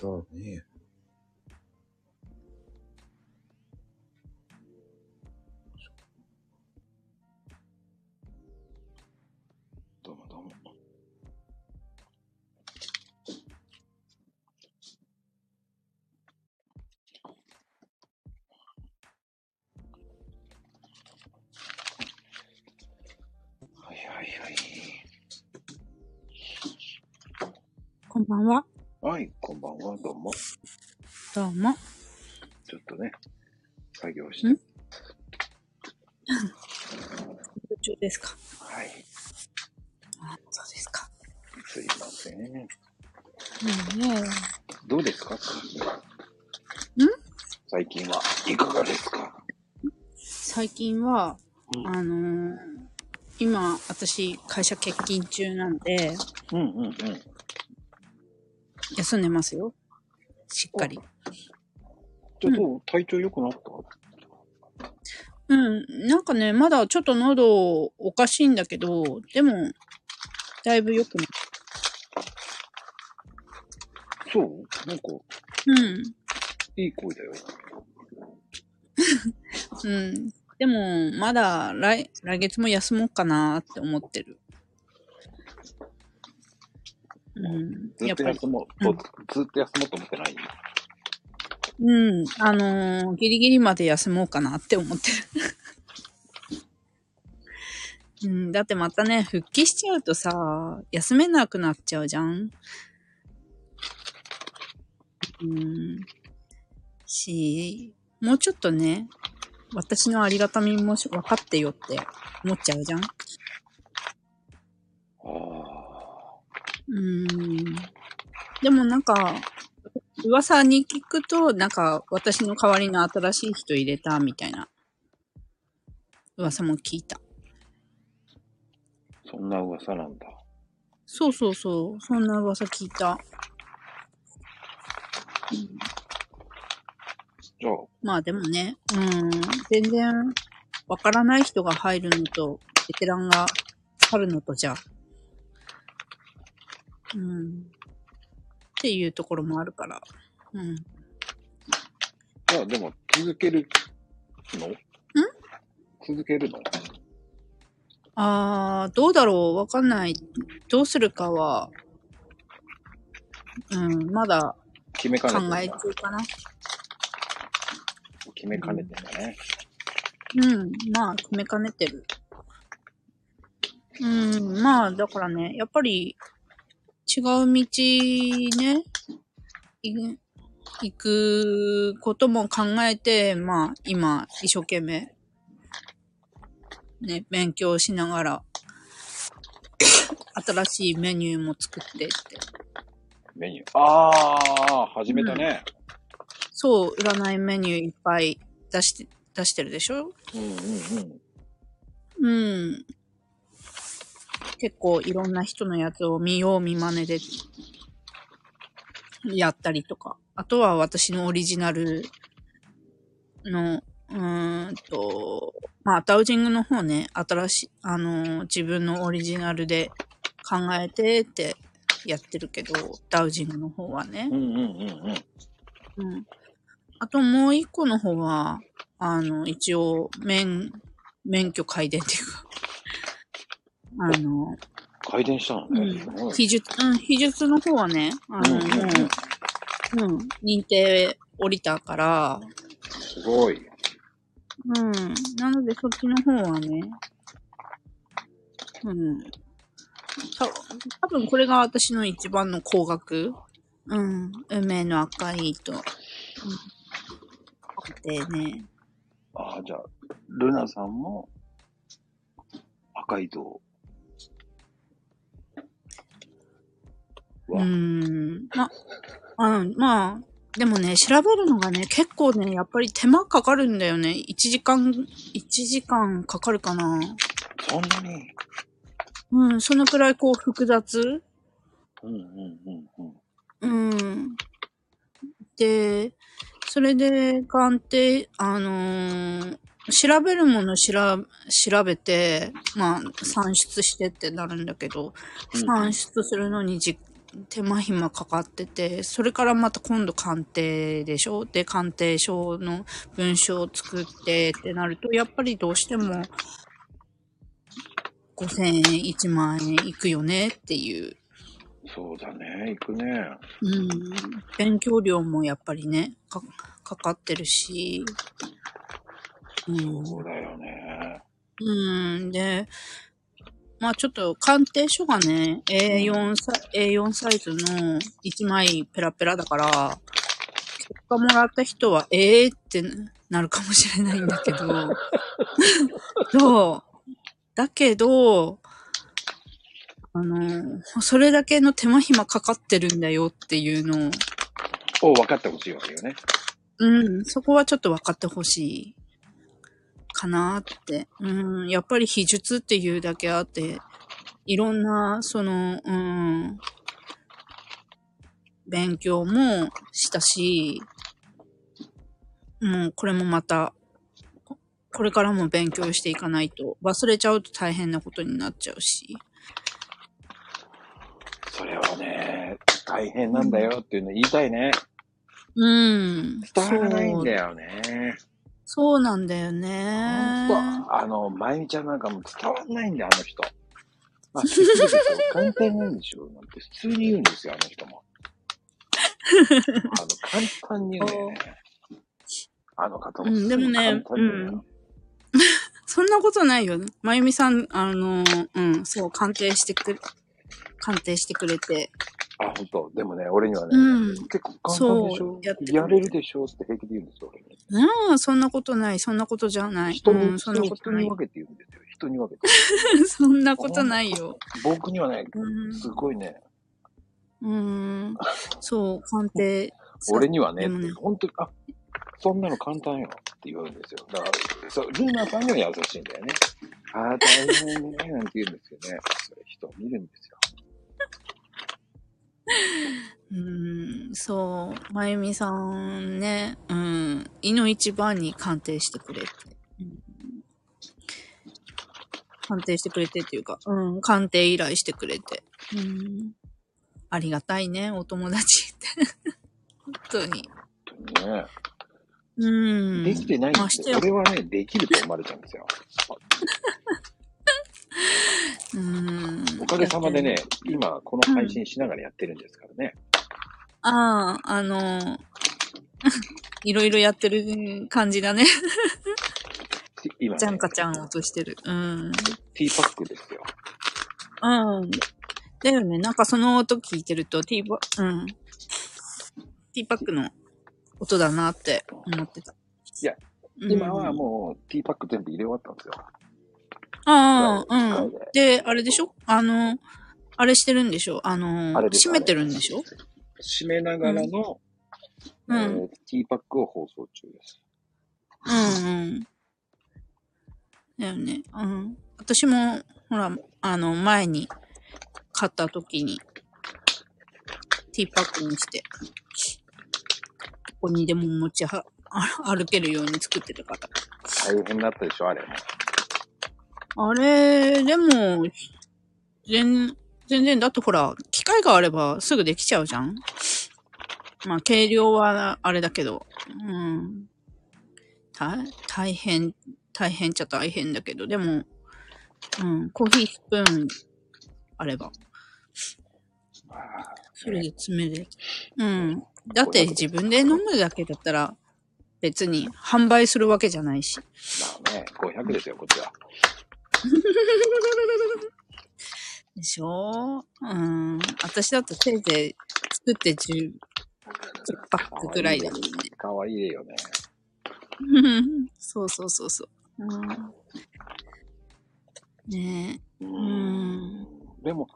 そうね。どうもどうも。はいはいはい。こんばんは。はい、こんばんは、どうも。どうも。ちょっとね、作業して。ん 途中ですかはい、あ、そうですか。すいません。うんねどうですか？ん？最近はいかがですか？最近は、うんあのー今、私、会社欠勤中なんで、うんうんうん。休んでますよ。しっかり。じゃあどう、体調良くなった？うん。なんかね、まだちょっと喉おかしいんだけど、でも、だいぶ良くなっそう？なんか、うん。いい声だよ。うん。でも、まだ来、来月も休もうかなって思ってる。うん。ずっと。休もう、うんとずっと休もうと思ってない？うん。あのーギリギリまで休もうかなって思ってる。うん。だってまたね、復帰しちゃうとさ、休めなくなっちゃうじゃん。うん。し、もうちょっとね、私のありがたみもし分かってよって思っちゃうじゃん。ああ。うん。でもなんか、噂に聞くと、なんか、私の代わりの新しい人入れたみたいな噂も聞いた。そんな噂なんだ。そうそうそう、そんな噂聞いた。じゃあ、まあでもね、うん、全然、わからない人が入るのと、ベテランが去るのとじゃ、うん、っていうところもあるから、うん。じゃあでも続けるの？ん？続けるの？あー、どうだろう？わかんない。どうするかは、うん、まだ考え中かな。決めかねてんだね。うん、まあ、決めかねてる。うん、まあ、だからね、やっぱり、違う道ね、い行くことも考えて、まあ、今、一生懸命、ね、勉強しながら、新しいメニューも作ってって。メニュー。ああ、始めたね。そう、占いメニューいっぱい出して、出してるでしょ？うんうんうん。うん。結構いろんな人のやつを見よう見真似でやったりとか。あとは私のオリジナルの、うーんと、まあ、ダウジングの方ね、新しい、あのー自分のオリジナルで考えてってやってるけど、ダウジングの方はねう。んうんうんうん。うん。あともう一個の方は、あの、一応、免、免許改伝っていうか、あの、改伝したのうね。んすごい秘術、うん、秘術の方はね、あの、うんうん認定降りたから、すごい。うん。なので、そっちの方はね、うん。た多分これが私の一番の高額。うん。運命の赤い糸。うん。でね。ああ、じゃあ、ルナさんも、赤い道うは、ん。ま、うん、まあ、でもね、調べるのがね、結構ね、やっぱり手間かかるんだよね。1時間、1時間かかるかな。そんなに？うん、そのくらいこう複雑？うんうんうんうん。うん。で、それで、鑑定、あのー調べるものしら調べて、まあ、算出してってなるんだけど、うん算出するのにじ手間暇かかってて、それからまた今度鑑定でしょ？で、鑑定書の文章を作ってってなると、やっぱりどうしても5000円、1万円いくよねっていう。そうだね、行くね。うん。勉強料もやっぱりね、か、かかってるし。うん。そうだよね。うん。で、まあちょっと鑑定書がね、A4 サ A4 サイズの1枚ペラペラだから、結果もらった人は、ええー、ってなるかもしれないんだけど、そう。だけど、あの、それだけの手間暇かかってるんだよっていうのを、を分かってほしいわけよね。うん、そこはちょっと分かってほしいかなって。うん、やっぱり秘術っていうだけあって、いろんな、その、うん、勉強もしたし、もうこれもまた、ここれからも勉強していかないと、忘れちゃうと大変なことになっちゃうし。それはね、大変なんだよっていうの言いたいね。うん。伝わらないんだよね。そうなんだよね。あの、まゆみちゃんなんかもう伝わんないんだよ、あの人。あ、結局関係ないんでしょ？なんて普通に言うんですよ、あの人も。あの、簡単に言うね。あの方もうんでもねうのよ そんなことないよ。まゆみさん、あの、うん、そう、鑑定してくれ、鑑定してくれて。あ、本当でもね、俺にはね、うん結構簡単でしょ？ややれるでしょって平気で言うんですよ、俺に。うん、そんなことない、そんなことじゃない。人に、うん、そんなことない人に。分けて言うんですよ。人に分けて。そんなことないよ。僕にはね、うんすごいね、うん、そう、鑑定。俺にはね、ね本当に、あ、そんなの簡単よって言うんですよ。だから、そう、ルーナさんには優しいんだよね。ああ、大変ね、なんて言うんですよね。それ人を見るんですよ。うん、そう、まゆみさんね、うん、いの一番に鑑定してくれて。うん鑑定してくれてっていうか、うん、鑑定依頼してくれて。うん、ありがたいね、お友達って。本当に。ね。うん。できてないんましてやですよ。俺はね、できると思われちゃうんですよ。うん。おかげさまでね、今、この配信しながらやってるんですからね。ああ、あの、いろいろやってる感じだね。今、ね、ちゃんかちゃん落としてる。うん。ティーパックですよ。うん。だよね。なんかその音聞いてると、ティーバ、うん。ティーパックの音だなって思ってた。いや、うん今はもう、ティーパック全部入れ終わったんですよ。ああ、うん。で、あれでしょ？あの、あれしてるんでしょ？あの閉めてるんでしょ？閉めながらの、うんえーティーパックを放送中です。うんうん。だよね。うん。私も、ほら、あの、前に買った時に、ティーパックにして、どこにでも持ちは、あ歩けるように作ってたから。大変だったでしょ、あれも。あれ、でも、全、全然、だってほら、機械があればすぐできちゃうじゃんまあ、軽量はあれだけど、うん。大大変、大変っちゃ大変だけど、でも、うん、コーヒースプーンあれば、それで詰める。うん。だって自分で飲むだけだったら、別に販売するわけじゃないし。まあね、500ですよ、こっちは。でしょ？うん。私だとせいぜい作って10、10パックぐらいだもんね。かわいいよね。そうそうそうそう。うん、ねうえ。うん。でも、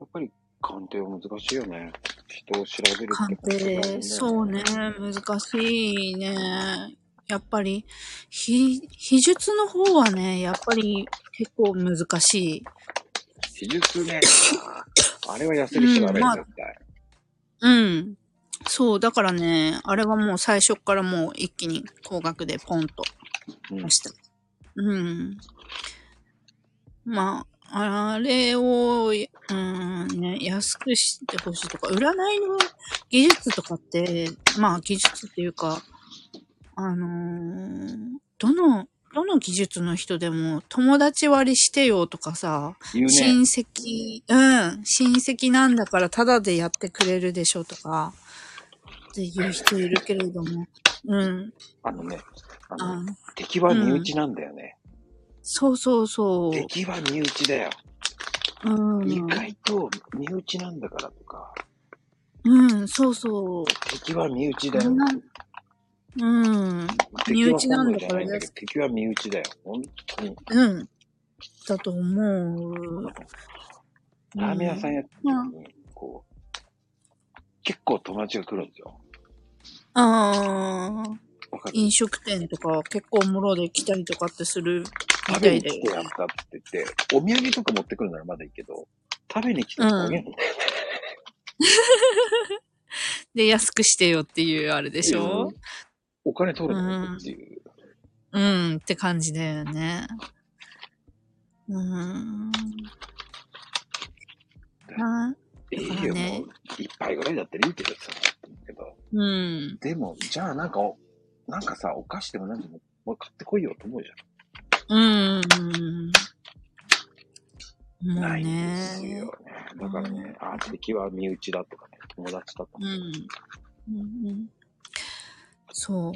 やっぱり鑑定は難しいよね。人を調べる鑑定、そうね。難しいね。やっぱり、ひ、秘術の方はね、やっぱり結構難しい。技術ね。あれは痩せる人ダメうんまあ絶対。うん。そう、だからね、あれはもう最初っからもう一気に高額でポンとうんました。うん。まあ、あれを、うん、ね、安くしてほしいとか、占いの技術とかって、まあ技術っていうか、あのーどの、どの技術の人でも友達割りしてよとかさ、ね。親戚、うん、親戚なんだからタダでやってくれるでしょとか、っていう人いるけれども、うん、あのね、あのあ敵は身内なんだよね。そうそうそう。敵は身内だよ。うん。意外と身内なんだからとか、うん、そうそう。敵は身内だようん。身内なんだから敵は本能じゃないんだけど敵は身内だよ。本当に。うん。だと思う。ラーメン屋さんやってる時に、こう、結構友達が来るんですよ。ああ、わかる？飲食店とか結構もろで来たりとかってするみ食べにたいで。来てやったって言って、お土産とか持ってくるならまだいいけど、食べに来てあげるの？で、安くしてよっていうあれでしょ？お金取るのっていう。うん、って感じだよね。うん。あええよ、もう、一杯ぐらいだったらいいけどさ。けど、うん。でも、じゃあなんか、なんかさ、お菓子でも何でも、もう買ってこいよと思うじうん。もゃん。うないんですね。よね。だからね、あ、敵は身内だとかね、友達だとか。うん。うんうんそう。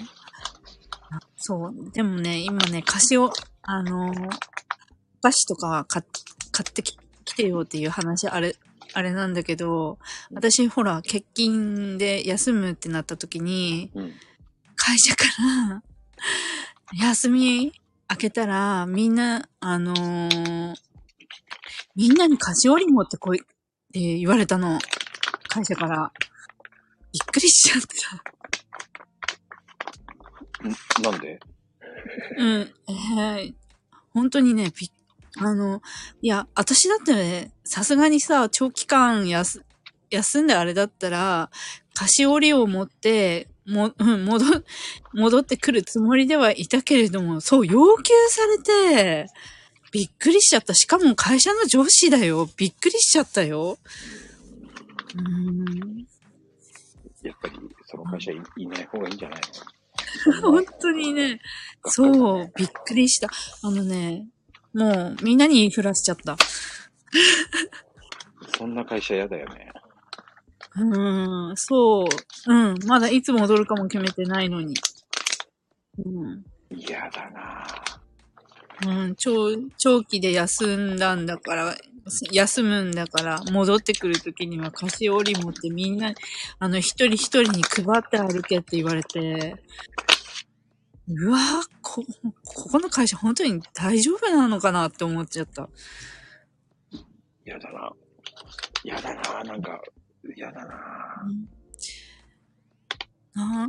あそう。でもね、今ね、菓子を、あのー、お菓子とか買っ買ってき来てよっていう話、あれ、あれなんだけど、私ほら、欠勤で休むってなった時に、うん。会社から、休み明けたら、みんな、あのーみんなに菓子折り持ってこいって言われたの。会社から。びっくりしちゃった。んなんで？うん。えー本当にね、びっあの、いや、私だってね、さすがにさ、長期間やす、休んであれだったら、菓子折りを持って、も、うん、戻、戻ってくるつもりではいたけれども、そう、要求されて、びっくりしちゃった。しかも会社の上司だよ。びっくりしちゃったよ。うーん。やっぱり、その会社いいない方がいいんじゃない 本当にね、そう、びっくりした。あのね、もうみんなに言いふらしちゃった。そんな会社嫌だよね。うーん、そう、うん、まだいつ戻るかも決めてないのに。うん、嫌だなうん、長、長期で休んだんだから、休むんだから、戻ってくるときには菓子折り持ってみんな、あの、一人一人に配って歩けって言われて、うわぁ、こ、ここの会社本当に大丈夫なのかなって思っちゃった。嫌だな。嫌だななんか、嫌だな。な、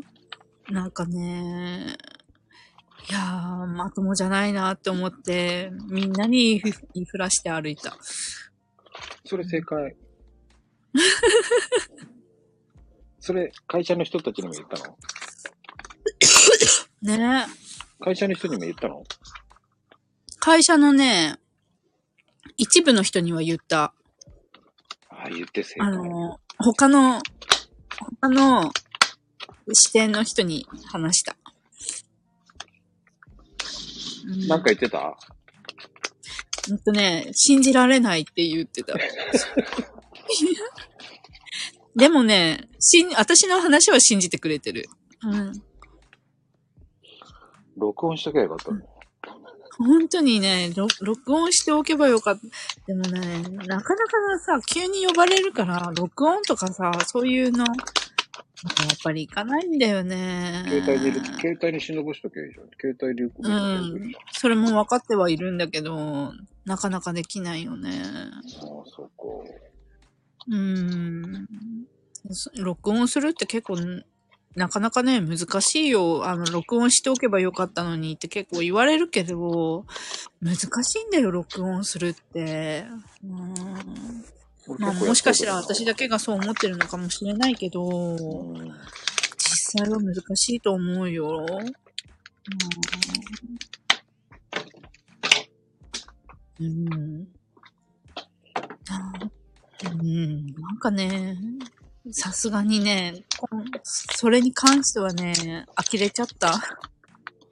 なんかね、いやー、まともじゃないなって思って、みんなに言いふ言いふらして歩いた。それ正解。それ、会社の人たちにも言ったの？ね会社の人にも言ったの？会社のね、一部の人には言った。ああ、言って正あ解。の、他の、他の視点の人に話した。うんなんか言ってた？ほんとね、信じられないって言ってた。でもね、しん、私の話は信じてくれてる。うん。録音しとけばよかったの。本当にね、ろ録音しておけばよかった。でもね、なかなかさ、急に呼ばれるから、録音とかさ、そういうの、やっぱり行かないんだよね。携帯で、携帯に忍ばしとけばいいじゃん。携帯で録うんじ。それも分かってはいるんだけど、なかなかできないよね。ああ、そこ。うーん。そ録音するって結構、なかなかね、難しいよ。あの、録音しておけばよかったのにって結構言われるけど、難しいんだよ、録音するって。うーん。まあ、もしかしたら私だけがそう思ってるのかもしれないけど、うん。実際は難しいと思うよ。うん。うん。うん、なんかね、さすがにね、それに関してはね、呆れちゃった。びっ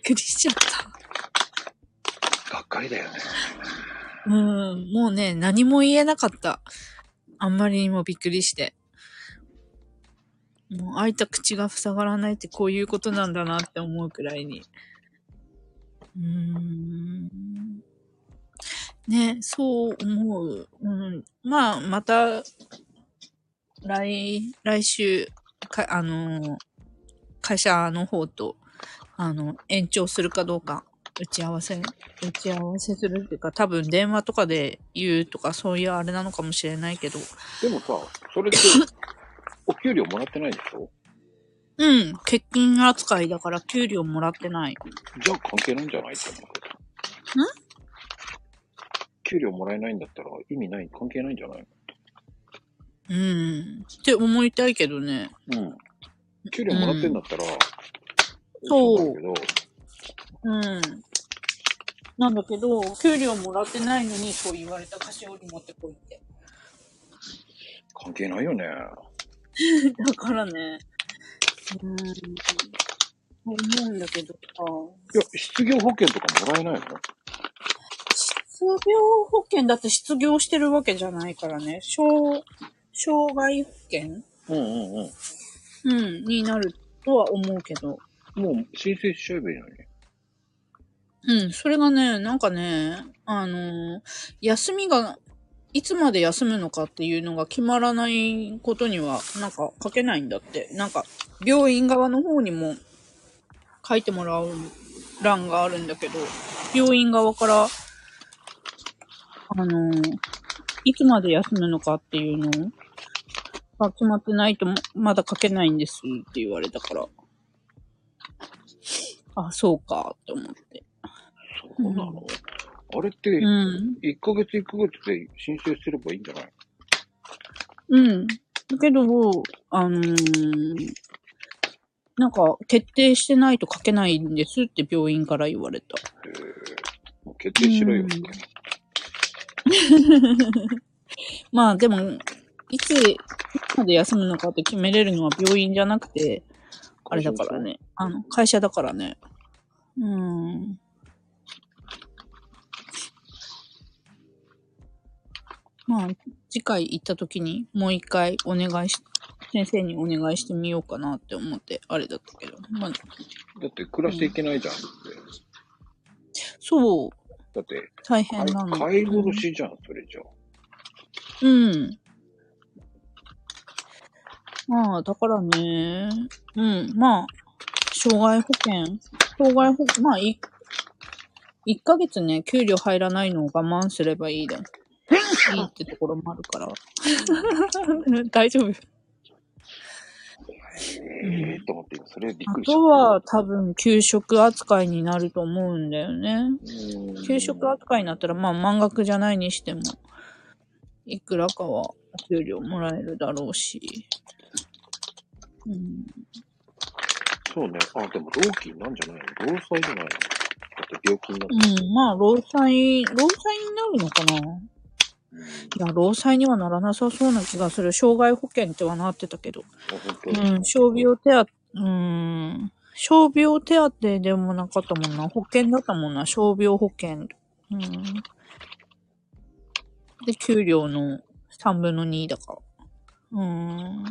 くりしちゃった。がっかりだよね。うん、もうね、何も言えなかった。あんまりにもびっくりして。もう開いた口が塞がらないってこういうことなんだなって思うくらいに。うーん。ね、そう思う。うん。まあ、また、来、来週、か、あの、会社の方と、あの、延長するかどうか、打ち合わせ、打ち合わせするっていうか、多分電話とかで言うとか、そういうあれなのかもしれないけど、でもさ、それって、お給料もらってないでしょ？うん、欠勤扱いだから給料もらってない。じゃあ関係ないんじゃないって思うけど。給料もらえないんだったら意味ない、関係ないんじゃないうん、って思いたいけどね。うん。給料もらってんだったら、そうだけど、うん。なんだけど、給料もらってないのにそう言われた菓子折り持ってこいって。関係ないよね。だからね、うん、思うんだけどさ、いや、失業保険とかもらえないの？失業保険だって失業してるわけじゃないからね、障、障害保険？うんうんうん。うん、になるとは思うけど。もう申請しちゃえばいいのに。うん、それがね、なんかね、あのー休みが、いつまで休むのかっていうのが決まらないことには、なんか書けないんだって。なんか、病院側の方にも書いてもらう欄があるんだけど、病院側から、あのーいつまで休むのかっていうのが決まってないと、まだ書けないんですって言われたから。あ、そうか、って思って。そうなの、あれって、うん。1ヶ月1ヶ月で申請すればいいんじゃない？うん。だけど、あのーなんか、決定してないと書けないんですって病院から言われた。えー、もう決定しろよって。まあでも、いつ、いつまで休むのかって決めれるのは病院じゃなくて、あれだからね。あの、会社だからね。うん。まあ、次回行った時にもう一回お願いし、先生にお願いしてみようかなって思って、あれだったけど。まあ、だって暮らしていけないじゃんって。そう、だって、大変なの。買い殺しじゃん、それじゃ。うん。まあ、だからね、うん、まあ、障害保険、障害保険、まあ、い、1ヶ月ね、給料入らないのを我慢すればいいだ。いいってところもあるから。大丈夫。ええー、と思って今、それびっあ。とは多分給食扱いになると思うんだよね。うん給食扱いになったら、まあ満額じゃないにしても、いくらかはお給料もらえるだろうし。うん、そうね。あ、でも、老金なんじゃないの？労災じゃないの？だって病気になって。うん、まあ、労災、労災になるのかな？いや、労災にはならなさそうな気がする。障害保険ってはなってたけど。うん、傷病手当、うん、傷病手当でもなかったもんな。保険だったもんな。傷病保険。うん。で、給料の3分の2だから。うん。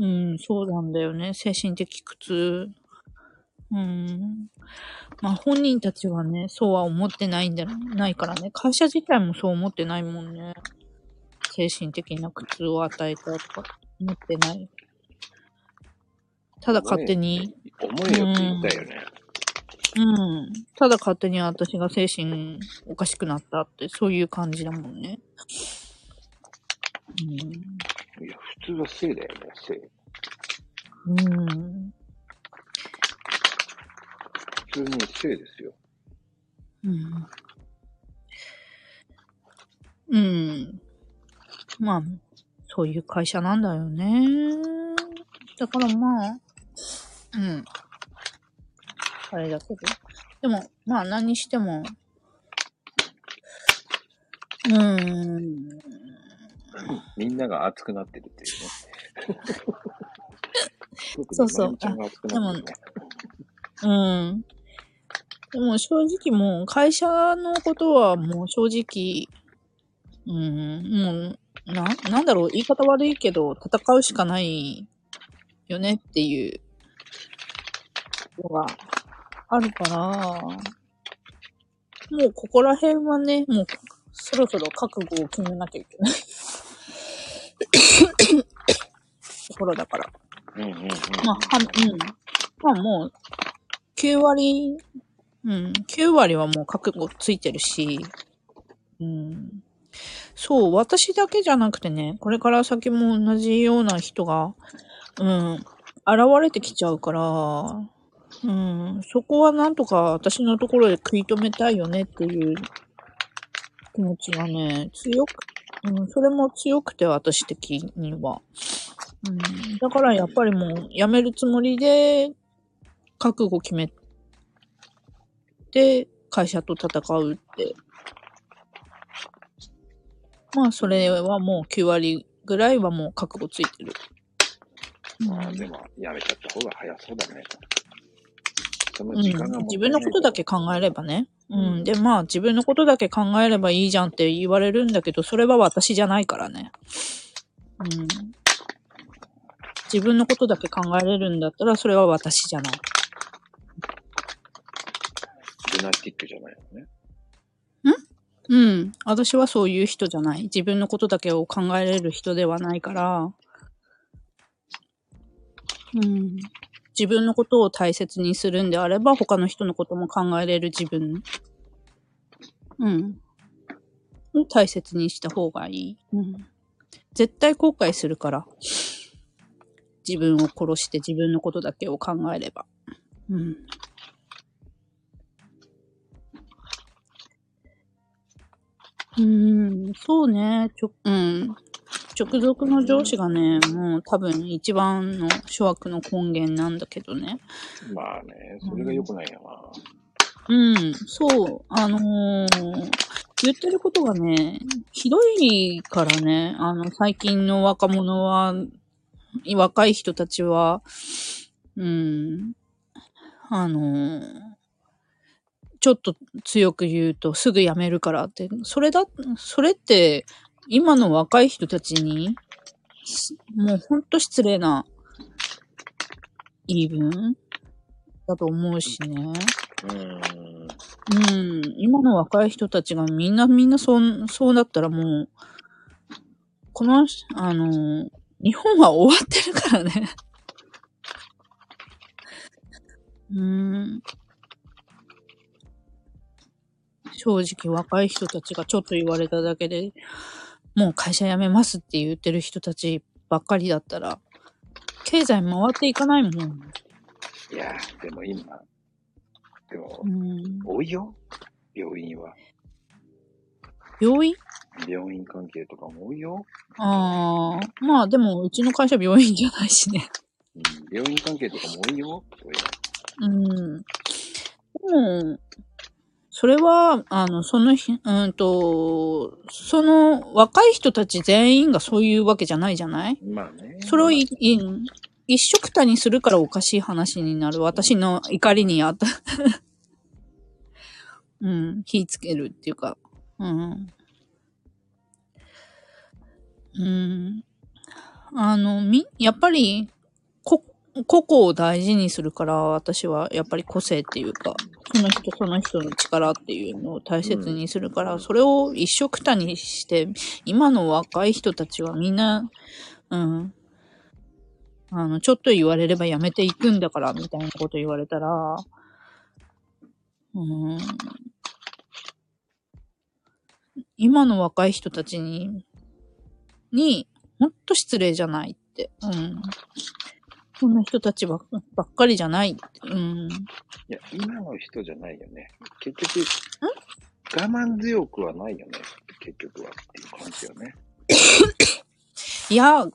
うん、そうなんだよね。精神的苦痛。うん。まあ本人たちはね、そうは思ってないんじゃないからね。会社自体もそう思ってないもんね。精神的な苦痛を与えたとか思ってない。ただ勝手に、重いよって言ったよね。うん。ただ勝手に私が精神おかしくなったって、そういう感じだもんね。いや、普通は性だよね、性。うん。通に性ですよ。うん。うん。まあ、そういう会社なんだよね。だからまあ、うん。あれだけど。でも、まあ何にしても、うーん。みんなが熱くなってるっていうね。そうそう特にまゆみちゃんが熱くなってるね。うん。でも正直もう会社のことはもう正直、うん、もう、な、なんだろう、言い方悪いけど、戦うしかないよねっていうのがあるから、もうここら辺はね、もうそろそろ覚悟を決めなきゃいけないところだから。うんうんうん。まあ、は、うん。まあもう、9割、うん、9割はもう覚悟ついてるし、うん。そう、私だけじゃなくてね、これから先も同じような人が、うん、現れてきちゃうから、うん、そこはなんとか私のところで食い止めたいよねっていう気持ちがね、強く、うん、それも強くて私的には。うん、だからやっぱりもう辞めるつもりで覚悟決めてて会社と戦うって。まあそれはもう9割ぐらいはもう覚悟ついてる。まあでも、やめちゃった方が早そうだね。そのうん、自分のことだけ考えればね。うん。で、まあ自分のことだけ考えればいいじゃんって言われるんだけど、それは私じゃないからね。うん。自分のことだけ考えれるんだったら、それは私じゃない。ナティックじゃないのね。うん。私はそういう人じゃない。自分のことだけを考えれる人ではないから、うん。自分のことを大切にするんであれば、他の人のことも考えれる自分。うん。を大切にした方がいい。うん。絶対後悔するから。自分を殺して自分のことだけを考えれば。うん。うーん、そうね。ちょ、うん。直属の上司がね、もう多分一番の諸悪の根源なんだけどね。まあね、それが良くないようん、そう、あのー言ってることがね、ひどいからね、あの、最近の若者は、若い人たちは、うん、あのーちょっと強く言うとすぐ辞めるからって、それだ、それって、今の若い人たちに、すもうほんと失礼な言い分だと思うしね。な。うん。うん。今の若い人たちがみんなみんなそう、そうだったらもう、この、あの、日本は終わってるからね。うん。正直若い人たちがちょっと言われただけで、もう会社辞めますって言ってる人たちばっかりだったら、経済回っていかないもん。いやー、でも今、でもう、ん。多いよ。病院は。病院？病院関係とかも多いよ。ああ、まあでも、うちの会社病院じゃないしね。うん、病院関係とかも多いよ。うん。でも、それは、あの、その日、うんと、その若い人たち全員がそういうわけじゃないじゃない？やまあね。それをい、い一緒くたにするからおかしい話になる。私の怒りにあった。うん、火つけるっていうか。うん。うん。あの、み、やっぱり、こ、個々を大事にするから、私はやっぱり個性っていうか、その人その人の力っていうのを大切にするから、それを一緒くたにして、今の若い人たちはみんな、うん、あの、ちょっと言われればやめていくんだから、みたいなこと言われたら、うん、今の若い人たちに、に、ほんと失礼じゃないって。うん。そんな人たちばばっかりじゃない。うん。いや、今の人じゃないよね。結局、我慢強くはないよね。結局はっていう感じよね。いや、我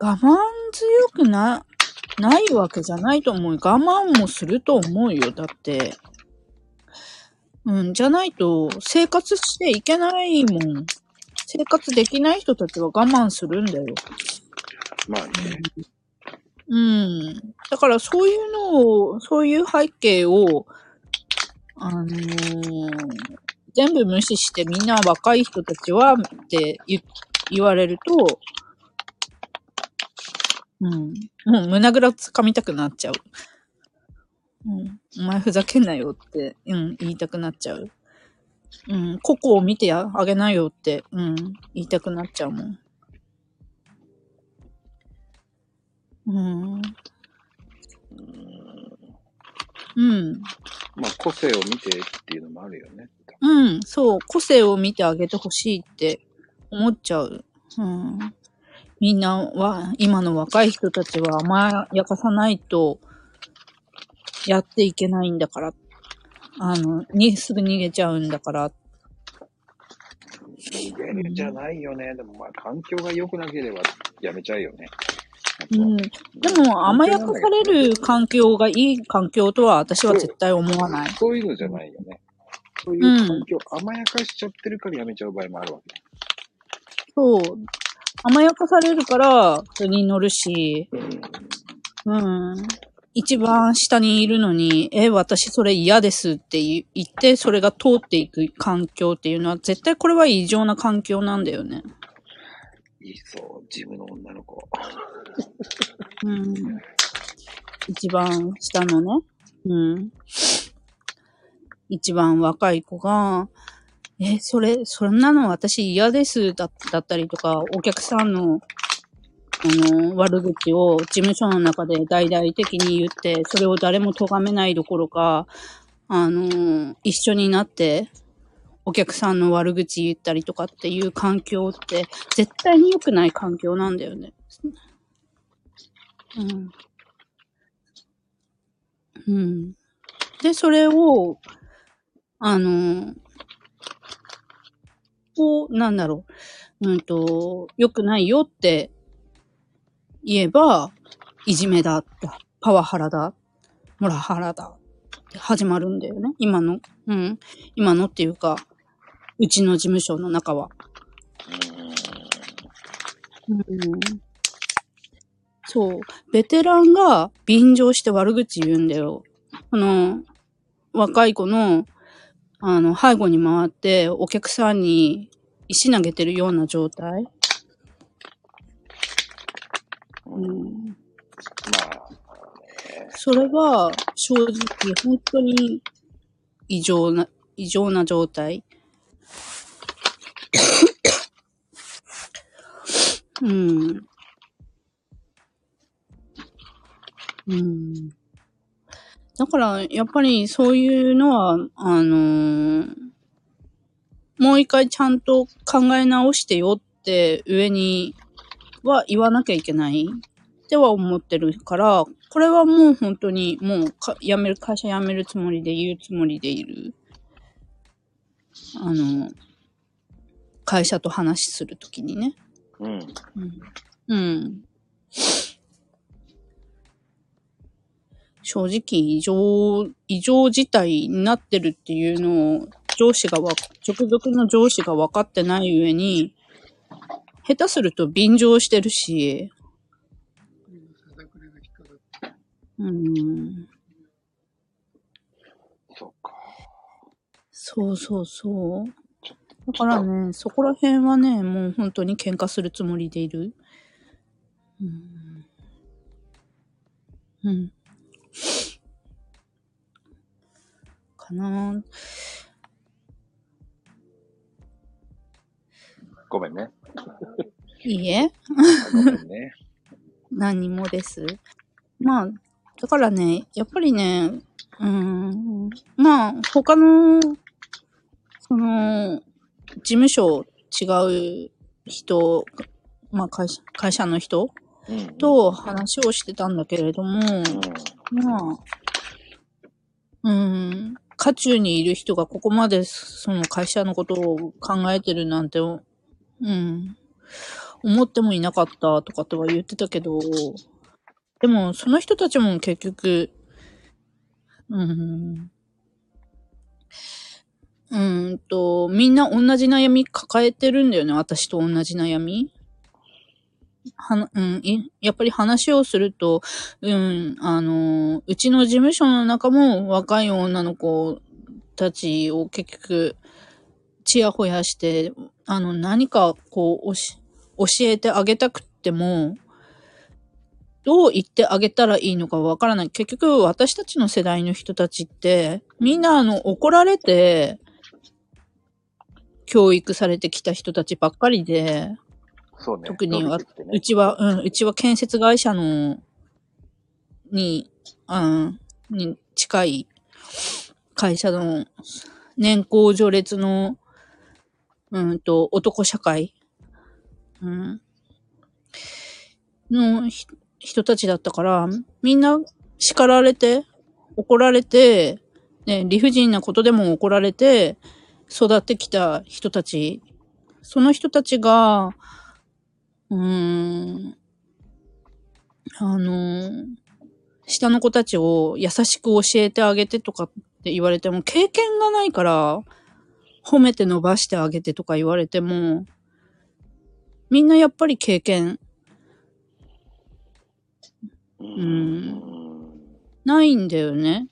慢強くな、ないわけじゃないと思う。我慢もすると思うよ。だって、うん、じゃないと生活していけないもん。生活できない人たちは我慢するんだよ。まあね。うん。うんだからそういうのを、そういう背景を、あのー全部無視してみんな若い人たちはって言言われると、うん。もう胸ぐら掴みたくなっちゃう。うん。お前ふざけんなよって、うん、言いたくなっちゃう。うん。個々を見てあげなよって、うん、言いたくなっちゃうもん。うん。うん。まあ、個性を見てっていうのもあるよね。うん。そう。個性を見てあげてほしいって思っちゃう。うん。みんなは、今の若い人たちは甘やかさないと、やっていけないんだから。あの、に、すぐ逃げちゃうんだから。逃げるじゃないよね。でもまあ、環境が良くなければやめちゃうよね。うん。でも、甘やかされる環境がいい環境とは私は絶対思わない。そういうのじゃないよね。そういう環境、甘やかしちゃってるからやめちゃう場合もあるわけ。そう。甘やかされるから、それに乗るし、うん。うん。一番下にいるのに、え、私それ嫌ですって言言って、それが通っていく環境っていうのは、絶対これは異常な環境なんだよね。いそう、ジムの女の子。うん。一番下のね、うん。一番若い子が、え、それ、そんなの私嫌ですだだったりとか、お客さんの、あの、悪口を事務所の中で大々的に言って、それを誰も咎めないどころか、あの、一緒になって、お客さんの悪口言ったりとかっていう環境って、絶対に良くない環境なんだよね。うん。うん。で、それを、あの、こう、なんだろう、うんと、良くないよって言えば、いじめだ、パワハラだ、モラハラだ始まるんだよね。今の、うん。今のっていうか、うちの事務所の中は。うん。そう。ベテランが便乗して悪口言うんだよ。この、若い子の、あの、背後に回って、お客さんに石投げてるような状態。うん。まあ、それは、正直、本当に異常な、異常な状態。うん。うん。だから、やっぱりそういうのは、あのーもう一回ちゃんと考え直してよって上には言わなきゃいけないっては思ってるから、これはもう本当にもうか辞める、会社辞めるつもりで言うつもりでいる。あの、会社と話するときにね。うん。うん。うん。正直異常、異常事態になってるっていうのを上司がわ、直属の上司が分かってない上に、下手すると便乗してるし、うん。そっか。そうそうそう。だからね、そこら辺はね、もう本当に喧嘩するつもりでいる。うん。うん。かなごめんね。いいえ、あごめんね。何もです。まあ、だからね、やっぱりね、うん、まあ、他の、その、事務所違う人、まあ会社、会社の人うん。と話をしてたんだけれども、うん。まあ、うん、渦中にいる人がここまでその会社のことを考えてるなんて、うん、思ってもいなかったとかとは言ってたけど、でもその人たちも結局、うん、うんと、みんな同じ悩み抱えてるんだよね。私と同じ悩み。はな、うん、やっぱり話をすると、うん、あの、うちの事務所の中も若い女の子たちを結局、ちやほやして、あの、何かこう、教えてあげたくっても、どう言ってあげたらいいのかわからない。結局、私たちの世代の人たちって、みんなあの、怒られて、教育されてきた人たちばっかりで、そうね。特には伸びてきてねうちは、うん、うちは建設会社の、に、うん、に近い会社の年功序列の、うんと、男社会、うん、のひ人たちだったから、みんな叱られて、怒られて、ね、理不尽なことでも怒られて、育ってきた人たち、その人たちが、うーん。あの、下の子たちを優しく教えてあげてとかって言われても、経験がないから、褒めて伸ばしてあげてとか言われても、みんなやっぱり経験ううんないんだよね。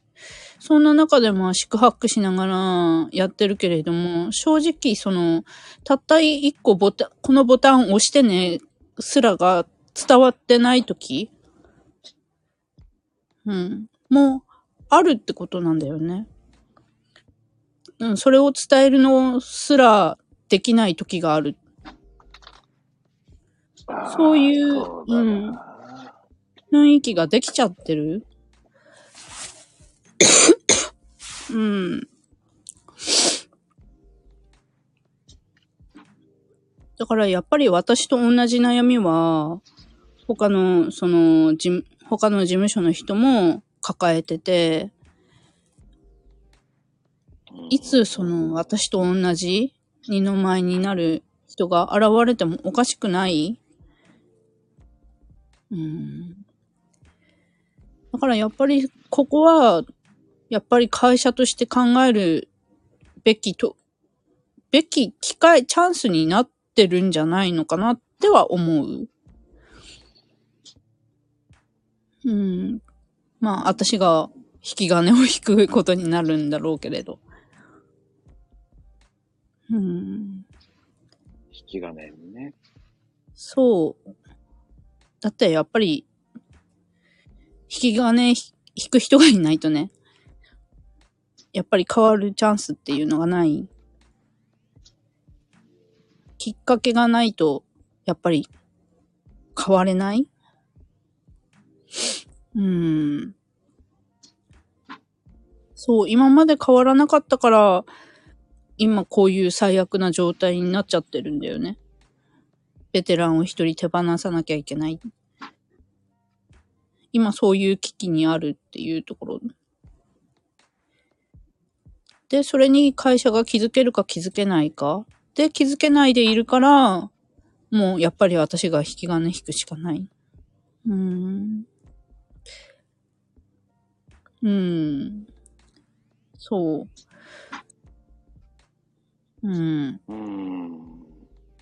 そんな中でも宿泊しながらやってるけれども、正直その、たった一個ボタン、このボタン押してね、すらが伝わってないとき、うん、もう、あるってことなんだよね。うん、それを伝えるのすらできないときがある。そういうそうだな雰囲気ができちゃってる。うん。だからやっぱり私と同じ悩みは、他の、その、事務他の事務所の人も抱えてて、いつその私と同じ二の舞になる人が現れてもおかしくない？うん。だからやっぱりここは、やっぱり会社として考えるべきと、べき機会、チャンスになってるんじゃないのかなっては思う。うん。まあ、私が引き金を引くことになるんだろうけれど。うん。引き金にね。そう。だってやっぱり、引き金ひ引く人がいないとね、やっぱり変わるチャンスっていうのがない。きっかけがないと、やっぱり変われない？うん。そう、今まで変わらなかったから、今こういう最悪な状態になっちゃってるんだよね。ベテランを一人手放さなきゃいけない。今そういう危機にあるっていうところ。で、それに会社が気づけるか気づけないか。で、気づけないでいるから、もうやっぱり私が引き金引くしかない。うーん。うーん。そう。うん。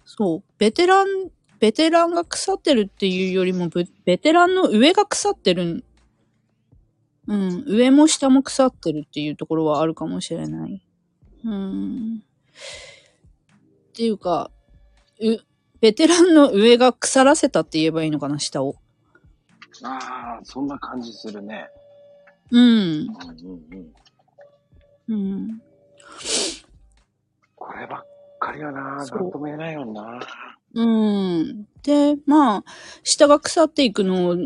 そう。ベテラン、ベテランが腐ってるっていうよりも、ベベテランの上が腐ってる。うん。上も下も腐ってるっていうところはあるかもしれない。うん。っていうか、う、ベテランの上が腐らせたって言えばいいのかな、下を。ああ、そんな感じするね。うん。うんうんうん。うん。こればっかりはな、なんとも言えないよな。うん。で、まあ、下が腐っていくの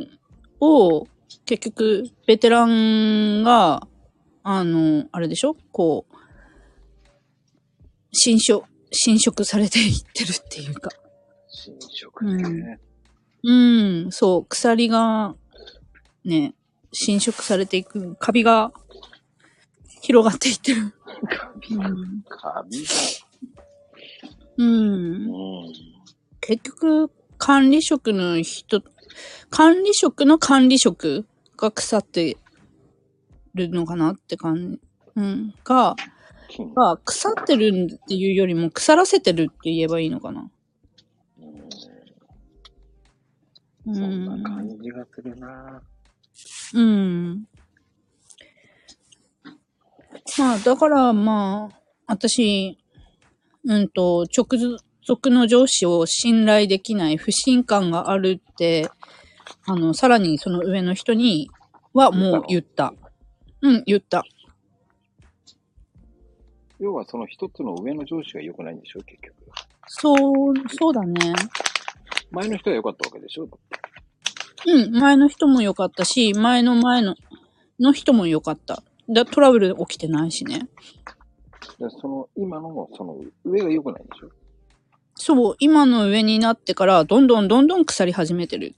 を、結局、ベテランが、あの、あれでしょ？こう、侵食、侵食されていってるっていうか。新色ね。うん、そう、鎖が、ね、侵食されていく、カビが広がっていってる。カビが、カビが。うんう。ん。結局、管理職の人、管理職の管理職が腐ってるのかなって感じ、うん、が、金。が腐ってるっていうよりも腐らせてるって言えばいいのかな。うん。うそんん。な感じがするなうん。まあ、だからまあ、私、うんと、直属の上司を信頼できない不信感があるって、あの、さらにその上の人にはもう言った。うん、言った。要はその一つの上の上司が良くないんでしょ結局。そう、そうだね。前の人は良かったわけでしょ？うん、前の人も良かったし、前の前の、の人も良かった。だトラブル起きてないしね。でその、今の、その、上が良くないんでしょ？そう、今の上になってから、どんどんどんどん腐り始めてる。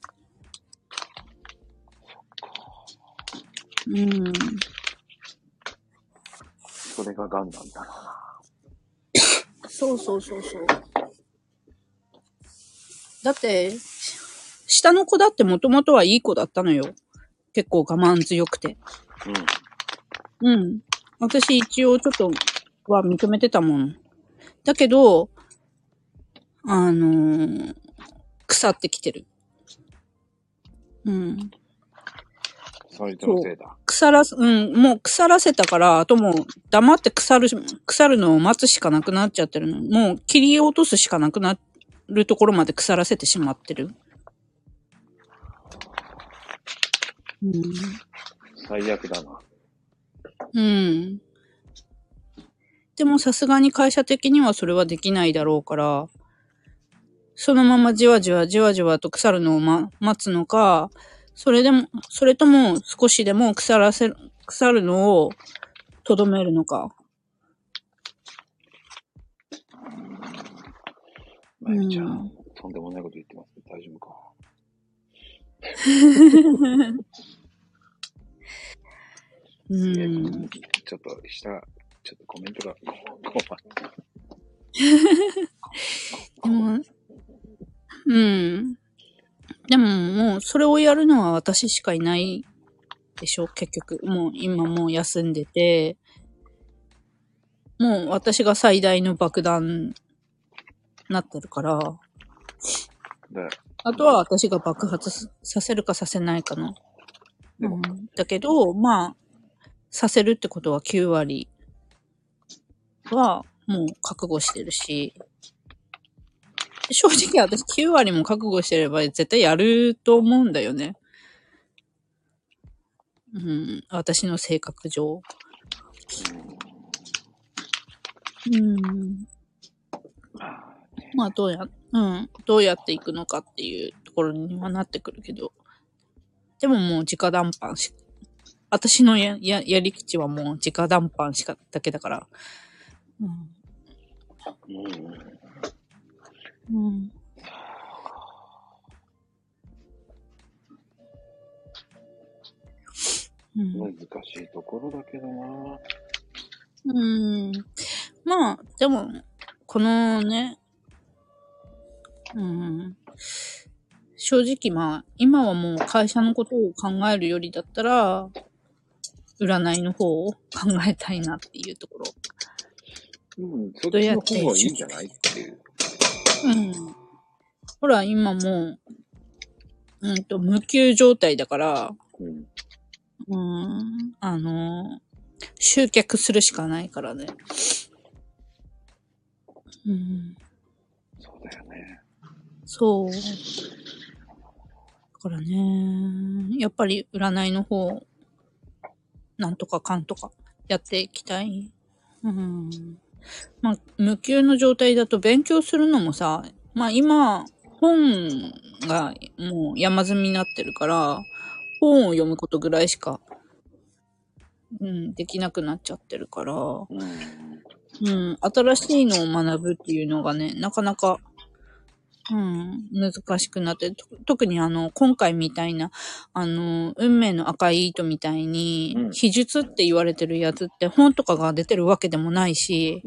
うん。それが癌なんだろうな。そうそうそうそう。だって、下の子だってもともとはいい子だったのよ。結構我慢強くて。うん。うん。私一応ちょっとは認めてたもん。だけど、あのー腐ってきてる。うん。その人のせいだ。腐らす、うん、もう腐らせたから、あともう黙って腐る、腐るのを待つしかなくなっちゃってるの。もう切り落とすしかなくなるところまで腐らせてしまってる。うん。最悪だな。うん。でもさすがに会社的にはそれはできないだろうから、そのままじわじわじわじわと腐るのを、ま、待つのか、それでも、それとも少しでも腐らせる、腐るのをとどめるのか。まゆちゃん、うんとんでもないこと言ってますけど大丈夫か。うん。ちょっと下、ちょっとコメントが、こ でも、うん。でももう、それをやるのは私しかいないでしょ、結局。もう今もう休んでて、もう私が最大の爆弾なってるから、で、あとは私が爆発すさせるかさせないかの。うん、だけど、まあ、させるってことは9割はもう覚悟してるし、正直私9割も覚悟してれば絶対やると思うんだよね。うん、私の性格上。うん。まあ、どうや、うん、どうやっていくのかっていうところにはなってくるけど。でももう直談判し、私のや、や、やり口はもう直談判しか、だけだから。うん。うん、うん。うん難しいところだけどな。うん。まあ、でも、このね、うん。正直まあ、今はもう会社のことを考えるよりだったら、占いの方を考えたいなっていうところ。うん、そっちの方がいいんじゃないっていう。うん。ほら、今もう、うんと、無給状態だから、うん。うん、あの、集客するしかないからね。うん。そうだよね。そう。だからね、やっぱり占いの方、なんとかかんとかやっていきたい。うん。まあ、無給の状態だと勉強するのもさ、まあ今、本がもう山積みになってるから、本を読むことぐらいしか、うん、できなくなっちゃってるから、うん。うん、新しいのを学ぶっていうのがね、なかなか、うん、難しくなって、と特にあの、今回みたいな、あの、運命の赤い糸みたいにうん、秘術って言われてるやつって本とかが出てるわけでもないし、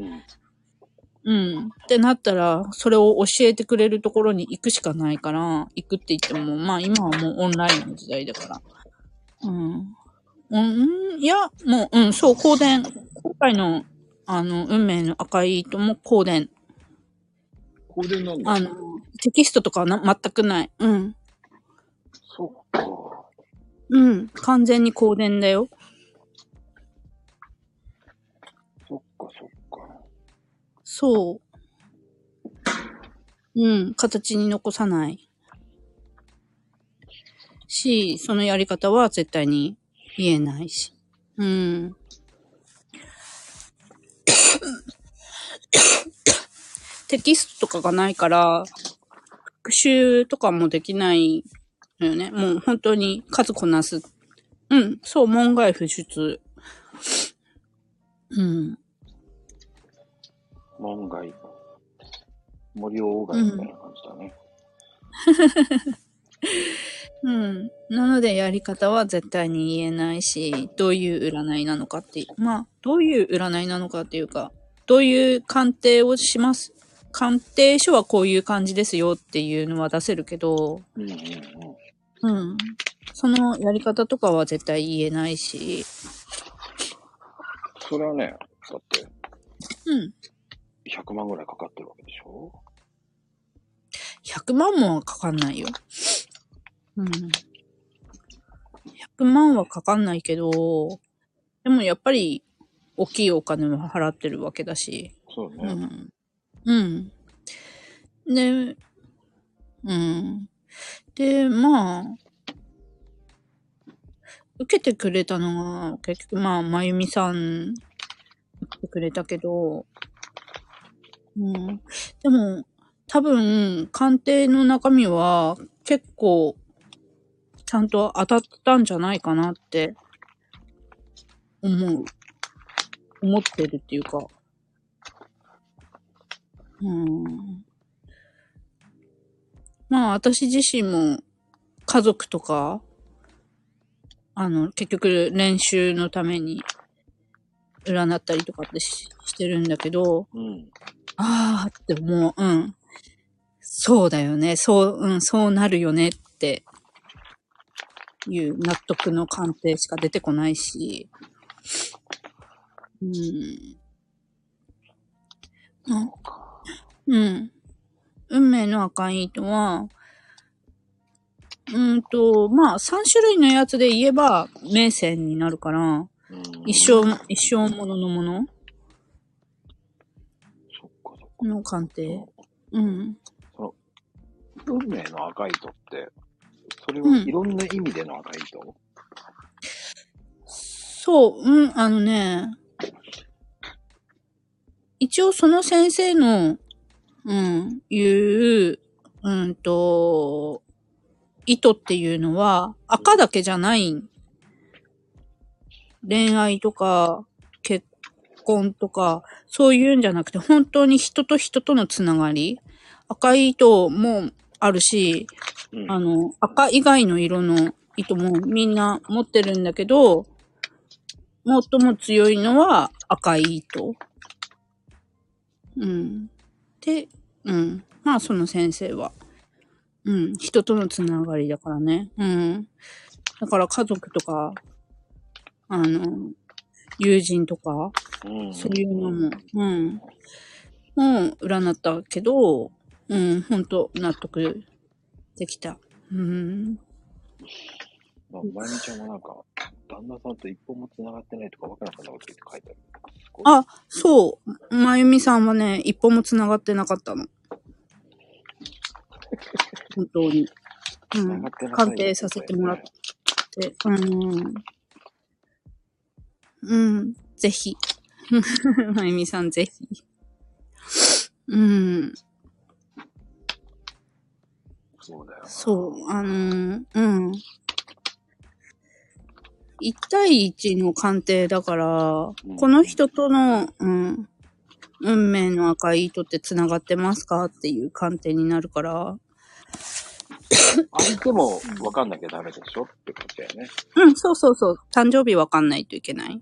うん。うん。ってなったら、それを教えてくれるところに行くしかないから、行くって言っても、まあ今はもうオンラインの時代だから。うん。うん、いや、もう、うん、そう、香典。今回のあの、運命の赤い糸も香典。香典なんだ。あの、テキストとかはな全くない。うん。そっか。うん。完全に香典だよ。そっかそっか。そう。うん。形に残さない。し、そのやり方は絶対に言えないし。うん。テキストとかがないから、復習とかもできないのよね。もう本当に数こなす。うん。そう、門外不出。うん。門外。森鴎外みたいな感じだね。うん。なのでやり方は絶対に言えないし、どういう占いなのかっていう、まあ、どういう占いなのかっていうか、どういう鑑定をします。鑑定書はこういう感じですよっていうのは出せるけど、うんうんうん。うん。そのやり方とかは絶対言えないし、それはね、だってうん。100万ぐらいかかってるわけでしょ？100万もはかかんないよ。うん。100万はかかんないけど、でもやっぱり、大きいお金も払ってるわけだし。そうね。うん。うん。で、うん。で、まあ、受けてくれたのが、結局、まあ、まゆみさん、受けてくれたけど、うん。でも、多分、鑑定の中身は、結構、ちゃんと当たったんじゃないかなって、思う。思ってるっていうか。うん。まあ、私自身も家族とか、あの、結局練習のために占ったりとかってししてるんだけど、うん。あーってもう、うん。そうだよね。そう、うん、そうなるよねっていう納得の鑑定しか出てこないし、うん。あうん。運命の赤い糸は、うーんと、まあ、3種類のやつで言えば、名線になるから、うん一生、一生もののものそっかそっか。の鑑定。うん。運命の赤い糸って、それうんはいろんな意味での赤い糸、そう、うん、あのね、一応その先生の、うん、言う、うんと、意図っていうのは赤だけじゃない。恋愛とか、結婚とか、そういうんじゃなくて、本当に人と人とのつながり。赤い糸もあるし、うんあの、赤以外の色の糸もみんな持ってるんだけど、最も強いのは赤い糸。うん。で、うん。まあその先生は。うん。人とのつながりだからね。うん。だから家族とか、あの、友人とか、うんそういうのも、うん。もう占ったけど、うん、ほんと納得できた。うん。まあ、まゆみちゃんもなんか、旦那さんと一歩も繋がってないとか、わからなくなこと言って書いてある。あ、そう。まゆみさんはね、一歩も繋がってなかったの。本当に。うん鑑定させてもらって。うん。うん。ぜひ。まゆみさんぜひ。うん。そうだよ。そう、あのーうん。1対1の鑑定だから、うんこの人との、うん、運命の赤い糸って繋がってますかっていう鑑定になるから、相手もわかんなきゃダメでしょってことだよね。うん、そうそうそう、誕生日わかんないといけない。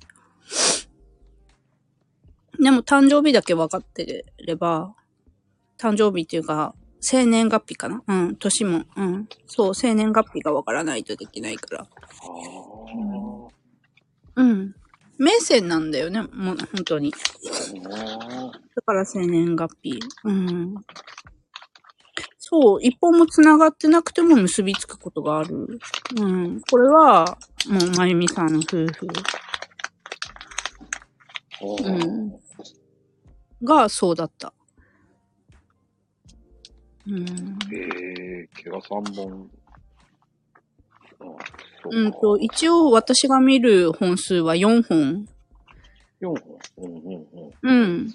でも誕生日だけ分かってれば、誕生日っていうか、生年月日かな？うん、年も、うん。そう、生年月日が分からないとできないから。うん。名線なんだよね、もう、本当に。だから生年月日。うん。そう、一本も繋がってなくても結びつくことがある。うん。これは、もう、まゆみさんの夫婦うんがそうだった。うん。えー、毛が3本。うんと、一応私が見る本数は4本。4本。うんうんうん。うん。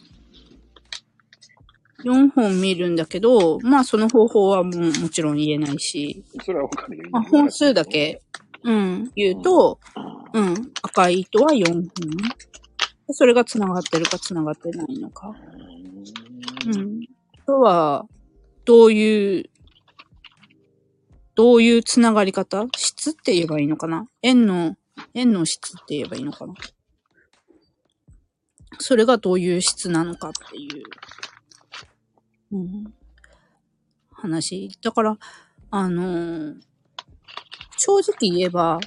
4本見るんだけど、まあその方法はもうもちろん言えないし、それはわかるよ。まあ、本数だけ、うん、言うと、うん、赤い糸は4本。それが繋がってるか繋がってないのか。う。うんん。あとは、どういう、どういう繋がり方？質って言えばいいのかな？円の、円の質って言えばいいのかな？それがどういう質なのかっていう、うん、話。だから、あのー正直言えば、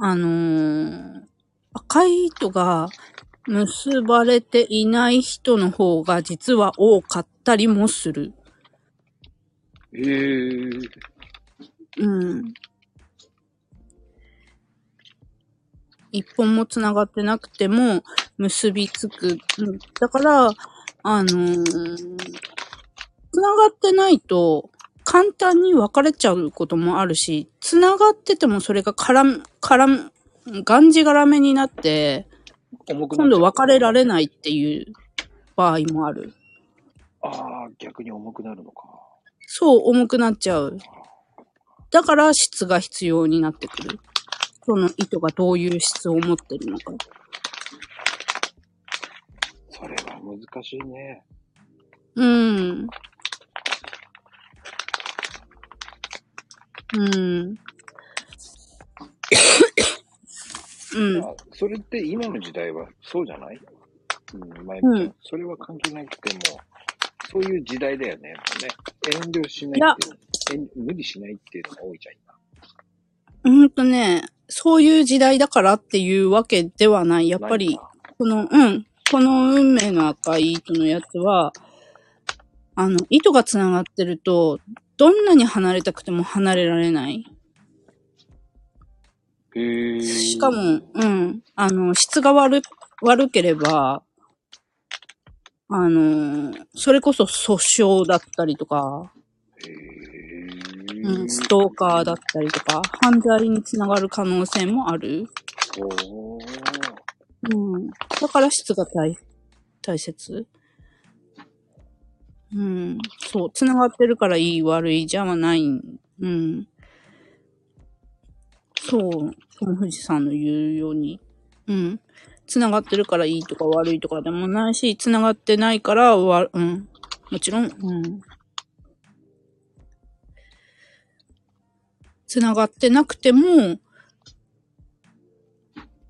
あのー赤い糸が結ばれていない人の方が実は多かったりもする。えー、うん。一本も繋がってなくても結びつく。うんだから、あのー繋がってないと簡単に分かれちゃうこともあるし、繋がっててもそれが絡む、絡む、がんじがらめになって、今度別れられないっていう場合もある。ああ、逆に重くなるのか。そう、重くなっちゃう。だから質が必要になってくる。その糸がどういう質を持ってるのか。それは難しいね。うん。うん。うん。まあ、それって今の時代はそうじゃない？うん、前うんそれは関係なくても、そういう時代だよね。やっぱね遠慮しないっていう無理しないっていうのが多いじゃん、今。うんとね、そういう時代だからっていうわけではない。やっぱりこの、うん。この運命の赤い糸のやつは、あの、糸が繋がってると、どんなに離れたくても離れられない。へーしかも、うん。あの、質が悪、悪ければ、あの、それこそ訴訟だったりとか、へうん、ーストーカーだったりとか、犯罪につながる可能性もある。うん。だから質が大、大切。うん。そう。繋がってるからいい悪いじゃない。うん。そう。その富士山の言うように。うん。繋がってるからいいとか悪いとかでもないし、繋がってないからわ、うん。もちろん、うん。繋がってなくても、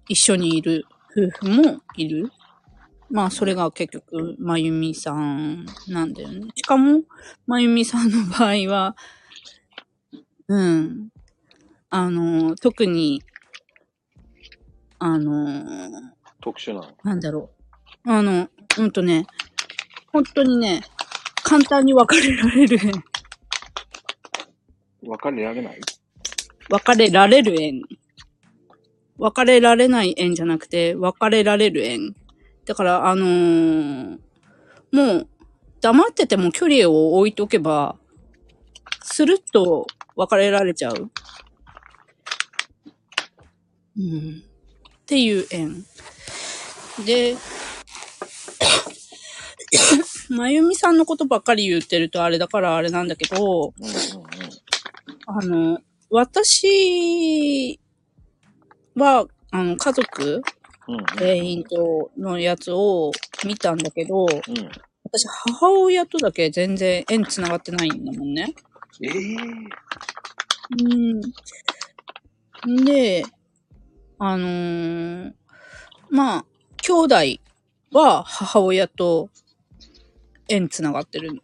一緒にいる夫婦もいる。まあ、それが結局、まゆみさんなんだよね。しかも、まゆみさんの場合は、うん。あの、特に、あの、特殊なの？なんだろう。あの、うんとね、本当にね、簡単に別れられる縁。別れられない？別れられる縁。別れられない縁じゃなくて、別れられる縁。だから、あのーもう、黙ってても距離を置いとけば、スルッと別れられちゃう。うん。っていう縁。で、まゆみさんのことばっかり言ってるとあれだからあれなんだけど。あの、私は、あの、家族全員とのやつを見たんだけど、うん。私、母親とだけ全然縁繋がってないんだもんね。ええうん。で、あのーまあ、兄弟は母親と縁繋がってる。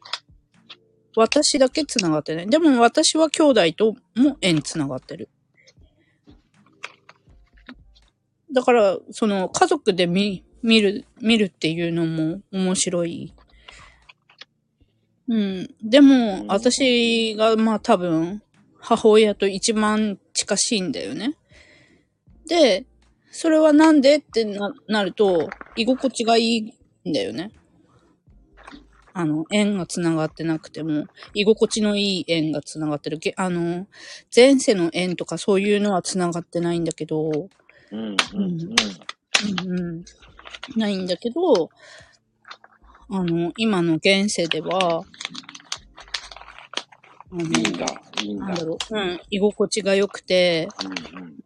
私だけ繋がってない。でも私は兄弟とも縁繋がってる。だから、その家族で見、見る、見るっていうのも面白い。うん。でも、私が、まあ多分、母親と一番近しいんだよね。で、それはなんでってな、なると、居心地がいいんだよね。あの、縁が繋がってなくても、居心地のいい縁が繋がってる。げあの、前世の縁とかそういうのは繋がってないんだけど、うん、うん、うん。うんうん、ないんだけど、あの、今の現世では、いいんだ、いいんだ。なんだろう、うん、居心地が良くて、うん、うん。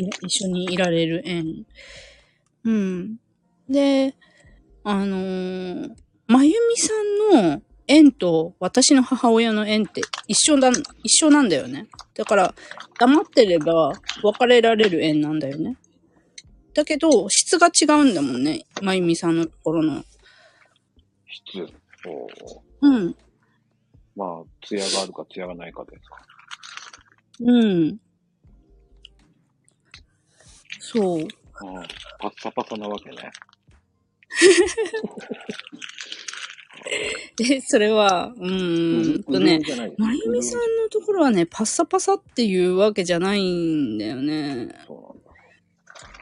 い一緒にいられる縁。うん。で、あのーまゆみさんの縁と私の母親の縁って一緒だ、一緒なんだよね。だから、黙ってれば別れられる縁なんだよね。だけど、質が違うんだもんね。まゆみさんのところの。質。うん。まあ、艶があるか艶がないかですか。うん。そう。うん。パッサパサなわけね。で、それは、うーんとね、まゆみさんのところはね、パッサパサっていうわけじゃないんだよね。そ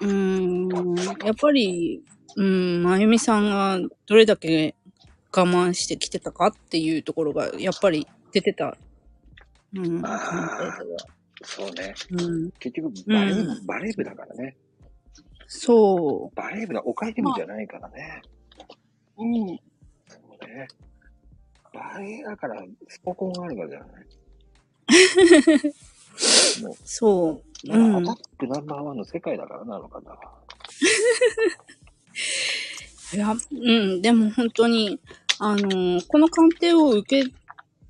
うーん、やっぱり、うん、まゆみさんがどれだけ我慢してきてたかっていうところが、やっぱり出てた。うん、あそうね。うん、結局バレー部、うんバレー部だからね。そバレー部だ、おかえり部じゃないからね。う。うん。そうね。バレーだから、スポコンがあるからじゃない。もう、そう。うんアタックナンバーワンの世界だからなのかな。いや、うん、でも本当に、あのーこの鑑定を受け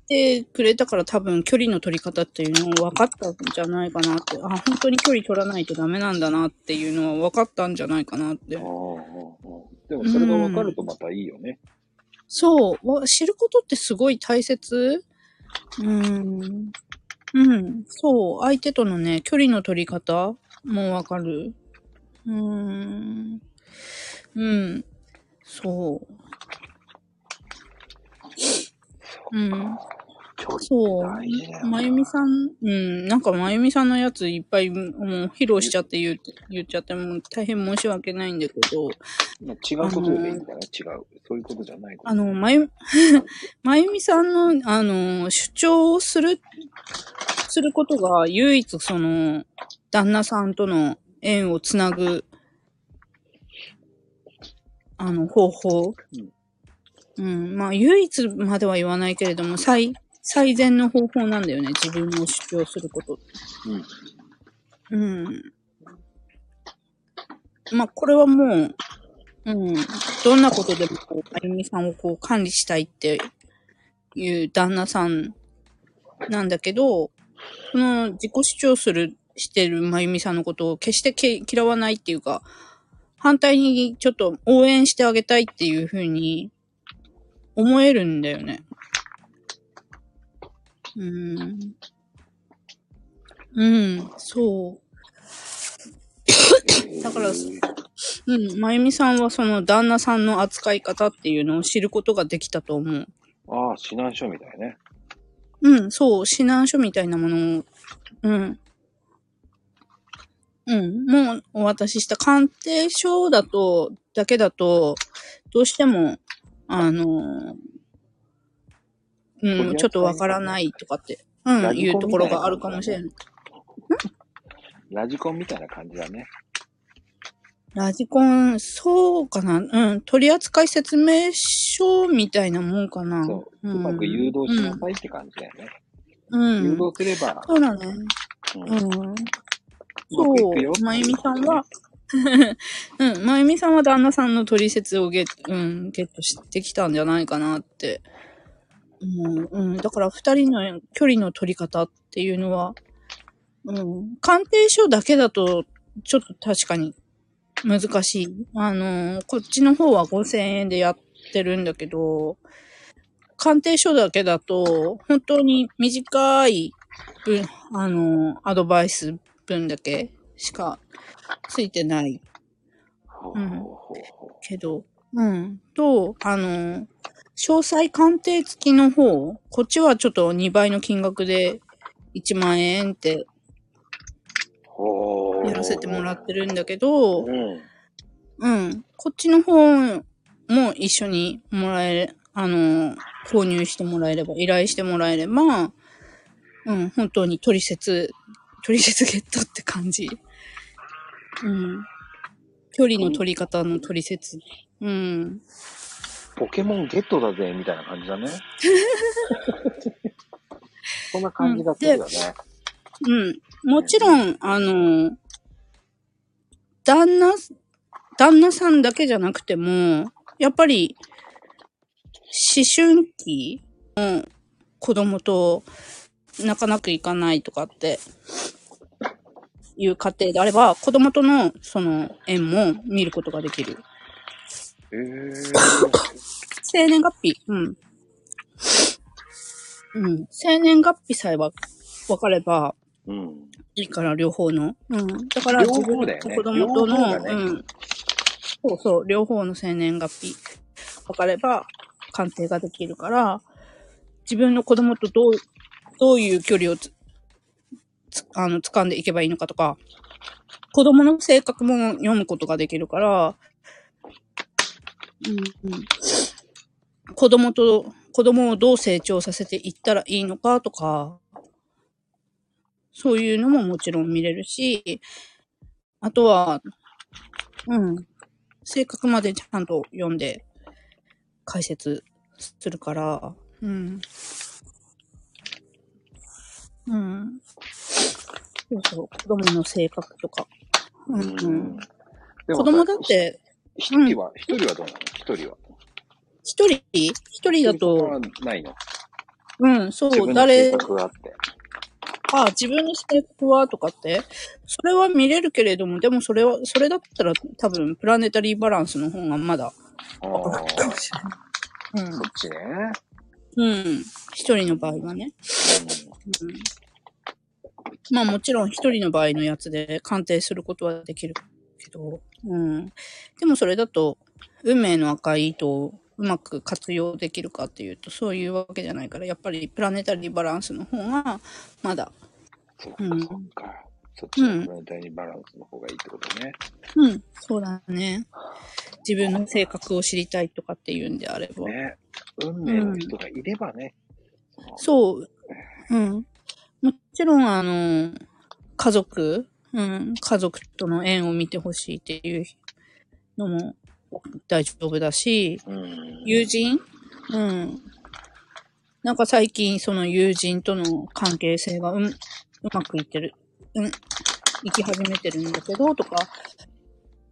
てくれたから多分距離の取り方っていうのを分かったんじゃないかなって、あ、本当に距離取らないとダメなんだなっていうのは分かったんじゃないかなってああ。ああでもそれが分かるとまたいいよね。そう、わ知ることってすごい大切うん。うん。そう。相手とのね、距離の取り方もわかる。うーん。うん。そう。うん。そうまゆみさん、うん、なんかまゆみさんのやついっぱいもう披露しちゃって言う言っちゃってもう大変申し訳ないんだけど、まあ違うことでいいんだね。違う。そういうことじゃない。あの、まゆ、まゆみさんの、あの、主張をする、することが唯一その、旦那さんとの縁をつなぐ、あの、方法。うん。うんまあ、唯一までは言わないけれども、最、最善の方法なんだよね。自分を主張すること。うん。うん。まあ、これはもう、うん。どんなことでも、こう、あゆみさんをこう管理したいっていう旦那さんなんだけど、その自己主張する、してるまゆみさんのことを決して嫌わないっていうか、反対にちょっと応援してあげたいっていうふうに思えるんだよね。うん。うん、そう。だからうん、まゆみさんはその旦那さんの扱い方っていうのを知ることができたと思う。ああ、指南書みたいね。うん、そう、指南書みたいなものを、うん。うん、もうお渡しした鑑定書だと、だけだと、どうしても、あの、うん、ちょっとわからないとかって、うん、いうところがあるかもしれない。ラジコンみたいな感じだね。ラジコン、そうかなうん、取扱説明書みたいなもんかな。そう。んうまく誘導しなさいって感じだよね。うん。誘うん導すれば、そうだね。うんそう。まゆみさんは、うん、まゆみさんは旦那さんの取説をゲッ,、うん、ゲットしてきたんじゃないかなって。うん、うん。だから二人の距離の取り方っていうのは、うん、鑑定書だけだと、ちょっと確かに難しい。あの、こっちの方は5000円でやってるんだけど、鑑定書だけだと、本当に短い分、あの、アドバイス分だけしかついてない。うんけど、うん。と、あの、詳細鑑定付きの方、こっちはちょっと2倍の金額で1万円って。やらせてもらってるんだけど、うん。うん。こっちの方も一緒にもらえ、あの、購入してもらえれば、依頼してもらえれば、うん、本当に取説、取説ゲットって感じ。うん。距離の取り方の取説。うん。ポケモンゲットだぜ、みたいな感じだね。そんな感じがするよね。うん。もちろん、あの、旦那、旦那さんだけじゃなくても、やっぱり、思春期の子供と仲なくいかないとかっていう家庭であれば、子供とのその縁も見ることができる。えー、生年月日。うん。うん。生年月日さえは分かればうん。いいから、両方の。うん。だから、両方だよねと子供との、両方だねうん。そうそう、両方の生年月日分かれば鑑定ができるから、自分の子供とどう、どういう距離をつ、つあの、掴んでいけばいいのかとか、子供の性格も読むことができるから、うんうん、子供と、子供をどう成長させていったらいいのかとか、そういうのももちろん見れるし、あとは、うん、性格までちゃんと読んで解説するから、うん。うん。そうそう、子供の性格とか。うん、うん。子供だっ、て、一人は、一人はどうなの？一人は。一人？一人だと、はないの？うん、そう、誰、あって。あ、自分の性格は？とかって、それは見れるけれども、でもそれは、それだったら多分、プラネタリーバランスの方がまだ、あわかるかもーしれない。そっちね。うん。うん。一人の場合はね。うん。まあもちろん一人の場合のやつで鑑定することはできるけど、うん。でもそれだと、運命の赤い糸をうまく活用できるかっていうと、そういうわけじゃないから、やっぱりプラネタリーバランスの方が、まだ、そっか、うんそっか。そっちのプラネタリーバランスの方がいいってことね。うん、そうだね。自分の性格を知りたいとかっていうんであれば。ね。運命の人がいればね。そう。うん。もちろん、あの、家族、うん、家族との縁を見てほしいっていうのも大丈夫だし、うん。友人？うん。なんか最近その友人との関係性がうん、うまくいってる。うん、生き始めてるんだけど、とか、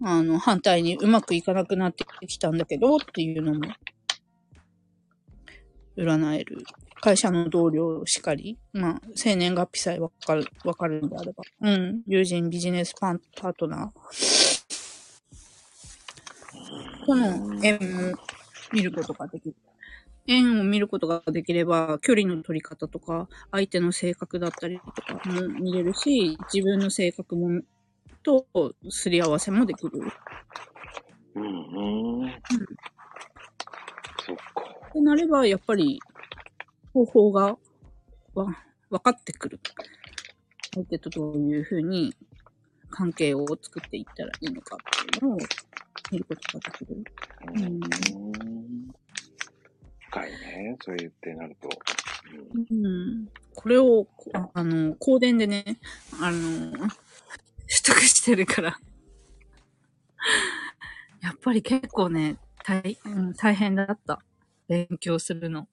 あの、反対にうまくいかなくなってきたんだけど、っていうのも、占える。会社の同僚しかり、まあ、生年月日さえわかる、わかるんであれば。うん。友人、ビジネスパンパートナー。との縁も見ることができる。縁を見ることができれば、距離の取り方とか、相手の性格だったりとかも見れるし、自分の性格も、とすり合わせもできる。うん。うん。そっか。ってなれば、やっぱり、方法が、わ、分かってくる。相手とどういうふうに関係を作っていったらいいのかっていうのを見ることができる。うんうん深いね。そう言ってなると。うん。これを、こああの、香典でね、あの、取得してるから。やっぱり結構ね、大、うん、大変だった。勉強するの。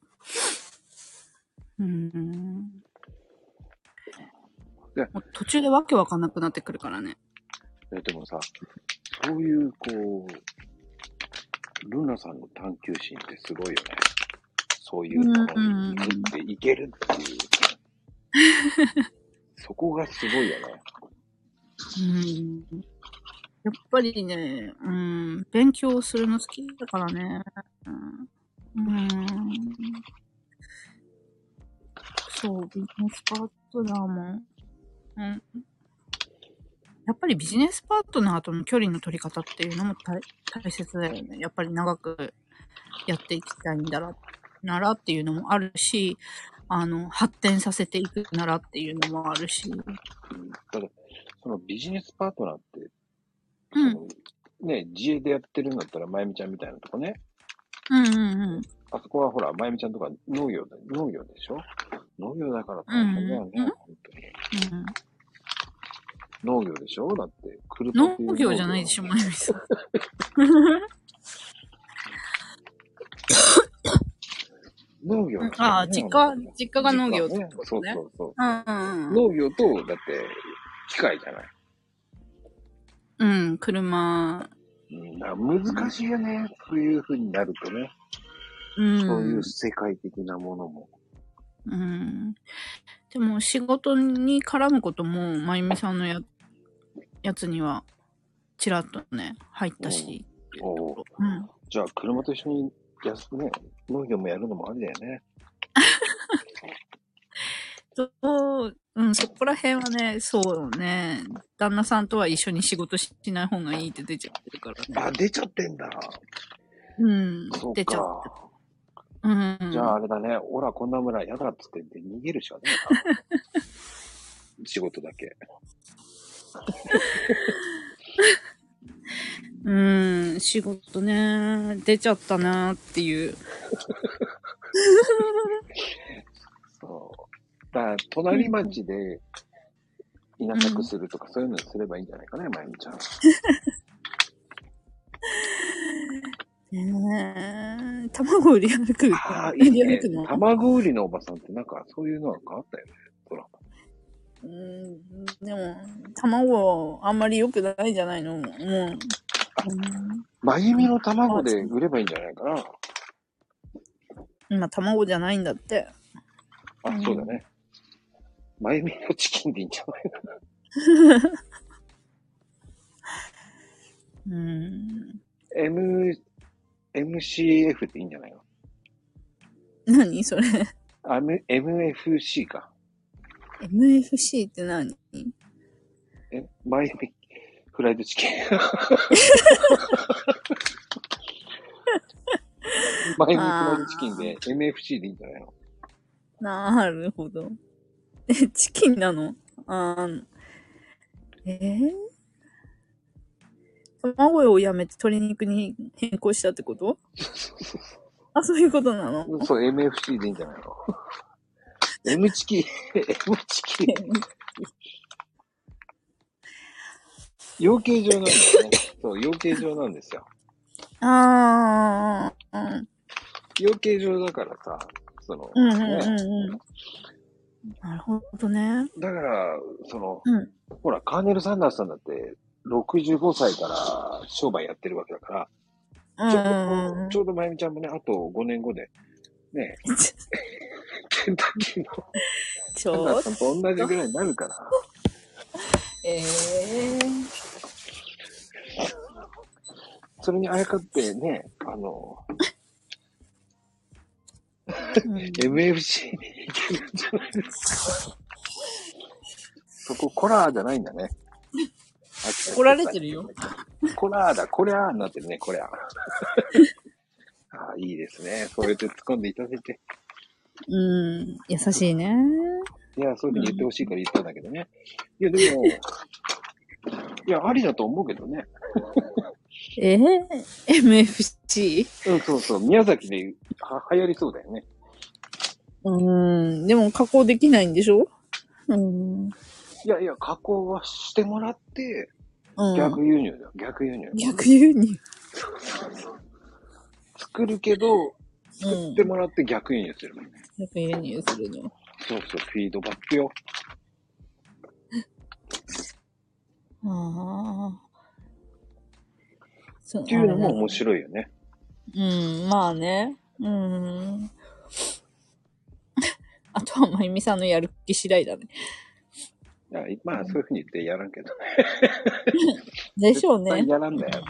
うん。で途中でわけわかんなくなってくるからね。えでもさ、そういう、こう、ルナさんの探求心ってすごいよね。そういうものに行っていけるっていう。そこがすごいよね。うん。やっぱりね、うん、勉強するの好きだからね。うん。うんそう、ビジネスパートナーも。うん。やっぱりビジネスパートナーとの距離の取り方っていうのも大大切だよね。やっぱり長くやっていきたいんだら、ならっていうのもあるし、あの、発展させていくならっていうのもあるし。うんただ、そのビジネスパートナーって、うん。ね、自営でやってるんだったら、まゆみちゃんみたいなとこね。うんうんうん。あそこはほら、まゆみちゃんとか農業だ、農業でしょ？農業だから大変だよね、うんうん本当に。うん農業でしょ？だって、車っていう農業じゃないでしょ、まゆみさん。農業、ああ実家実家が農業ってねそうことねそうそう。うんうん農業と、だって、機械じゃない。うん。うん、車、難しいよね。そういう風になるとね。うん。そういう世界的なものも。うん。でも仕事に絡むことも、まゆみさんのや、やつには、ちらっとね、入ったし。おううん。じゃあ、車と一緒にやす、ね、農業もやるのもありだよね。そう、うん、そこら辺はね、そうね、旦那さんとは一緒に仕事しない方がいいって出ちゃってるからね。あ、出ちゃってんだ。うん出ちゃっか。て。うん。じゃあ、あれだね。オラ、こんな村嫌だっつって言って逃げるしかねえな。仕事だけ。うん、仕事ね、出ちゃったなっていう。そう。だから、隣町で、稲作するとか、そういうのすればいいんじゃないかね、まゆみちゃん。ねえ、卵売り歩く。ああ、売いいね。卵売りのおばさんってなんか、そういうのが変わったよね。ほら。うん、でも、卵、あんまり良くないんじゃないの？もう。うんまゆみの卵で売ればいいんじゃないかな。今、卵じゃないんだって。あ、うんそうだね。まゆみのチキンでいいんじゃない？かな。うん。M、MCF でいいんじゃないの？何？それ。あ M ?MFC か。MFC って何？え、マイミ、フライドチキン。マイミフライドチキンで MFC でいいんじゃないの？なるほど。え、チキンなの？あーえー、卵をやめて鶏肉に変更したってこと？あ、そういうことなの？そう、MFC でいいんじゃないの ?M チキン、M チキン。養鶏場なんですよね。そう、養鶏場なんですよ。ああ、うん。養鶏場だからさ、その、うんうんねうんうん。なるほどね。だから、その、うんほら、カーネル・サンダースさんだって、65歳から商売やってるわけだから、ちょちょうどまゆみちゃんもね、あと5年後で、ね、ケンタッキーのちょっースさんと同じぐらいになるから、ええそれにあやかってね、あの、うん。MFC に行けるんじゃないですか。そこ、コラーじゃないんだね。怒られてるよ。コラーだ、こりゃーになってる。ね、こりゃ。ああ、いいですね。そうやって突っ込んでいただいて。うん、優しいね。いや、そういうふうに言ってほしいから言ったんだけどね。いや、でも、いや、ありだと思うけどね。えー、MFC? うん、そうそう。宮崎で流行りそうだよね。うん、でも加工できないんでしょうん。いやいや、加工はしてもらって、うん。逆輸入だよ。逆輸入。逆輸入。作るけど、うん作って。もらって逆輸入するの。逆輸入するの。そうそう、フィードバックよ。ああ。そうっていうのも面白いよね。うん、まあね。うん。あとは、まゆみさんのやる気次第だね。いやまあ、そういうふうに言ってやらんけどね。でしょうね。やらんだよ。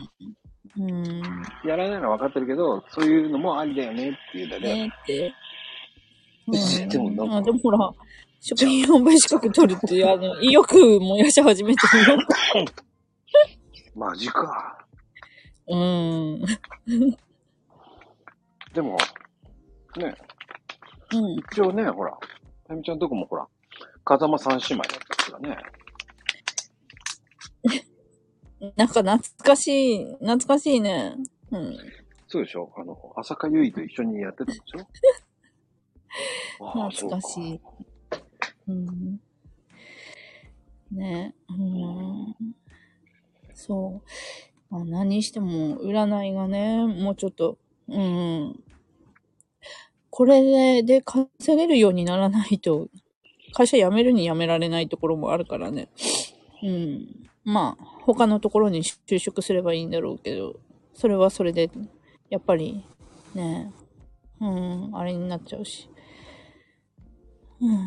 うん。やらないのは分かってるけど、そういうのもありだよねっていうだけ。ねって。うんでもなんかあでもほら、食品販売資格取るっていう、あの、意欲燃やし始めてるよ。マジか。うん。でも、ね、うん。一応ね、ほら、タミちゃんとこもほら、風間三姉妹だったからね。なんか懐かしい、懐かしいね。うん。そうでしょ？あの、浅香唯と一緒にやってたでしょ？懐かしい。うん。ねうん。そう。まあ、何しても、占いがね、もうちょっと、うん。これで、で稼げるようにならないと、会社辞めるに辞められないところもあるからね。うん。まあ、他のところに就職すればいいんだろうけど、それはそれで、やっぱり、ね、うん、あれになっちゃうし。うん。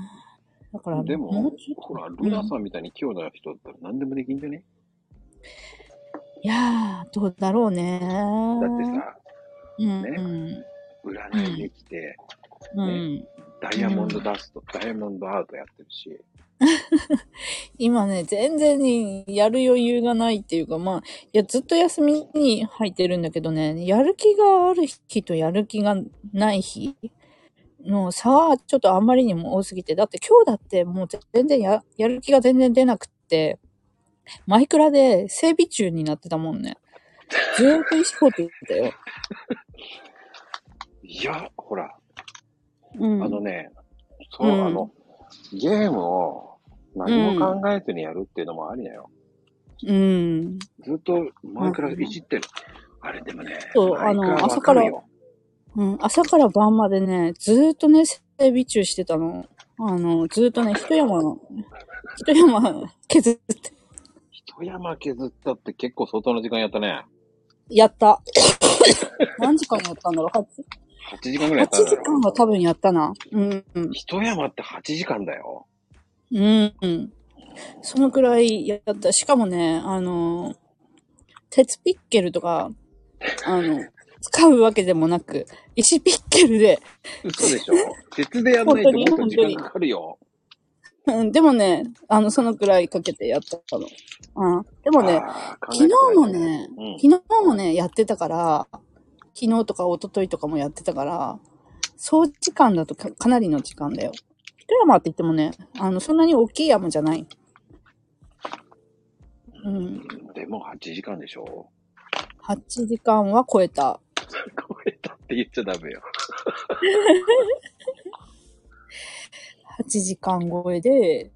だから、でもうちょっとほら、ルナさんみたいに器用な人だったら何でもできんじゃね、いやー、どうだろうね。だってさ、うん、ねうん、占いできて、うん。ダイヤモンドダスト、ダイヤモンドアートやってるし、今ね、全然にやる余裕がないっていうか、まあ、いや、ずっと休みに入ってるんだけどね、やる気がある日とやる気がない日の差はちょっとあんまりにも多すぎて、だって今日だってもう全然や、やる気が全然出なくって、マイクラで整備中になってたもんね。ずーっと意って言ってたよ。いや、ほら、うん。あのね、そう、うんあの、ゲームを何も考えずにやるっていうのもありだよ。うん。ずっとマイクラいじってる。あれでもね、そうあのわかるよ。うん、朝から晩までね、ずーっとね、整備中してたの。あの、ずーっとね、一山、一山削って、一山削ったって結構相当な時間やったね。やった。何時間やったんだろう？8, 8時間ぐらいや8ったんだ時間は多分やったな。うん、うん。一山って8時間だよ。うん、うん。そのくらいやった。しかもね、あの、鉄ピッケルとか、あの、使うわけでもなく、石ピッケルで、嘘でしょ？鉄でやんないともっと時間かかるよ。うん、でもね、あの、そのくらいかけてやったの。うん。でもね、あー昨日もね、うん昨日もね、やってたから、昨日とか一昨日とかもやってたから、総時間だとかかなりの時間だよ。一山って言ってもね、あの、そんなに大きい山じゃない。うん。でも8時間でしょ？8時間は超えた。超えたって言っちゃダメよ。8時間超えで、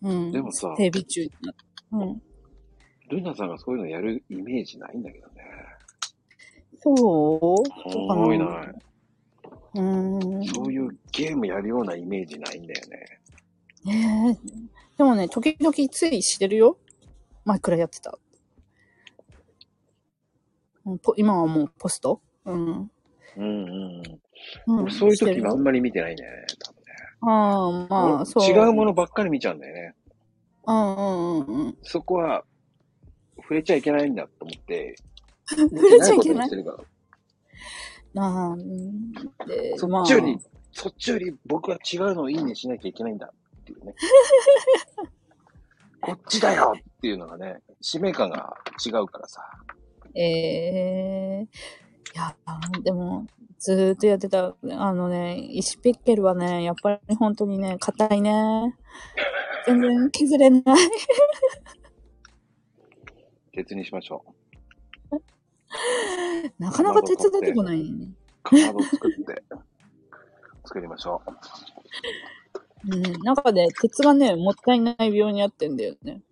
うん。でもさ整備中になった。うん。ルナさんがそういうのやるイメージないんだけどね。そう？そうか思いなな。い。うん。そういうゲームやるようなイメージないんだよね。ねえ。でもね、時々ついしてるよ。マイクラやってた。うんポ今はもうポスト？うん。うんうん。うん、俺そういうしてるよ時はあんまり見てないんだよね。多分ねああ、まあ、俺そう。違うものばっかり見ちゃうんだよね。うんうんうんうん。そこは、触れちゃいけないんだと思って、触れちゃいけない。なんで、そまあっちより、そっちより僕は違うのをいいねしなきゃいけないんだっていうね。こっちだよっていうのがね、使命感が違うからさ。ええいや、でも、ずーっとやってた、あのね、石ピッケルはね、やっぱり本当にね、硬いね。全然削れない。鉄にしましょなかなか鉄出てこない、ね。う。かまど作って、作りましょうん、なんかね、鉄がね、もったいない病にあってんだよね。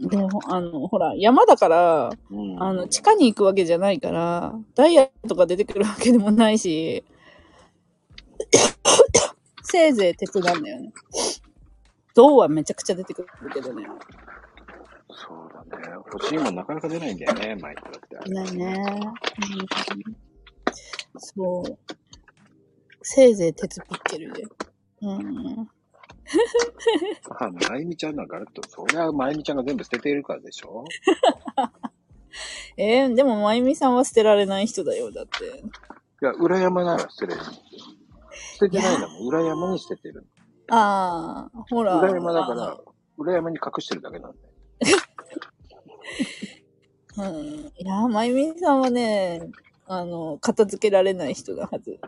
でも、あの、ほら、山だから、う。うん。あの、地下に行くわけじゃないから、ダイヤとか出てくるわけでもないし、せいぜい鉄なんだよね。銅はめちゃくちゃ出てくるけどね。ね。欲しいもんなかなか出ないんだよね、マイクラってあれ。ないね。うん、そう。せいぜい鉄ピッケルで。うん。あ、まゆみちゃんなんかあると、そりゃまゆみちゃんが全部捨てているからでしょえー、でも、まゆみさんは捨てられない人だよ、だって。いや、裏山なら捨てれる。捨ててないんだもん。裏山に捨ててる。ああ、ほら。裏山だかあら、裏山に隠してるだけなんだよ。のうん。いや、まゆみさんはね、あの、片付けられない人だはず。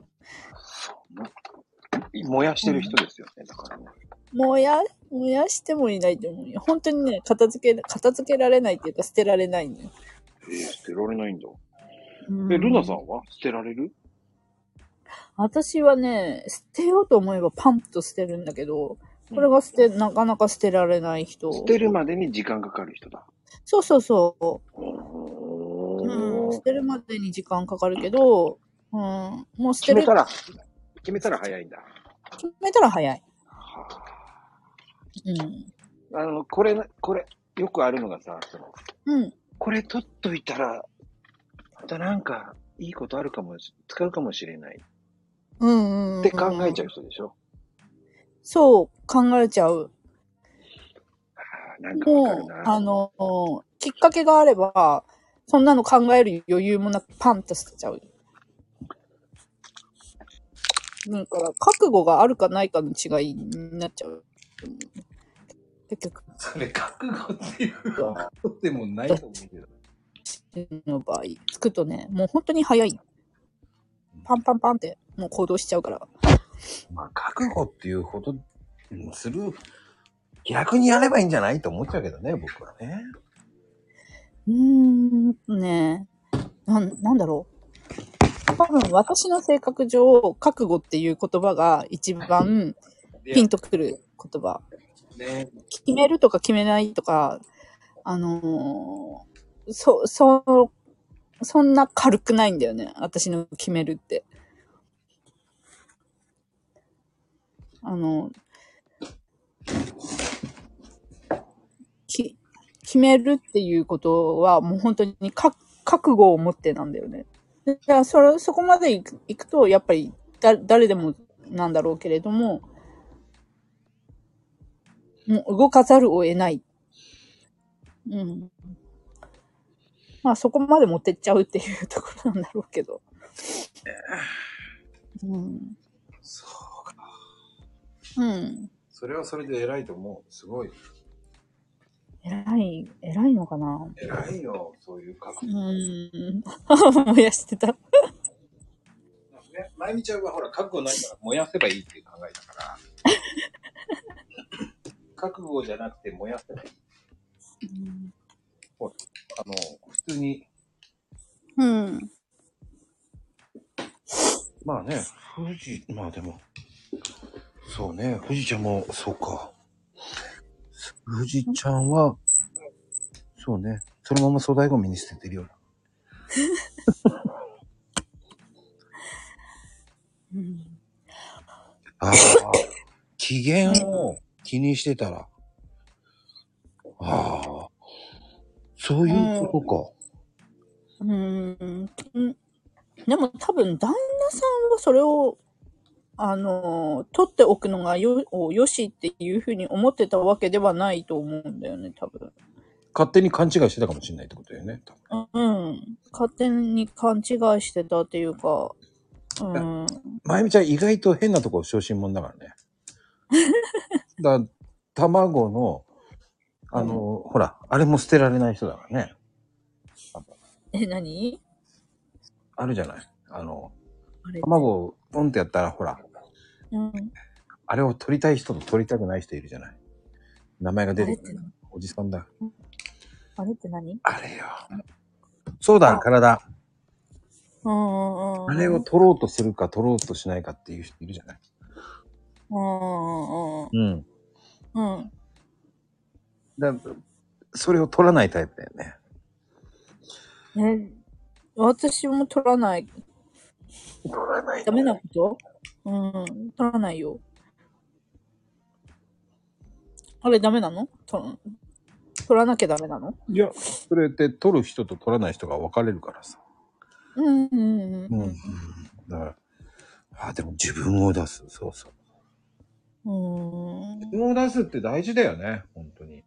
燃やしてる人ですよね、だからね。燃や、燃やしてもいないと思うよ。本当にね、片付け、片付けられないっていうか捨てられないのよ。えー、捨てられないんだ。うんえ、ルナさんは？捨てられる？私はね、捨てようと思えばパンと捨てるんだけど、これが捨て、なかなか捨てられない人。捨てるまでに時間かかる人だ。そうそうそう。おうん、捨ーてるまでに時間かかるけど、うん、もう捨てる決めた、ら、決めたら早いんだ。決めたら早い。はうん。ああの、これ、これ、よくあるのがさ、その、うん。これ取っといたら、またなんか、いいことあるかもし、使うかもしれないうんうん、うん。って考えちゃう人でしょ。そう、考えちゃう。ああ、なんかわかるもう、な。あの、きっかけがあれば、そんなの考える余裕もなくパンと捨てちゃう。だから、覚悟があるかないかの違いになっちゃう。結局、それ覚悟っていうことでもないと思うけど。の場合、つくとね、もう本当に早い。パンパンパンって、もう行動しちゃうから。まあ、覚悟っていうほどうんする、逆にやればいいんじゃないと思っちゃうけどね、僕はね。うーんとね、なん、なんだろう。多分私の性格上、覚悟っていう言葉が一番ピンとくる言葉。ね。決めるとか決めないとか、あのーそ、そ、そんな軽くないんだよね。私の決めるって。あの、き、決めるっていうことはもう本当にか覚悟を持ってなんだよね。だからそれ、そこまで行く行くと、やっぱりだ誰でもなんだろうけれども、もう動かざるを得ない。うん。まあそこまで持ってっちゃうっていうところなんだろうけど。うん。そうか。うん。それはそれで偉いと思う。すごい。偉い、偉いのかな？偉いよ、そういう覚う悟。ん。燃やしてた。ね、まゆみちゃんはほら、覚悟ないから燃やせばいいっていう考えだから。覚悟じゃなくて燃やせばいい。あの、普通に、うん。まあね、富士、まあでも、そうね、富士ちゃんも、そうか。富士ちゃんは、そうね、そのまま粗大ゴミに捨ててるような。うんああ、機嫌を気にしてたら、ああ、そういうことか。うん。うんでも多分旦那さんはそれを、あの、取っておくのがよ、およしっていうふうに思ってたわけではないと思うんだよね、多分。勝手に勘違いしてたかもしれないってことだよね。多分うん。勝手に勘違いしてたっていうか、うん。まゆみちゃん意外と変なとこ小心者だからね。だ卵の、あの、ほら、あれも捨てられない人だからね。え、何？あるじゃない。あの。卵をポンってやったら、ほら、うん。あれを取りたい人と取りたくない人いるじゃない。名前が出てくる。おじさんだ。あれって何？あれよ。そうだ、体。うんうんうん。あれを取ろうとするか取ろうとしないかっていう人いるじゃない？うんうんうんうん。うん。だそれを取らないタイプだよね。え、私も取らない。取らないダメなこと？うん。取らないよ。あれダメなの？取ら取らなきゃダメなの？いや、それって取る人と取らない人が分かれるからさ。うんうんうん。うん。だから、あ、でも自分を出す。そうそう。うん。自分を出すって大事だよね。本当に。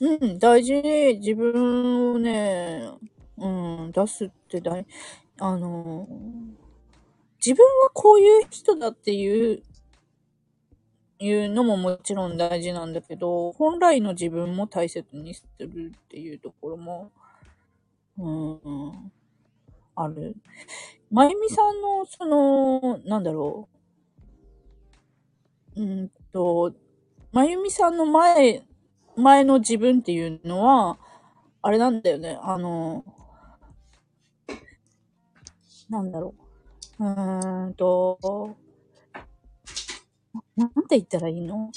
うん、大事。自分をね、うん、出すって大、あの、自分はこういう人だっていう、いうのももちろん大事なんだけど、本来の自分も大切にするっていうところも、うん、ある。まゆみさんの、その、なんだろう。うんと、まゆみさんの前、前の自分っていうのは、あれなんだよね。あの、なんだろう。うーんと、なんて言ったらいいの？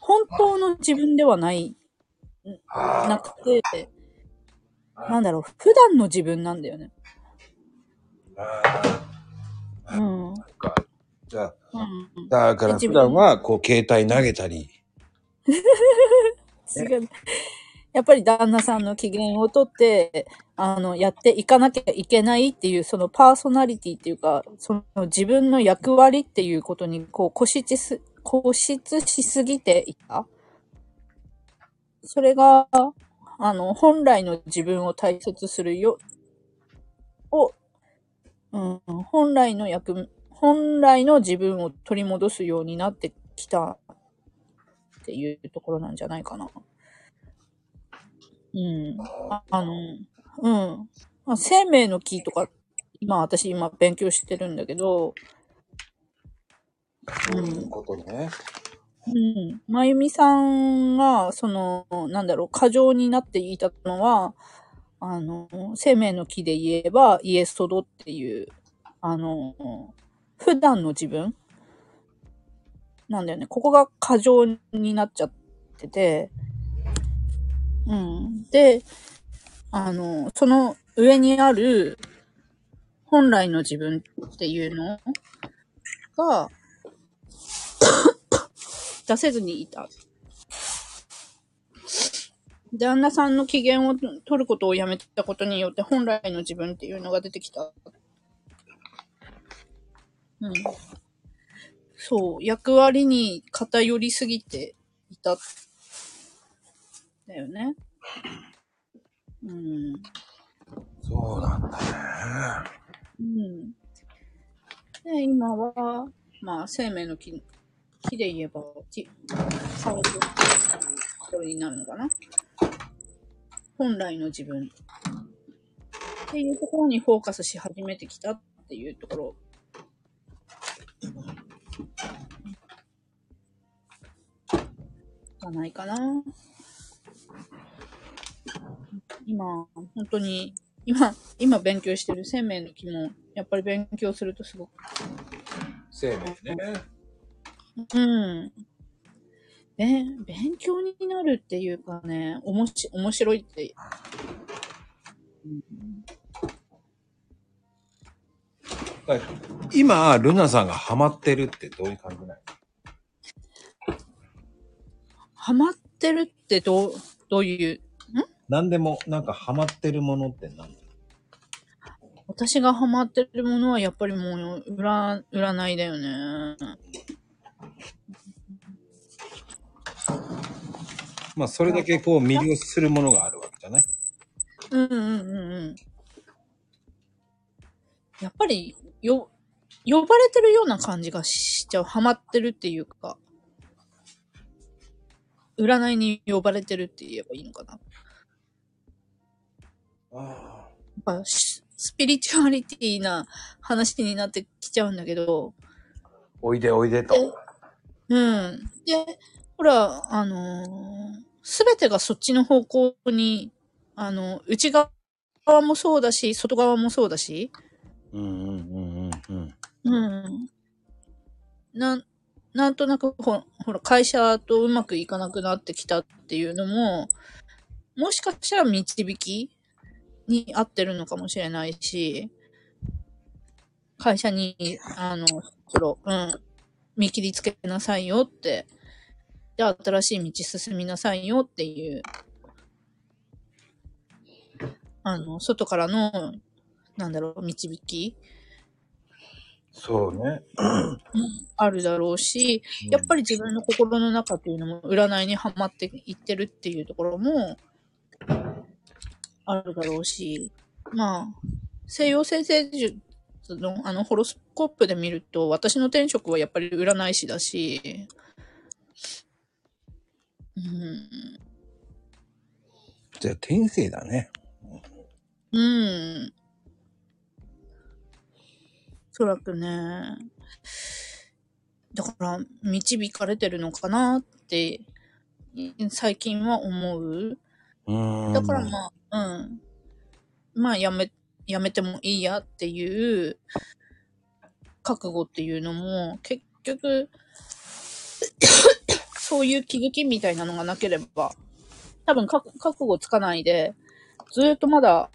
本当の自分ではない、なくて、なんだろう、普段の自分なんだよね。うん。うん。じゃあ、だから普段は、こう、携帯投げたり、違う。やっぱり旦那さんの機嫌をとって、あの、やっていかなきゃいけないっていう、そのパーソナリティっていうか、その自分の役割っていうことに、こう、固執す、固執しすぎていた。それが、あの、本来の自分を大切するよ、を、うん、本来の役、本来の自分を取り戻すようになってきたっていうところなんじゃないかな。うん。ああの、うん。まあ生命の木とか、今私今勉強してるんだけど、そういうことね。うん。まゆみさんが、その、なんだろう、過剰になっていたのは、あの、生命の木で言えば、イエストドっていう、あの、普段の自分なんだよね。ここが過剰になっちゃってて、うん。で、あの、その上にある本来の自分っていうのが、出せずにいた。旦那さんの機嫌を取ることをやめたことによって本来の自分っていうのが出てきた。うん。そう、役割に偏りすぎていた。だよね。うん。そうなんだね。うん。で、今は、まあ、生命の木、木で言えば、木、サウンドこれになるのかな本来の自分。っていうところにフォーカスし始めてきたっていうところ。じゃないかな。今、本当に、今、今勉強してる生命の木も、やっぱり勉強するとすごく、生命ね。うん。べ勉強になるっていうかね、おもし、面白いって。今、ルナさんがハマってるってどういう感じなの？ハマってるってどう、どういう、何でも、なんかハマってるものって何私がハマってるものはやっぱりもう、占、占いだよね。まあ、それだけこう魅了するものがあるわけじゃない？うんうんうんうん。やっぱり、よ、呼ばれてるような感じがしちゃう。ハマってるっていうか、占いに呼ばれてるって言えばいいのかな。あやっぱススピリチュアリティな話になってきちゃうんだけど、おいでおいでと。うん。で、ほら、あのすべてがそっちの方向に、あの、内側もそうだし、外側もそうだし、うんうんうんうんうん。うん。なん、なんとなくほ、ほら、会社とうまくいかなくなってきたっていうのも、もしかしたら導きに合ってるのかもしれないし、会社に、あの、そろ、うん、見切りつけなさいよって、で、新しい道進みなさいよっていう、あの、外からの、なんだろう、導きそうね。あるだろうし、やっぱり自分の心の中っていうのも占いにはまっていってるっていうところもあるだろうし、まあ、西洋先生術つの、あの、ホロスコープで見ると、私の転職はやっぱり占い師だし、うん、じゃあ、天性だね。うん。おそらくね、だから、導かれてるのかなって、最近は思う。だからまあ、うん。まあ、やめ、やめてもいいやっていう、覚悟っていうのも、結局、そういう気づきみたいなのがなければ、多分か覚悟つかないで、ずっとまだ、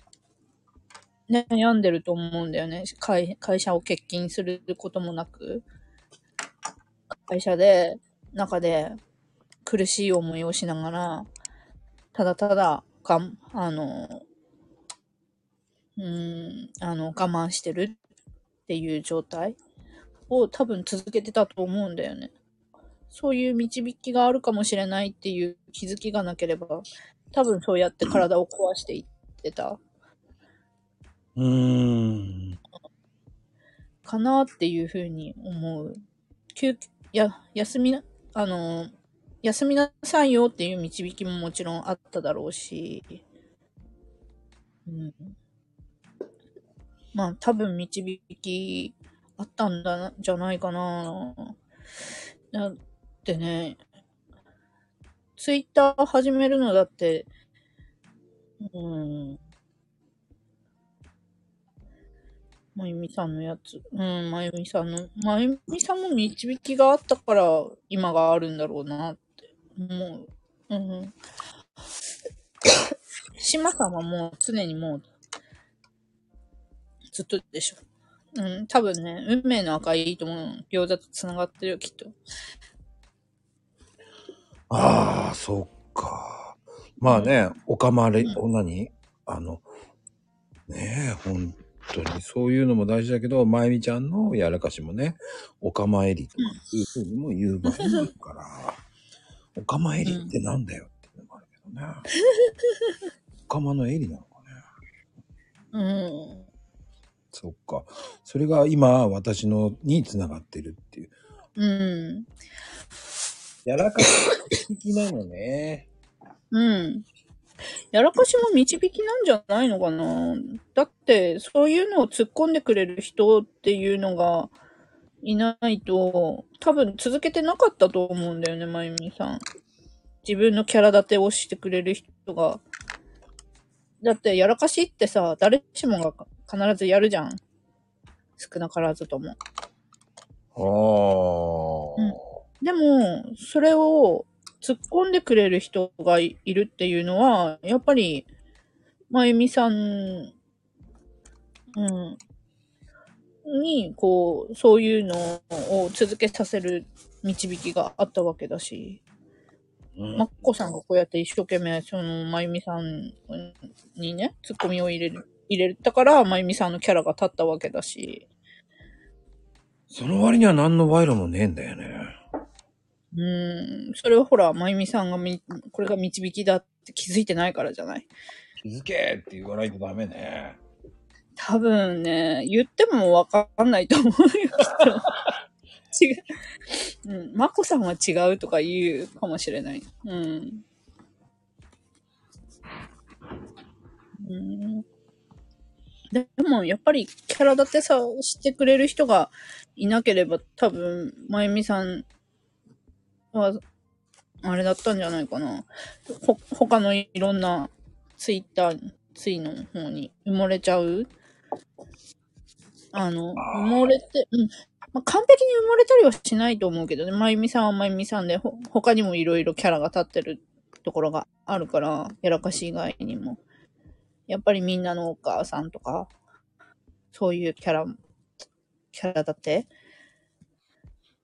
悩んでると思うんだよね。会会社を欠勤することもなく、会社で、中で苦しい思いをしながら、ただただ、がん、あの、うーん、あの、我慢してるっていう状態を多分続けてたと思うんだよね。そういう導きがあるかもしれないっていう気づきがなければ、多分そうやって体を壊していってたうーん。かなっていうふうに思う。休、や、休みな、あの、休みなさいよっていう導きももちろんあっただろうし、うん。まあ多分導きあったんだ、じゃないかな。だってね、ツイッター始めるのだって、うん。まゆみさんのやつ。うん、まゆみさんの、まゆみさんも導きがあったから今があるんだろうなって思う。うん。島さんはもう常にもう、ずっとでしょ。うん、多分ね、運命の赤いと思う。餃子と繋がってるよ、きっと。ああ、そっか。まあね、おかまれ、お何あの、ねえ、本当にそういうのも大事だけど、まゆみちゃんのやらかしもね、おかまえりとかいうふうにも言う場合もあるから、おかまえりってなんだよっていうのもあるけどね。おかまのえりなのかね。うん。そっか。それが今、私のに繋がってるっていう。うん。やらかし的なのね。うん。やらかしも導きなんじゃないのかなだって、そういうのを突っ込んでくれる人っていうのがいないと、多分続けてなかったと思うんだよね、まゆみさん。自分のキャラ立てをしてくれる人が。だって、やらかしってさ、誰しもが必ずやるじゃん。少なからずとも。ああ、うんでも、それを突っ込んでくれる人がいるっていうのは、やっぱり、まゆみさん、うん、に、こう、そういうのを続けさせる導きがあったわけだし、うん。まっこさんがこうやって一生懸命、その、まゆみさんにね、ツッコミを入れる、入れたから、まゆみさんのキャラが立ったわけだし、その割には何の賄賂もねえんだよね。うーん、それはほら、まゆみさんがみ、これが導きだって気づいてないからじゃない？気づけって言わないとダメね。多分ね、言ってもわかんないと思うよ、きっと。違う。うん、まこさんは違うとか言うかもしれない。うん。うん、でも、やっぱりキャラ立てさ、してくれる人がいなければ、多分、まゆみさんは、あれだったんじゃないかな。ほ、他のいろんなツイッター、ツイの方に埋もれちゃうあの、埋もれて、うん。まあ、完璧に埋もれたりはしないと思うけどね。まゆみさんはまゆみさんで、ほ、他にもいろいろキャラが立ってるところがあるから、やらかし以外にも。やっぱりみんなのお母さんとか、そういうキャラ、キャラ立て、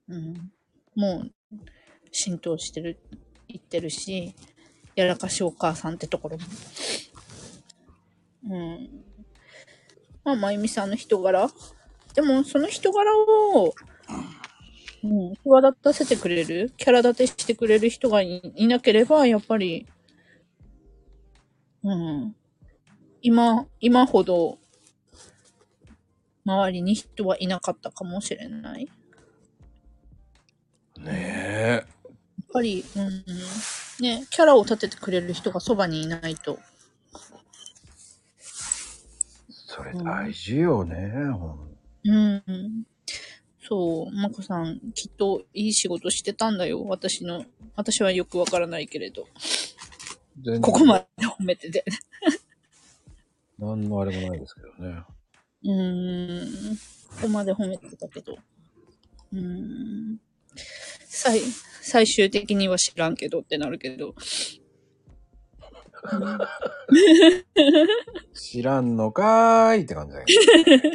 うん。もう、浸透してる、言ってるし、やらかしお母さんってところも。うん。まあ、まゆみさんの人柄でも、その人柄を、うん、際立たせてくれる、キャラ立てしてくれる人がいいなければ、やっぱり、うん、今、今ほど、周りに人はいなかったかもしれない。やっねぱり、うん、ね、キャラを立ててくれる人がそばにいないと。それ大事よね。ほんうん。そう、まこさん、きっといい仕事してたんだよ。私の、私はよくわからないけれど。ここまで褒めてて。何のあれもないですけどね。うーん。ここまで褒めてたけど。うーん。最、最終的には知らんけどってなるけど。知らんのかーいって感じだけど。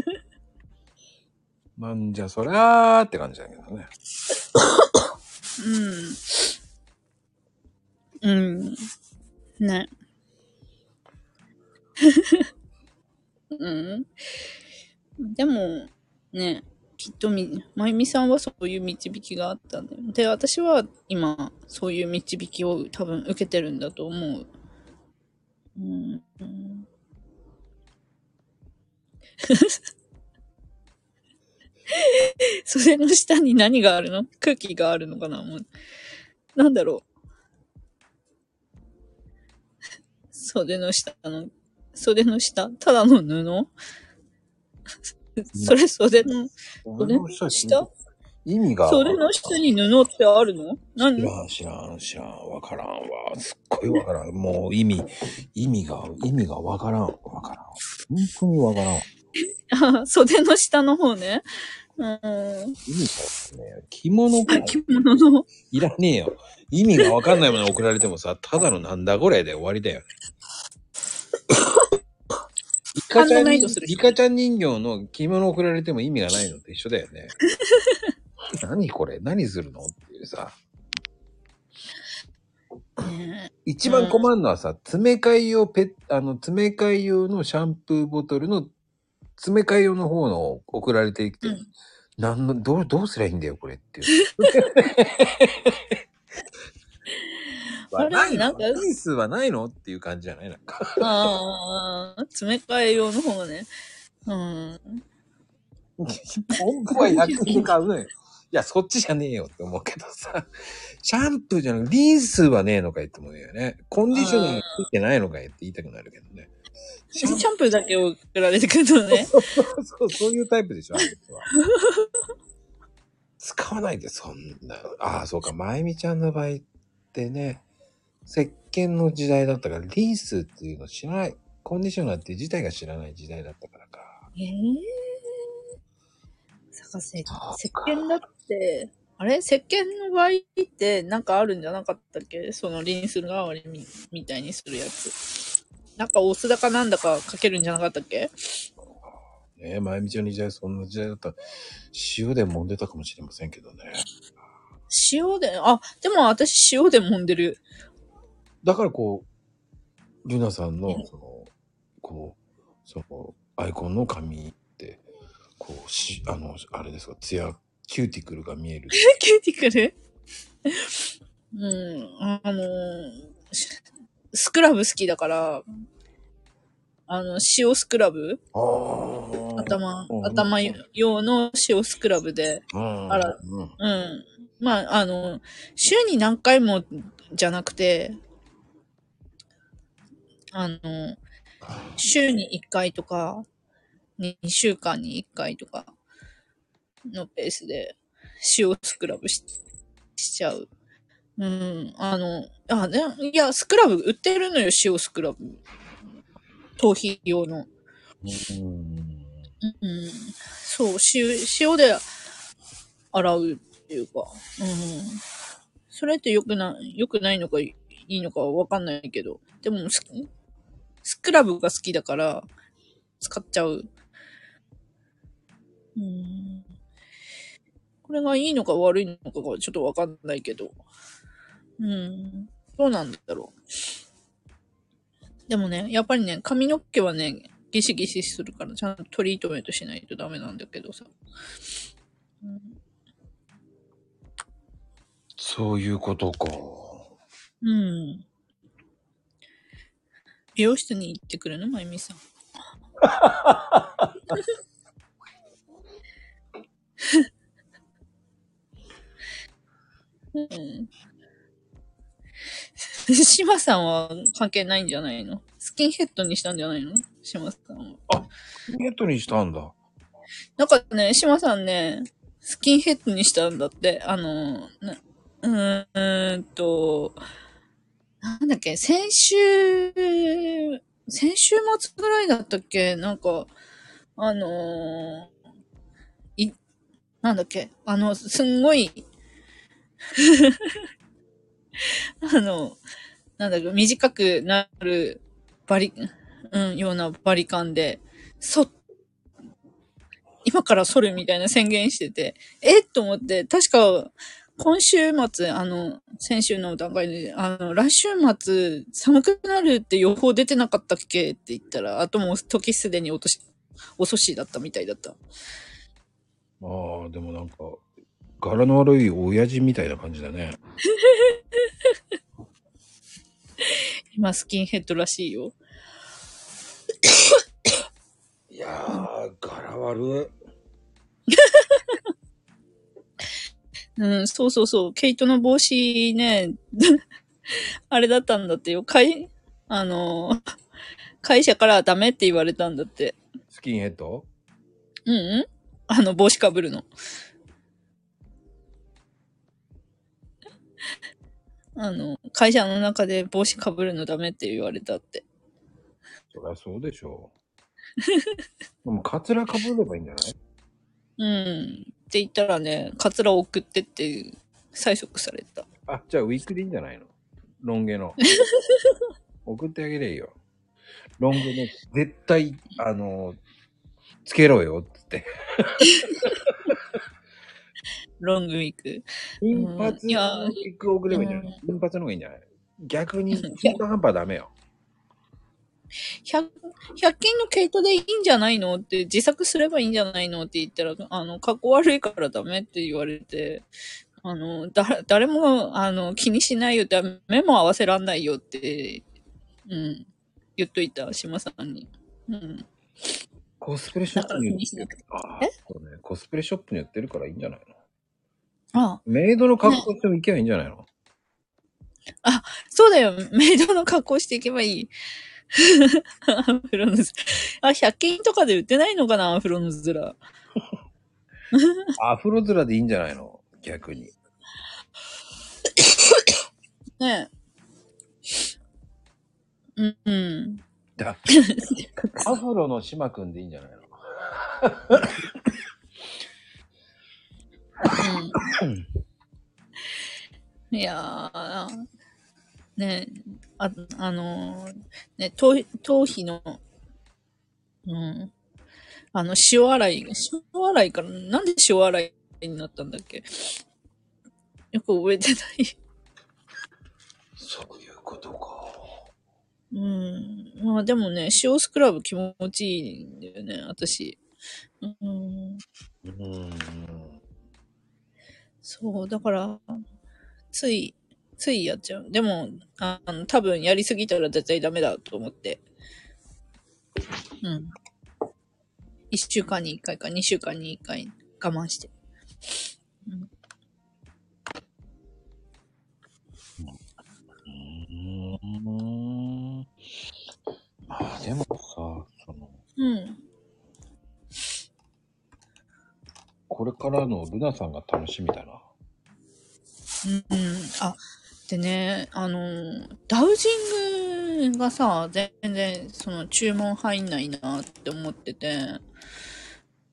なんじゃそりゃーって感じだけどね。うん。うん。ね。うん。でも、ね、きっとみ、まゆみさんはそういう導きがあったんだよ。で、私は今、そういう導きを多分受けてるんだと思う。うん。の下に何があるの？空気があるのかな？もう。なんだろう。袖の下？の、袖の下ただの布？それ袖の、俺の下？下意味が。袖の下に布ってあるの？何？知らん、知らん、知らん、わからんわ。すっごいわからん。もう意味、意味が、意味がわからん、わからん。本当にわからん。あ 袖の下の方ね。うん。意味がね、着物が着物の。いらねえよ。意味がわかんないもの送られてもさ、ただのなんだこれで終わりだよ ね。イカちゃん人ハンドメイドするイカちゃん人形の着物送られても意味がないのと一緒だよね。何これ？何するの？っていうさ。ね一番困るのはさ、詰め替え用ペッ、あの、詰め替え用のシャンプーボトルの詰め替え用の方の送られてきて、うんなんの、どう、どうすりゃいいんだよ、これっていう。ないの？なんかリンスはないの？っていう感じじゃない？なんか。ああ、詰め替え用の方がね。うん。本当は100円で買うのよ。いや、そっちじゃねえよって思うけどさ。シャンプーじゃなくて、リンスはねえのかいって思うよね。コンディショナーついてないのかいって言いたくなるけどね。シャンプーだけ送られてくるのね。そう、そういうタイプでしょ、あの人は。使わないで、そんな。ああ、そうか、まゆみちゃんの場合ってね、石鹸の時代だったから、リンスっていうの知らない。コンディショナーって自体が知らない時代だったからか。ええ探せ、石鹸だって、あれ？石鹸の場合ってなんかあるんじゃなかったっけ？そのリンス代わりみみたいにするやつ。なんかお酢だかなんだかかけるんじゃなかったっけ？ねえ、まゆみちゃんの時代、そんな時代だった。ら、塩で揉んでたかもしれませんけどね。塩で、あ、でも私塩で揉んでる。だからこう、ルナさんの、その、こう、その、アイコンの髪って、こう、し、あの、あれですか、ツヤ、キューティクルが見える。キューティクル？うん、あのースクラブ好きだから、あの、塩スクラブ？ああ。頭う、ん頭用の塩スクラブで、うん。あらうん。うん。まあ、あの、週に何回もじゃなくて、あの、週に1回とか、2週間に1回とかのペースで塩スクラブししちゃう。うん、あの、あ、ね、いや、スクラブ売ってるのよ、塩スクラブ。頭皮用の。うん。うん、そう、塩、塩で洗うっていうか、うん。それって良くな、良くないのかいいのかわかんないけど、でもス、スクラブが好きだから、使っちゃう。うん。これがいいのか悪いのかがちょっとわかんないけど、うん。どうなんだろう。でもね、やっぱりね、髪の毛はね、ギシギシするから、ちゃんとトリートメントしないとダメなんだけどさ。うんそういうことか。うん。美容室に行ってくるの？まゆみさん。うん。島さんは関係ないんじゃないの？スキンヘッドにしたんじゃないの？島さんは。ゲットにしたんだ。なんかね、島さんね、スキンヘッドにしたんだって。あの、うーんと、なんだっけ、先週、先週末ぐらいだったっけ？なんか、あのーい、なんだっけ？あの、すんごい、あの、なんだろう、短くなるバリ、うん、ようなバリカンで、そ、今から剃るみたいな宣言してて、え？と思って、確か、今週末、あの、先週の段階で、あの、来週末、寒くなるって予報出てなかったっけ？って言ったら、あともう時すでに落とし、遅しだったみたいだった。ああ、でもなんか、柄の悪い親父みたいな感じだね。今、スキンヘッドらしいよ。いやー、柄悪うん、そうそうそう。ケイトの帽子ね、あれだったんだってよ。会、あの、会社からダメって言われたんだって。い。スキンヘッド？うんうんあの、帽子かぶるの。あの、会社の中で帽子かぶるのダメって言われたって。そりゃそうでしょう。でも、カツラかぶればいいんじゃない？うん。って言ったらね、カツラを送ってって催促された。あ、じゃあウィークでいいんじゃないの？ロン毛の。送ってあげれよ。ロン毛の、絶対、あの、つけろよ、つって。ロングウィーク。金髪いやのウィーク送ればいいんじゃない？金髪の方がいいんじゃない？逆に、中途半端はダメよ。100、100均の毛糸でいいんじゃないのって、自作すればいいんじゃないのって言ったら、あの、格好悪いからダメって言われて、あの、だ、誰も、あの、気にしないよって、目も合わせらんないよって、うん、言っといた、島さんに。うん。コスプレショップに売ってだから気にしなくてああえ？そうね。コスプレショップに売ってるからいいんじゃないの？あメイドの格好しても行けばいいんじゃないの、そうだよ。メイドの格好していけばいい。アフロのズラ。あ、100均とかで売ってないのかな？アフロのズラ。アフロ面でいいんじゃないの？逆に。ねえ。うん、うん。だ アフロの島くんでいいんじゃないの？うん。いやー、ねあ、あのー、ね、頭、頭皮の、うん。あの、塩洗い、塩洗いから、なんで塩洗いになったんだっけ？よく覚えてない。そういうことか。うん。まあでもね、塩スクラブ気持ちいいんだよね、私。うん。うーん。そう、だから、つい、ついやっちゃう。でも、あの、多分やりすぎたら絶対ダメだと思って。うん。一週間に一回か二週間に一回我慢して。うーん。まあでもさ、その、うん。これからのルナさんが楽しみだな。うん、うん。あ、でね、あの、ダウジングがさ、全然、その、注文入んないなって思ってて、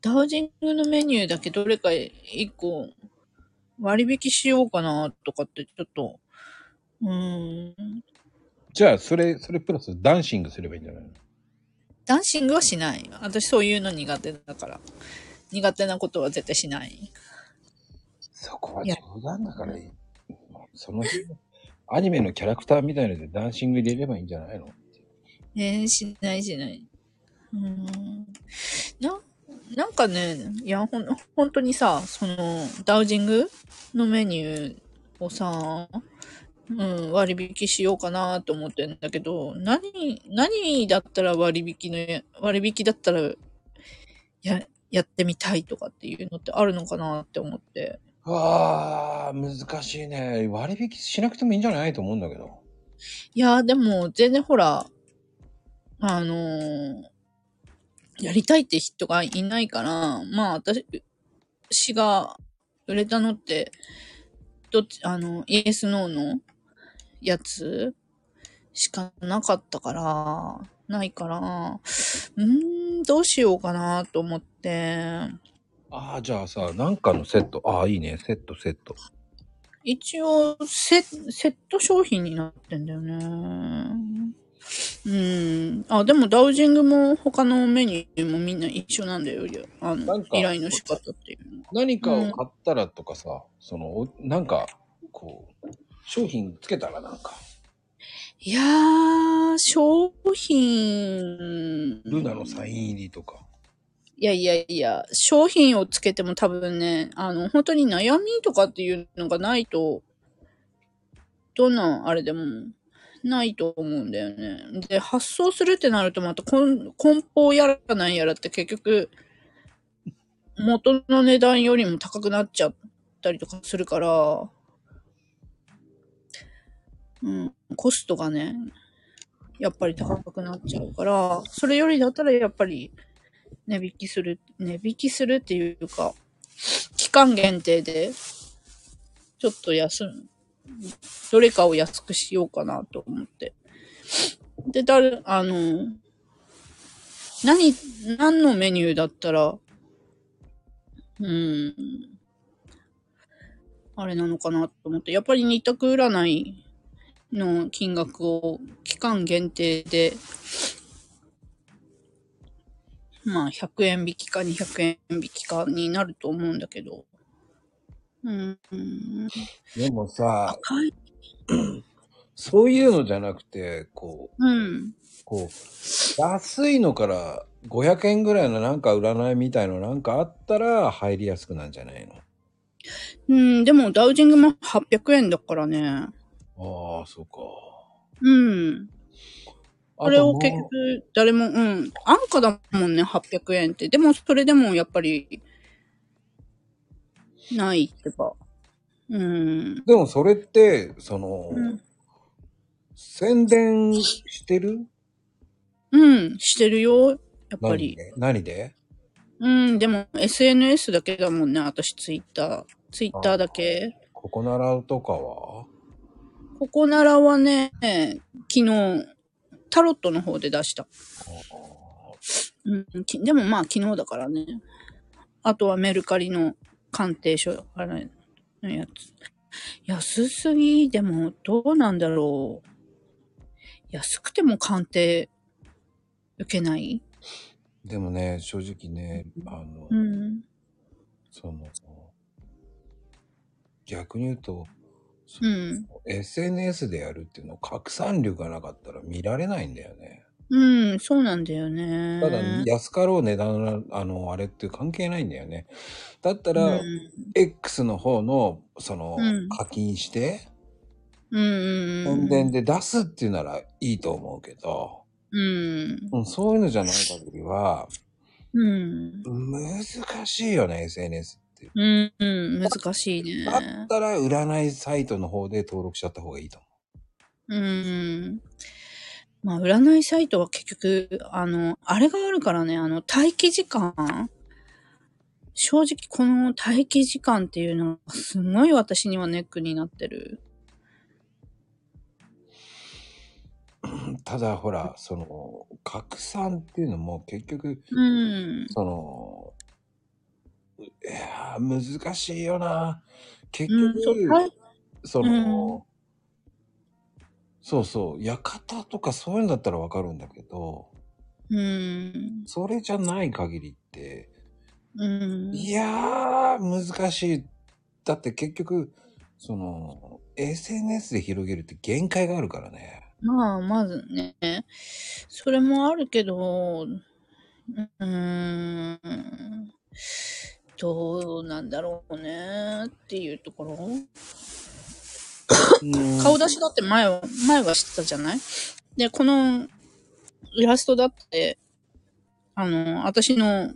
ダウジングのメニューだけどれか一個割引しようかなとかってちょっと、うーん、じゃあ、それ、それプラスダンシングすればいいんじゃないの？ダンシングはしない。私そういうの苦手だから。苦手なことは絶対しない。そこは冗談だから。その日のアニメのキャラクターみたいのでダンシング入れればいいんじゃないの？えー、しないしない。うーん。な、なんかね、いや、ほん、本当にさ、その、ダウジングのメニューをさ、うん、割引しようかなと思ってんだけど、何、何だったら割引の、割引だったら、や、やってみたいとかっていうのってあるのかなって思って。ああ、ー、難しいね。割引しなくてもいいんじゃないと思うんだけど。いや、でも、全然ほら、あのーやりたいって人がいないから、まあ、私、私が売れたのって、どっち、あの、イエスノーのやつしかなかったから、ないから、うーん、どうしようかなと思って、ああ、じゃあさ、なんかのセット。ああ、いいね。セット、セット。一応セ、セット商品になってんだよね。うん。あ、でもダウジングも他のメニューもみんな一緒なんだよ。あのなん、か依頼の仕方っていうのは。何かを買ったらとかさ、その、おなんか、こう、商品つけたらなんか、いやー、商品。ルナのサイン入りとか。いやいやいや、商品をつけても多分ね、あの、本当に悩みとかっていうのがないと、どんなあれでもないと思うんだよね。で、発送するってなるとまた梱梱包やらなんやらって結局、元の値段よりも高くなっちゃったりとかするから、うん、コストがね、やっぱり高くなっちゃうから、それよりだったらやっぱり、値引きする、値引きするっていうか、期間限定で、ちょっと安む、どれかを安くしようかなと思って。で、だ、あの、何、何のメニューだったら、うん、あれなのかなと思って、やっぱり二択占いの金額を期間限定で、まあ、100円引きか200円引きかになると思うんだけど。うん。でもさ。そういうのじゃなくて、こう、うん。こう、安いのから500円ぐらいのなんか占いみたいのなんかあったら入りやすくなんじゃないの？うん、でもダウジングも800円だからね。ああ、そうか。うん。これを結局、誰も、うん。安価だもんね、800円って。でも、それでもやっぱり、ないってば。うん。でもそれって、その、うん宣伝してる？うん、してるよ。やっぱり。何で？何で？うん、でも SNS だけだもんね、私ツイッター。ツイッターだけ。ここならとかは？ここならはね、昨日、タロットの方で出した。うん、きでもまあ昨日だからね。あとはメルカリの鑑定書、あれのやつ。安すぎでもどうなんだろう。安くても鑑定受けない？でもね、正直ね、あの、うん。その、逆に言うと、そうん。SNS でやるっていうの拡散力がなかったら見られないんだよね。うん、そうなんだよね。ただ、安かろう値段な、あの、あれって関係ないんだよね。だったら、うん、X の方の、その、うん課金して、うんうんうん。宣伝で出すっていうならいいと思うけど、うん。うん、そういうのじゃない限りは、うん。難しいよね、SNS うん、うん、難しいだっね。たら、占いサイトの方で登録しちゃった方がいいと思うん。まあ、占いサイトは結局、あの、あれがあるからね、あの、待機時間正直この待機時間っていうのがすごい私にはネックになってる。う。ただ、ほら、その、拡散っていうのも結局、うん。その、いやー難しいよな。結うん、局、そう、はいその、そうそう、館とかそういうんだったらわかるんだけど、うん。それじゃない限りって、うん。いやー、難しい。だって結局、その、SNS で広げるって限界があるからね。まあ、まずね、それもあるけど、うーん、どうなんだろうねっていうところ。顔出しだって前は、前は知ってたじゃない？で、このイラストだって、あの、私の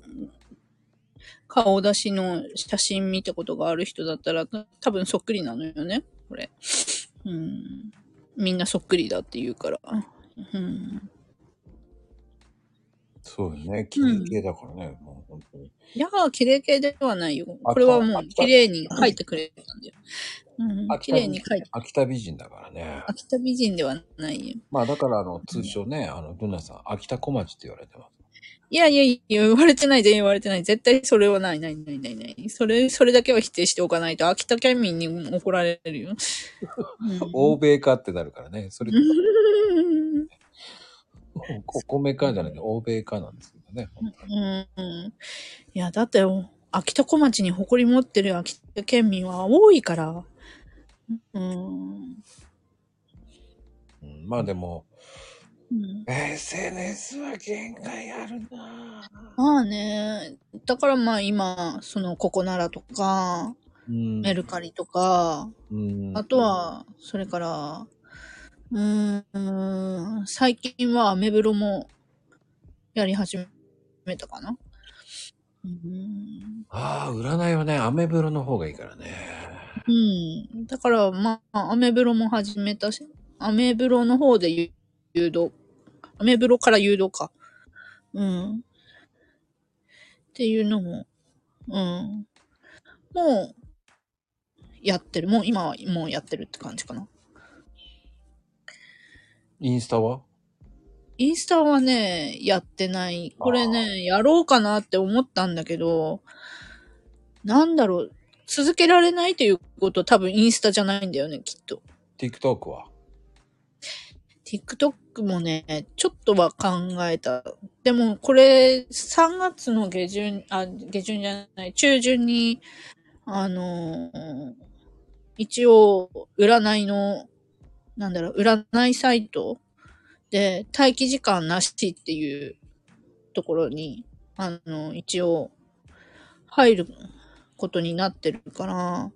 顔出しの写真見たことがある人だったら、多分そっくりなのよね、これ。うん。みんなそっくりだって言うから。うん。そうよね。綺麗系だからね。もう本当に。いやー、綺麗系ではないよ。あこれはもう綺麗に描いてくれたんだよ。うん。綺麗に描いて。秋田美人だからね。秋田美人ではないよ。まあだからあの、通称ね、あの、ルナさん、秋田小町って言われてます。いやいやいや、言われてない、全然言われてない。絶対それはない、ない、ない、ない、ない。それ、それだけは否定しておかないと、秋田県民に怒られるよ。うん欧米化ってなるからね。それ、うんお米化じゃなくて欧米化なんですけどね。うん。いや、だって、秋田小町に誇り持ってる秋田県民は多いから。うん。うんまあでも、うん、SNS は限界あるなぁまあね、だからまあ今、そのココナラとか、うん。メルカリとか、うん。あとは、それから、うーん、最近はアメブロもやり始めたかな。うん、ああ、占いはね、アメブロの方がいいからね。うん。だから、まあ、アメブロも始めたし、アメブロの方で誘誘導、アメブロから誘導か。うん。っていうのも、うん。もう、やってる。もう今はもうやってるって感じかな。インスタは？インスタはね、やってない。これね、やろうかなって思ったんだけど、なんだろう。続けられないということは多分インスタじゃないんだよね、きっと。?TikTok は？TikTok もね、ちょっとは考えた。でも、これ、3月の下旬、あ、下旬じゃない、中旬に、あのー一応、占いの、なんだろう、占いサイトで、待機時間なしっていうところに、あの、一応、入ることになってるから、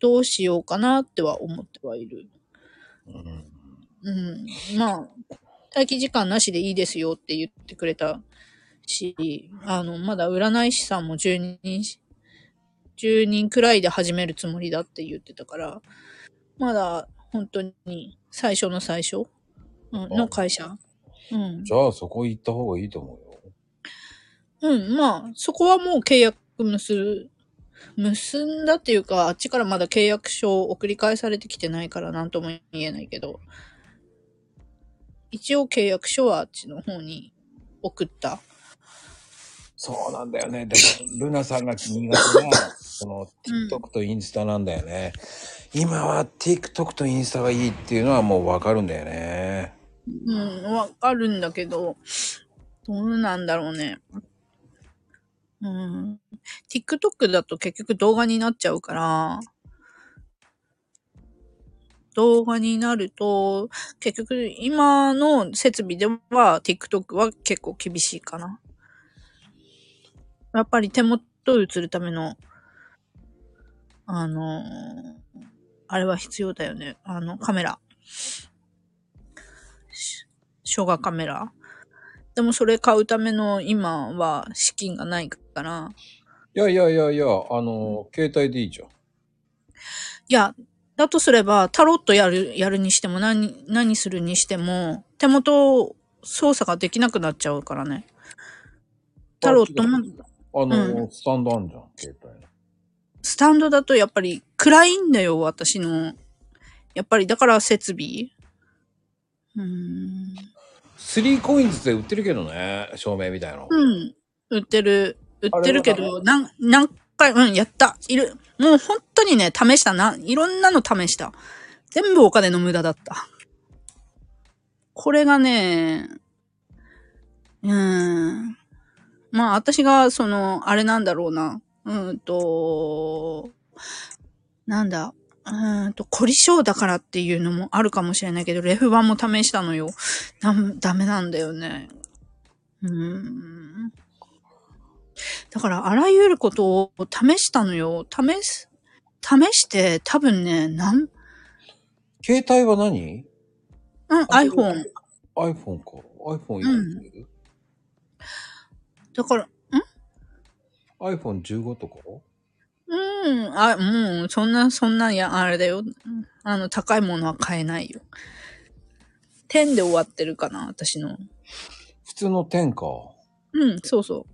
どうしようかなっては思ってはいる。うん。まあ、待機時間なしでいいですよって言ってくれたし、あの、まだ占い師さんも10人、10人くらいで始めるつもりだって言ってたから、まだ本当に最初の最初、うん、の会社。うん。じゃあそこ行った方がいいと思うよ。うん、まあ、そこはもう契約結る、結んだっていうか、あっちからまだ契約書を送り返されてきてないから何とも言えないけど、一応契約書はあっちの方に送った。そうなんだよね。でも、ルナさんが苦手な、その、TikTok とインスタなんだよね。今は TikTok とインスタがいいっていうのはもうわかるんだよね。うん、わかるんだけど、どうなんだろうね。うん。TikTok だと結局動画になっちゃうから、動画になると、結局今の設備では TikTok は結構厳しいかな。やっぱり手元映るための、あのあれは必要だよね。あの、カメラ。し小画カメラ。でもそれ買うための今は資金がないから。いやいやいやいや、あの、携帯でいいじゃん。いや、だとすれば、タロットやる、やるにしても何、何するにしても、手元操作ができなくなっちゃうからね。タロットも、あの、スタンドあんじゃん、携帯の。スタンドだとやっぱり暗いんだよ、私の。やっぱりだから設備。うーん。3コインズで売ってるけどね、照明みたいなの。うん。売ってる。売ってるけど、なん、何回、うん、やった。いる。もう本当にね、試したな。いろんなの試した。全部お金の無駄だった。これがね、うーん。まあ、私が、その、あれなんだろうな。うーんと、なんだ？うーんと、凝り性だからっていうのもあるかもしれないけど、レフ版も試したのよ。ダメなんだよね。うーん。だから、あらゆることを試したのよ。試す、試して、多分ね、なん、携帯は何？うん、iPhone。?iPhone か。iPhone 入れてる、だから、ん？iPhone15 とか？うん、あ、もう、そんな、そんな、や、あれだよ。あの、高いものは買えないよ。10で終わってるかな、私の。普通の10か。うん、そうそ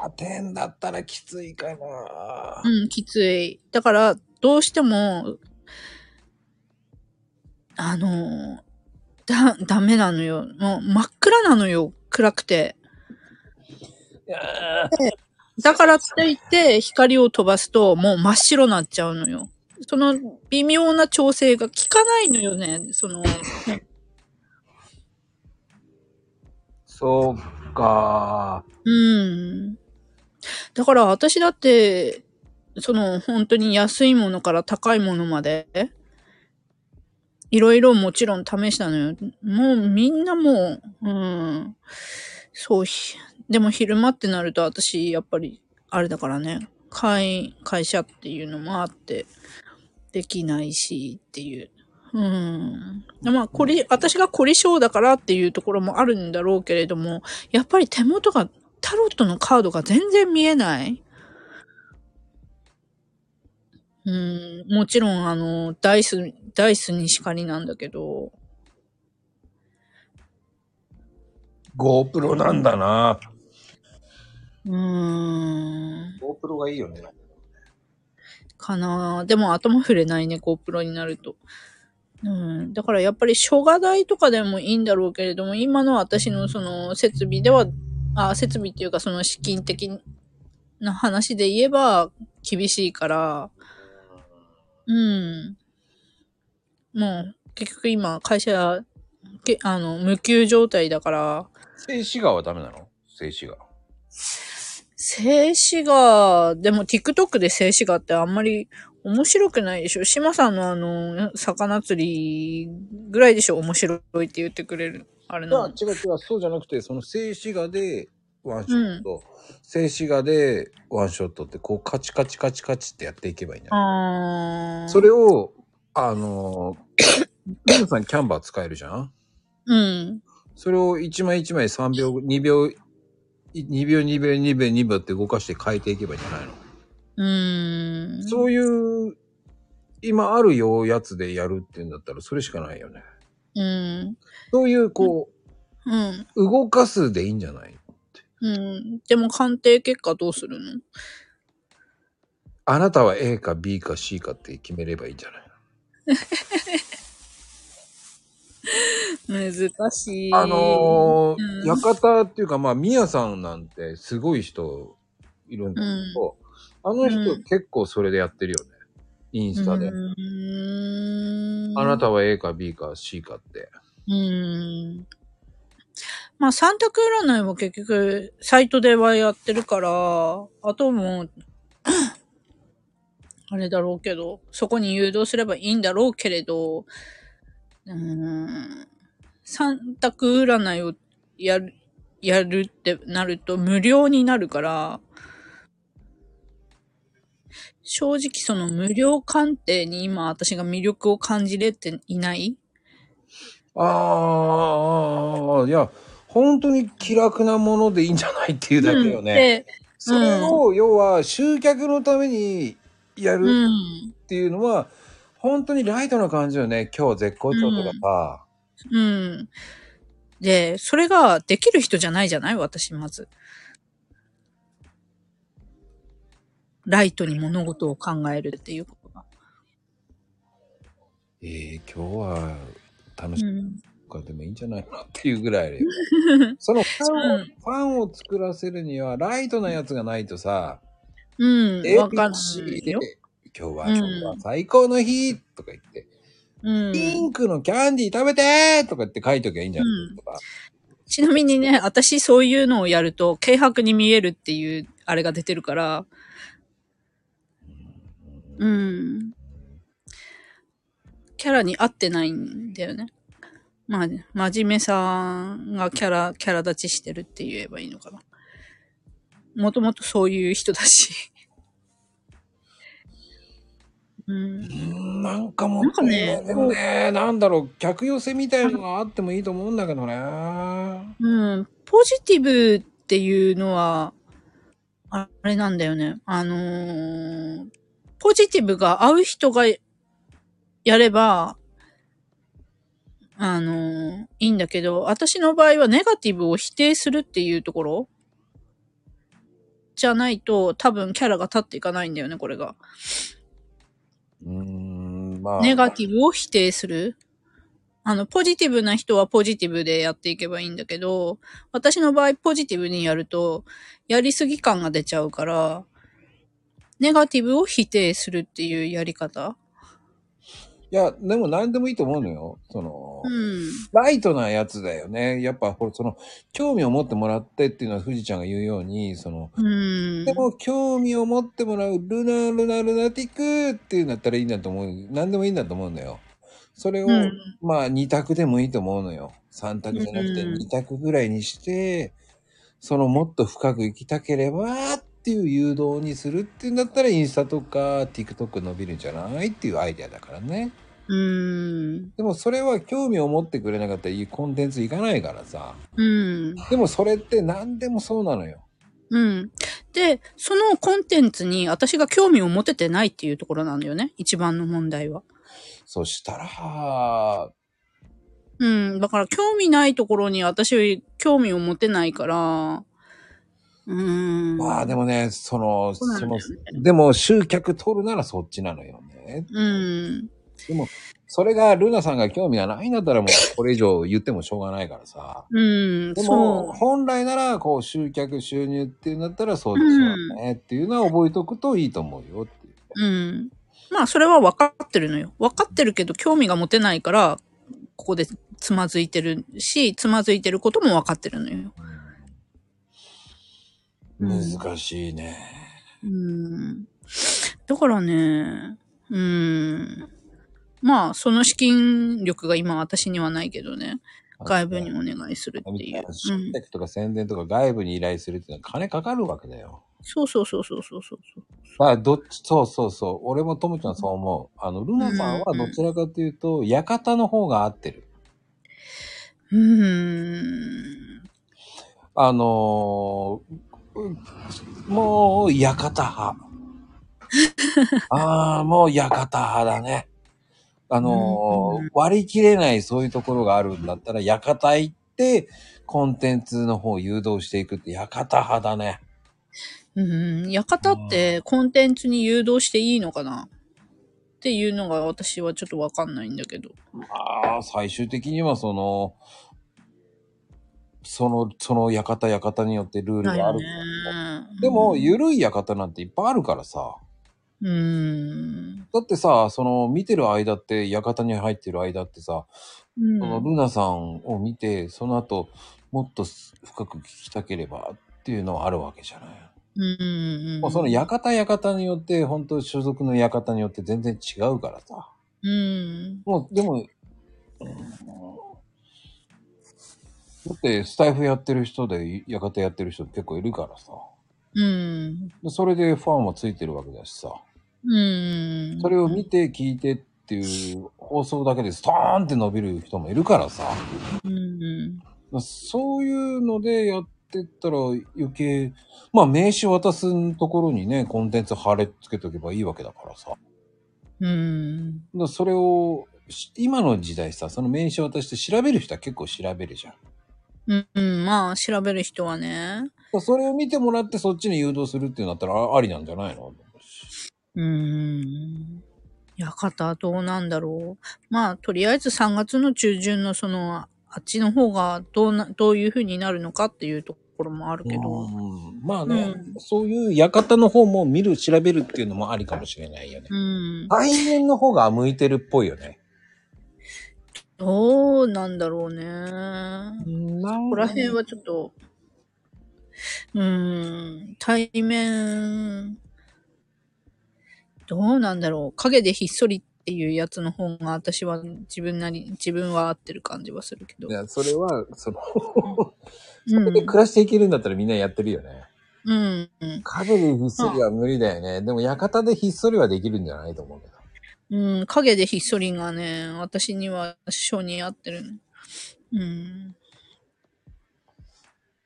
あ、10だったらきついかな。う。うん、きつい。だから、どうしても、あの、だ、ダメなのよ。もう、真っ暗なのよ。暗くて。いやだからって言って、光を飛ばすと、もう真っ白になっちゃうのよ。その、微妙な調整が効かないのよね。その、そうか。うん。だから私だって、その本当に安いものから高いものまで、いろいろもちろん試したのよ。もうみんなもう、うん。そうひ、でも昼間ってなると私、やっぱり、あれだからね、会、会社っていうのもあって、できないしっていう。うん。まあ、これ、私が凝り性だからっていうところもあるんだろうけれども、やっぱり手元が、タロットのカードが全然見えない。うん、もちろん、あの、ダイス、ダイスにしかりなんだけど、GoPro なんだな。うーん、GoPro がいいよね。かなでも頭触れないね、GoPro になると。うん。だからやっぱり諸画台とかでもいいんだろうけれども、今の私のその設備では、あ、設備っていうかその資金的な話で言えば厳しいから、うん。もう結局今会社、けあの、無給状態だから、静止画はダメなの？静止画。静止画、でも TikTok で静止画ってあんまり面白くないでしょ島さんのあの、魚釣りぐらいでしょ面白いって言ってくれる。あれの。違う違う、そうじゃなくて、その静止画でワンショット、静止画でワンショットって、こうカチカチカチカチってやっていけばいいんじゃない。それを、あのー、皆さんキャンバー使えるじゃん？うん。それを1枚1枚3秒、2秒、2秒2秒2秒2秒って動かして変えていけばいいんじゃないの、うーん。そういう、今あるよやつでやるっていうんだったらそれしかないよね。うん。そういう、こうん。う、動かすでいいんじゃないうん。でも鑑定結果どうするの？あなたは A か B か C かって決めればいいんじゃない 難しい。あのーうん館っていうか、まあ、みやさんなんてすごい人いるんだけど、あの人うん結構それでやってるよね。インスタで。あなたは A か B か C かって。うーん。まあ、三択占いは結局、サイトではやってるから、あともう、あれだろうけど、そこに誘導すればいいんだろうけれど、うーん、三択占いをやる、やるってなると無料になるから、正直その無料鑑定に今私が魅力を感じれていない？ああ、いや、本当に気楽なものでいいんじゃないっていうだけよね。で、それを、要は集客のためにやうるん。っていうのは、本当にライトな感じよね。今日絶好調とかさ。うん。で、それができる人じゃないじゃない？私、まず。ライトに物事を考えるっていうことが。えー、今日は楽しうん。くでもいいんじゃないの？っていうぐらいで。そのファンを、うんファンを作らせるには、ライトなやつがないとさ、うん。わかんないよ。今日は、うん今日は最高の日とか言って、うん。ピンクのキャンディー食べてとかって書いときゃいいんじゃないうんとか。ちなみにね、私そういうのをやると、軽薄に見えるっていう、あれが出てるから、うん。キャラに合ってないんだよね。まあ、真面目さがキャラ、キャラ立ちしてるって言えばいいのかな。もともとそういう人だし。うん。うんなんかもう、なんかねでもね、なんだろう、客寄せみたいのがあってもいいと思うんだけどね。うん。ポジティブっていうのは、あれなんだよね。あのーポジティブが合う人がやれば、あのーいいんだけど、私の場合はネガティブを否定するっていうところじゃないと多分キャラが立っていかないんだよね、これが。うん、まあ。ネガティブを否定する？あの、ポジティブな人はポジティブでやっていけばいいんだけど、私の場合ポジティブにやると、やりすぎ感が出ちゃうから、ネガティブを否定するっていうやり方いや、でも何でもいいと思うのよ。その、うん。ライトなやつだよね。やっぱ、ほらその、興味を持ってもらってっていうのは、富士ちゃんが言うように、その、うん。でも、興味を持ってもらう、ルナ、ルナ、ルナティックっていうんだったらいいんだと思う。何でもいいんだと思うんだよ。それを、うんまあ、2択でもいいと思うのよ。3択じゃなくて、うん2択ぐらいにして、その、もっと深く行きたければ、っていう誘導にするっていうんだったら、インスタとか、TikTok 伸びるんじゃないっていうアイデアだからね。うん。でも、それは興味を持ってくれなかったらいいコンテンツいかないからさ。うん。でも、それって何でもそうなのよ。うん。で、そのコンテンツに私が興味を持ててないっていうところなんだよね。一番の問題は。そしたら、うん。だから興味ないところに私興味を持てないから、うん。まあでもね、その、そのでも集客取るならそっちなのよね。うん。でも、それがルナさんが興味がないんだったらもうこれ以上言ってもしょうがないからさ。うん。でそも、本来ならこう集客収入っていうんだったらそっちだねっていうのは覚えておくといいと思うよっていう。う。うん。まあ、それは分かってるのよ。分かってるけど、興味が持てないから、ここでつまずいてるし、つまずいてることも分かってるのよ。うん難しいね。うん。だからね、うん。まあ、その資金力が今私にはないけどね。外部にお願いするっていう。う集ん。客とか宣伝とか外部に依頼するっていうのは金かかるわけだよ。そうそうそうそうそうそう。まあ、どっち、そうそうそう。俺もともちゃんそう思う。あの、ルナさんはどちらかというと、館の方が合ってる。うーん。あのーうもう、館派。ああ、もう館派だね。あのーうん割り切れないそういうところがあるんだったら、館行って、コンテンツの方を誘導していくって、館派だね。うん。館ってコンテンツに誘導していいのかな？っていうのが私はちょっとわかんないんだけど。まあ、最終的にはその、その、その館館によってルールがある。でも、うんゆるい館なんていっぱいあるからさ。うーん。だってさ、その、見てる間って、館に入ってる間ってさ、うんそのルナさんを見て、その後、もっと深く聞きたければっていうのはあるわけじゃない。うん。もうその館館によって、本当所属の館によって全然違うからさ。うん。もう、でも、うんだって、スタイフやってる人で、館やってる人結構いるからさ。うん。でそれでファンはついてるわけだしさ。うん。それを見て聞いてっていう放送だけでストーンって伸びる人もいるからさ。うん。そういうのでやってったら余計、まあ名刺渡すところにね、コンテンツ貼れ付けとけばいいわけだからさ。うん。らそれを、し今の時代さ、その名刺渡して調べる人は結構調べるじゃん。うん。うん。まあ、調べる人はね。らそれを見てもらってそっちに誘導するっていうんだったらあありなんじゃないの？うん。館どうなんだろう。まあ、とりあえず3月の中旬のその、あっちの方がどうな、どういう風になるのかっていうところもあるけど。うんまあね、うんそういう館の方も見る、調べるっていうのもありかもしれないよね。うん。対面の方が向いてるっぽいよね。どうなんだろうね。こここら辺はちょっと、うーん、対面、どうなんだろう。影でひっそりっていうやつの方が私は自分なり、自分は合ってる感じはするけどい。や、それは、その、うそれでん。暮らしていけるんだったらみんなやってるよね。うん。うん影でひっそりは無理だよね。でも、館でひっそりはできるんじゃないと思うけど。うん、影でひっそりがね、私には性に合ってる。うん。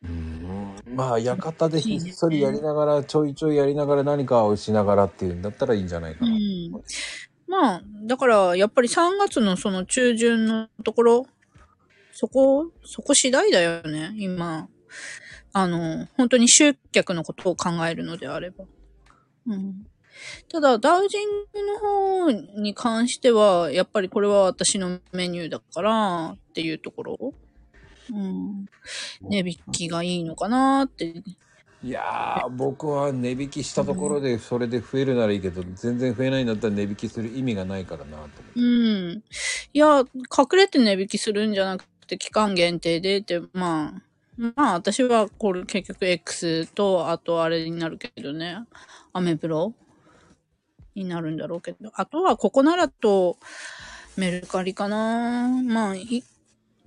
うんまあ、館でひっそりやりながら、ちょいちょいやりながら何かをしながらっていうんだったらいいんじゃないかな。うん。まあ、だから、やっぱり3月のその中旬のところ、そこ、そこ次第だよね、今。あの、本当に集客のことを考えるのであれば。うん。ただ、ダウジングの方に関しては、やっぱりこれは私のメニューだから、っていうところ？うん。値引きがいいのかなって。いやー、僕は値引きしたところでそれで増えるならいいけど、全然増えないんだったら値引きする意味がないからなと思って。うん。いや、隠れて値引きするんじゃなくて、期間限定でって、まあ、まあ私はこれ結局 X と、あとあれになるけどね、アメブロになるんだろうけど、あとはここならとメルカリかな。まあ、い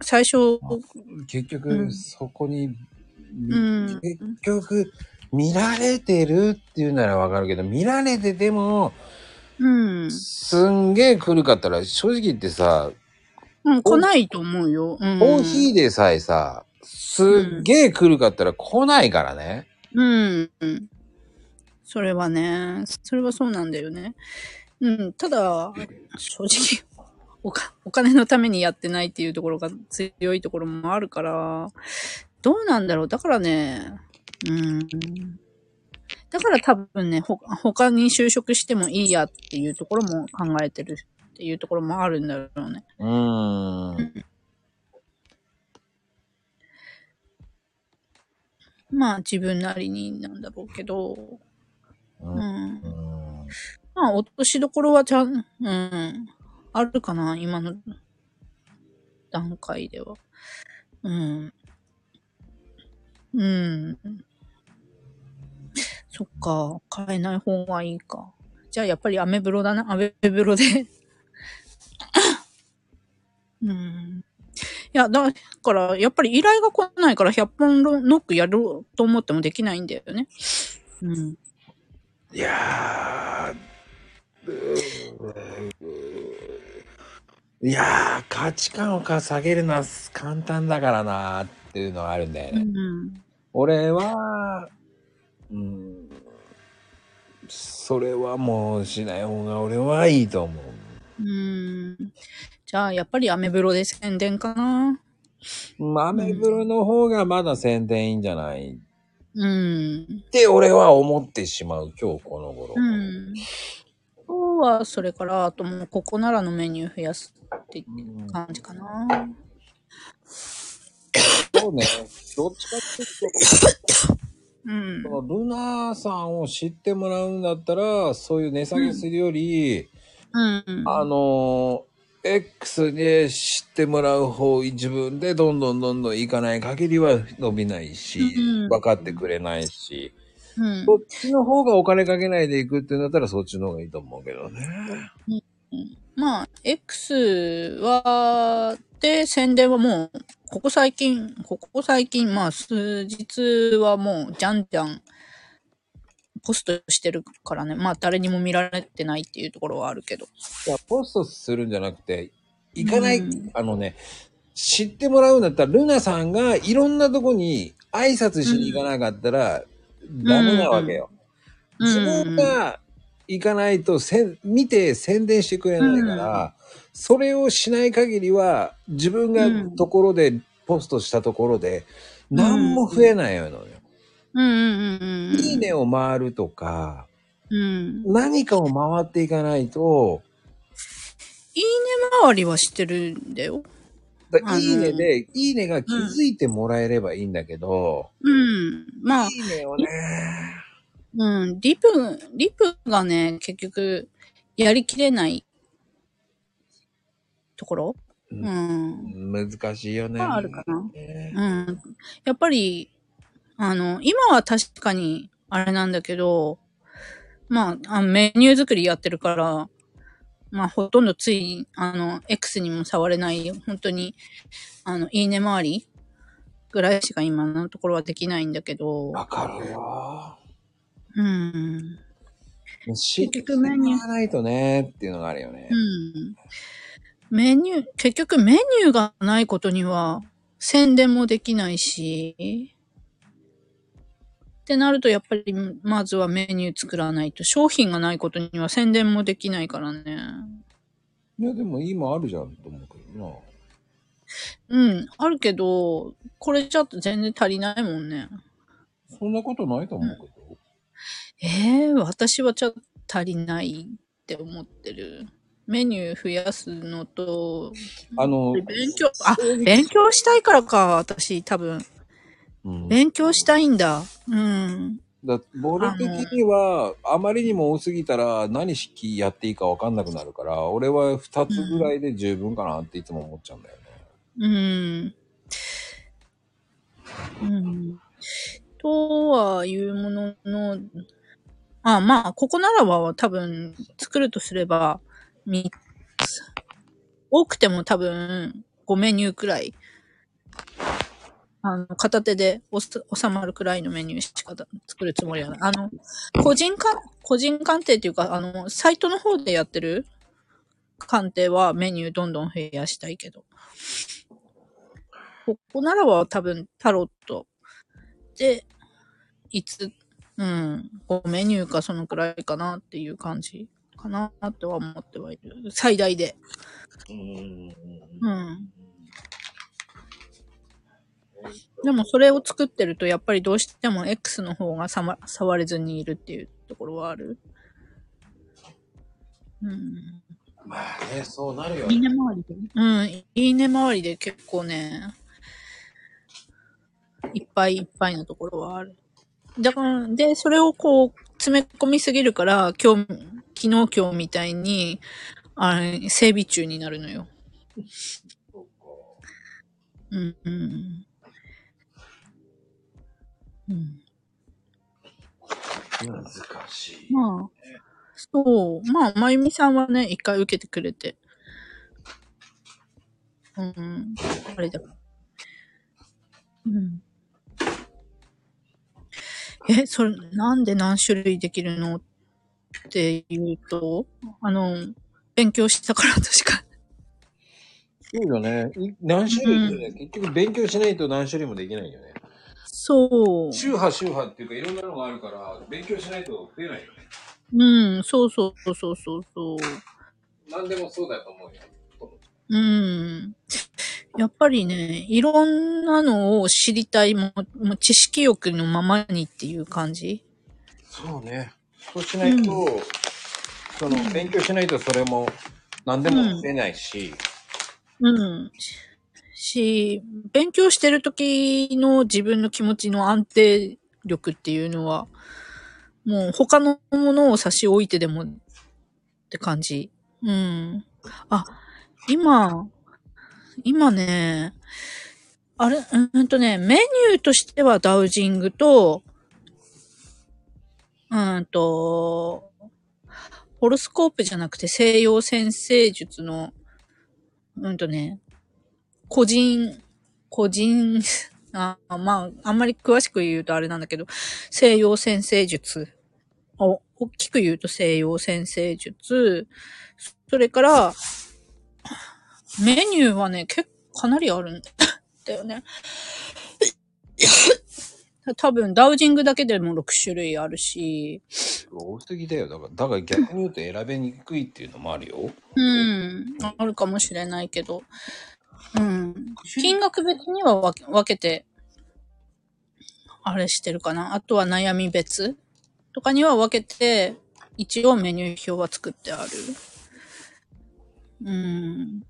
最初、結局、うんそこに、うん結局、見られてるっていうならわかるけど、見られてても、うん。すんげえ来るかったら、正直言ってさ、うん、来ないと思うよ。うん。コーヒーでさえさ、すっげえ来るかったら来ないからね。うん。それはね、それはそうなんだよね。うん、ただ、正直、おか、お金のためにやってないっていうところが強いところもあるから、どうなんだろう。だからね、うん。だから多分ね、ほ、他に就職してもいいやっていうところも考えてるっていうところもあるんだろうね。うーん。まあ自分なりになんだろうけど、うん。まあ、落としどころはちゃん、うん、あるかな、今の段階では。うん。うん。そっか、買えない方がいいか。じゃあやっぱりアメブロだな、アメブロで。うん。いや、だから、やっぱり依頼が来ないから100本ノックやろうと思ってもできないんだよね。うん。いやいやー、価値観をか下げるのは簡単だからなーっていうのはあるんだようね。ん。俺は、うん、それはもうしない方が俺はいいと思う。うーん。じゃあ、やっぱりアメブロで宣伝かな？アメブロの方がまだ宣伝いいんじゃない？っうん。て俺は思ってしまう、今日この頃。うん。今日は、それから、あともう、ここならのメニュー増やすってうん感じかな。そうね。どっちかっていうと、うんそ。のルナさんを知ってもらうんだったら、そういう値下げするより、うん。あのー X で知ってもらう方、自分でどんどんどんどん行かない限りは伸びないし、うん分かってくれないし、うん。そっちの方がお金かけないで行くってなったらそっちの方がいいと思うけどね。まあ、X は、で、宣伝はもう、ここ最近、ここ最近、まあ、数日はもう、じゃんじゃん、ポストしてるからね。まあ、誰にも見られてないっていうところはあるけど。いや、ポストするんじゃなくて、行かない、うんあのね、知ってもらうんだったら、ルナさんがいろんなとこに挨拶しに行かなかったら、ダメなわけよ。うん自分が行かないとせん、見て宣伝してくれないから、それをしない限りは、自分がうんところで、ポストしたところで、何も増えないのよ。うんうんうんうん。いいねを回るとか、うん。何かを回っていかないと、いいね周りはしてるんだよ。だいいねで、いいねが気づいてもらえればいいんだけど、うん。まあい、いねをね、うん。リプ、リプがね、結局、やりきれないところ？ううん。難しいよね。まああるかなねうん。やっぱり、あの、今は確かに、あれなんだけど、まあ、あメニュー作りやってるから、まあ、ほとんどつい、あの、X にも触れない、本当に、あの、いいね周りぐらいしか今のところはできないんだけど、わかるよ。うん。知ってもらわないとねっていうのがあるよねう。ん。メニュー、結局メニューがないことには宣伝もできないし、ってなると、やっぱり、まずはメニュー作らないと、商品がないことには宣伝もできないからね。いや、でも今あるじゃんと思うけどな。うん、あるけど、これじゃ全然足りないもんね。そんなことないと思うけど。ええ私はちょっと足りないって思ってる。メニュー増やすのと、あの、勉強、あ、勉強したいからか、私、多分。うん、勉強したいんだ。うん。だ俺的には、あまりにも多すぎたら何式やっていいか分かんなくなるから、俺は2つぐらいで十分かなっていつも思っちゃうんだよね。うん。うん。とはいうものの、あ、まあ、ここならば多分作るとすれば、3つ。多くても多分5メニューくらい、あの、片手でおす収まるくらいのメニューしか作るつもりはない。あの、個人か、個人鑑定っていうか、あの、サイトの方でやってる鑑定はメニューどんどん増やしたいけど。ここならば多分タロットで、いつ、うん、5メニューかそのくらいかなっていう感じかなっては思ってはいる。最大で。うん。うん。でもそれを作ってるとやっぱりどうしても X の方がさま触れずにいるっていうところはある？うん。まあね、そうなるよいいね周りで。うん、いいね周りで結構ね、いっぱいいっぱいのところはある。だから、で、それをこう、詰め込みすぎるから、今日、昨日今日みたいに、あれ、整備中になるのよ。うん、うん。うん。難しい。まあ、そう。まあ、まゆみさんはね、一回受けてくれて。うん。あれだ。うん。え、それ、なんで何種類できるの？って言うと、あの、勉強したから確か。そうよね。い何種類ってね、結局勉強しないと何種類もできないよね。そう。宗派宗派っていうかいろんなのがあるから、勉強しないと増えないよね。うん、そうそうそうそうそうそう。何でもそうだと思うよ。うん。やっぱりね、いろんなのを知りたいも、もう知識欲のままにっていう感じ？そうね。そうしないと、うその、勉強しないとそれも何でも出ないし、うん。し、勉強してる時の自分の気持ちの安定力っていうのは、もう他のものを差し置いてでもって感じ。うん。あ、今、今ね、あれ、うんとね、メニューとしてはダウジングと、うんと、ホロスコープじゃなくて西洋先生術の、うんとね、個人、個人、あまあ、あんまり詳しく言うとあれなんだけど、西洋先生術。お大きく言うと西洋先生術。それから、メニューはね、結構かなりあるんだよね。多分、ダウジングだけでも6種類あるし、多すぎだよ。だから、だから逆に言うと選べにくいっていうのもあるよ。うん、あるかもしれないけど、うん。金額別には分け分けて、あれしてるかな。あとは悩み別とかには分けて、一応メニュー表は作ってある。うん。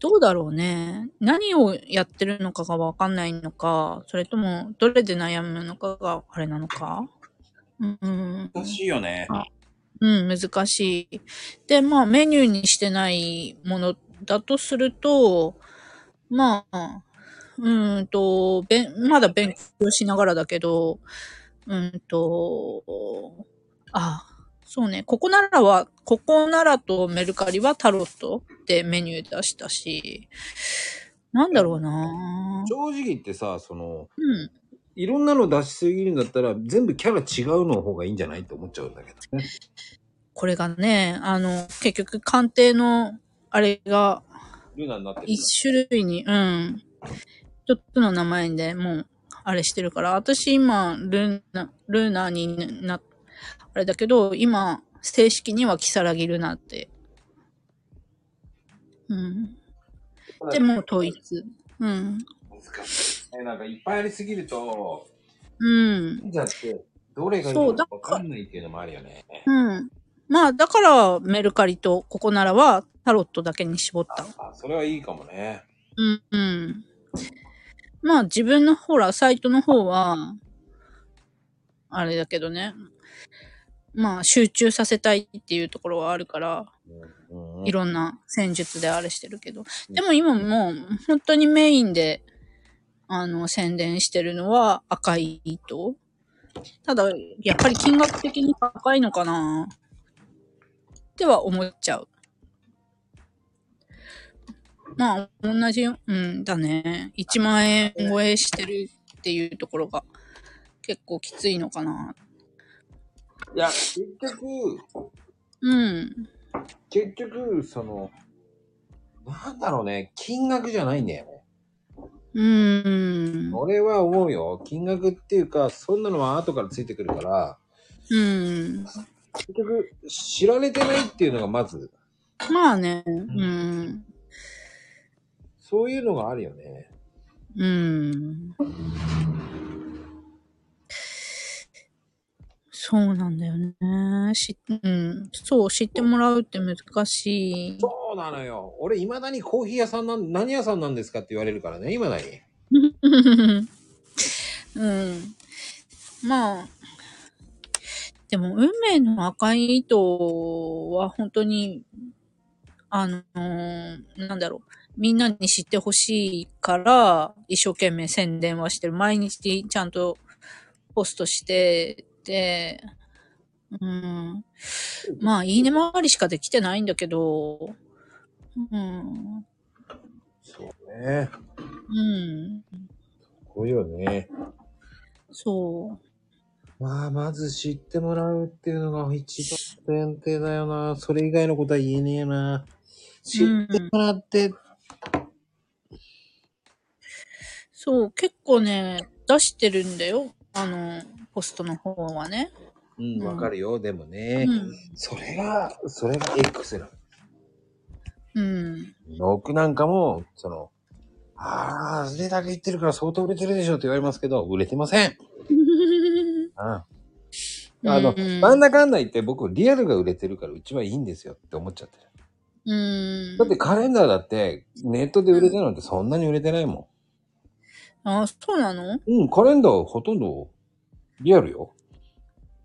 どうだろうね。何をやってるのかが分かんないのか、それとも、どれで悩むのかがあれなのか。うん。難しいよね。うん、難しい。で、まあ、メニューにしてないものだとすると、まあ、うーんと、べんまだ勉強しながらだけど、うーんと、あ、そうね、ここならは、ここならとメルカリはタロットでメニュー出したし、なんだろうな正直言ってさ、その、うん。いろんなの出しすぎるんだったら、全部キャラ違うの方がいいんじゃない？って思っちゃうんだけどね。これがね、あの、結局鑑定の、あれが、ルナになってる。一種類に、うん。一つの名前でもうあれしてるから、私今、ルーナ、ルーナーにな、あれだけど、今、正式にはキサラギルナって。うん。でも統一。うん。難しいね。なんかいっぱいありすぎると、うん。じゃって、どれがいいのそうだかわかんないっていうのもあるよね。うん。まあ、だから、メルカリとココナラはタロットだけに絞った。あ、それはいいかもね。うん、うん。まあ、自分のほら、サイトの方は、あれだけどね。まあ、集中させたいっていうところはあるから、いろんな戦術であれしてるけど。でも今もう、本当にメインで、あの、宣伝してるのは赤い糸。ただ、やっぱり金額的に高いのかなっては思っちゃう。まあ、同じ、うんだね。1万円超えしてるっていうところが結構きついのかな。いや、結局、うん。結局、その、なんだろうね、金額じゃないんだよね。うーん。俺は思うよ。金額っていうか、そんなのは後からついてくるから、うん。結局、知られてないっていうのがまず、まあね。うん。そういうのがあるよね。うん。そうなんだよね。し、うん。そう、知ってもらうって難しい。そうなのよ。俺、未だにコーヒー屋さんなん、何屋さんなんですかって言われるからね、今だに。うん。まあ、でも、運命の赤い糸は本当に、あのーなんだろう。みんなに知ってほしいから、一生懸命宣伝はしてる。毎日ちゃんとポストして、で、うん。まあ、いいね回りしかできてないんだけど、うん。そうね。うん。こういうよね。そう。まあ、まず知ってもらうっていうのが一番前提だよな。それ以外のことは言えねえな。知ってもらって、そう、結構ね、出してるんだよ。あの、ポストの方はね。うん、わかるよ。でもうね、ん。それが、それが X なの。うん。僕なんかも、その、ああ、それだけ言ってるから相当売れてるでしょって言われますけど、売れてません。うん。あの、うんなんだかんだ言って僕リアルが売れてるからうちはいいんですよって思っちゃってる。うん。だってカレンダーだってネットで売れてるなんてそんなに売れてないもあ、そうなの？ん。うん、カレンダーほとんどリアルよ。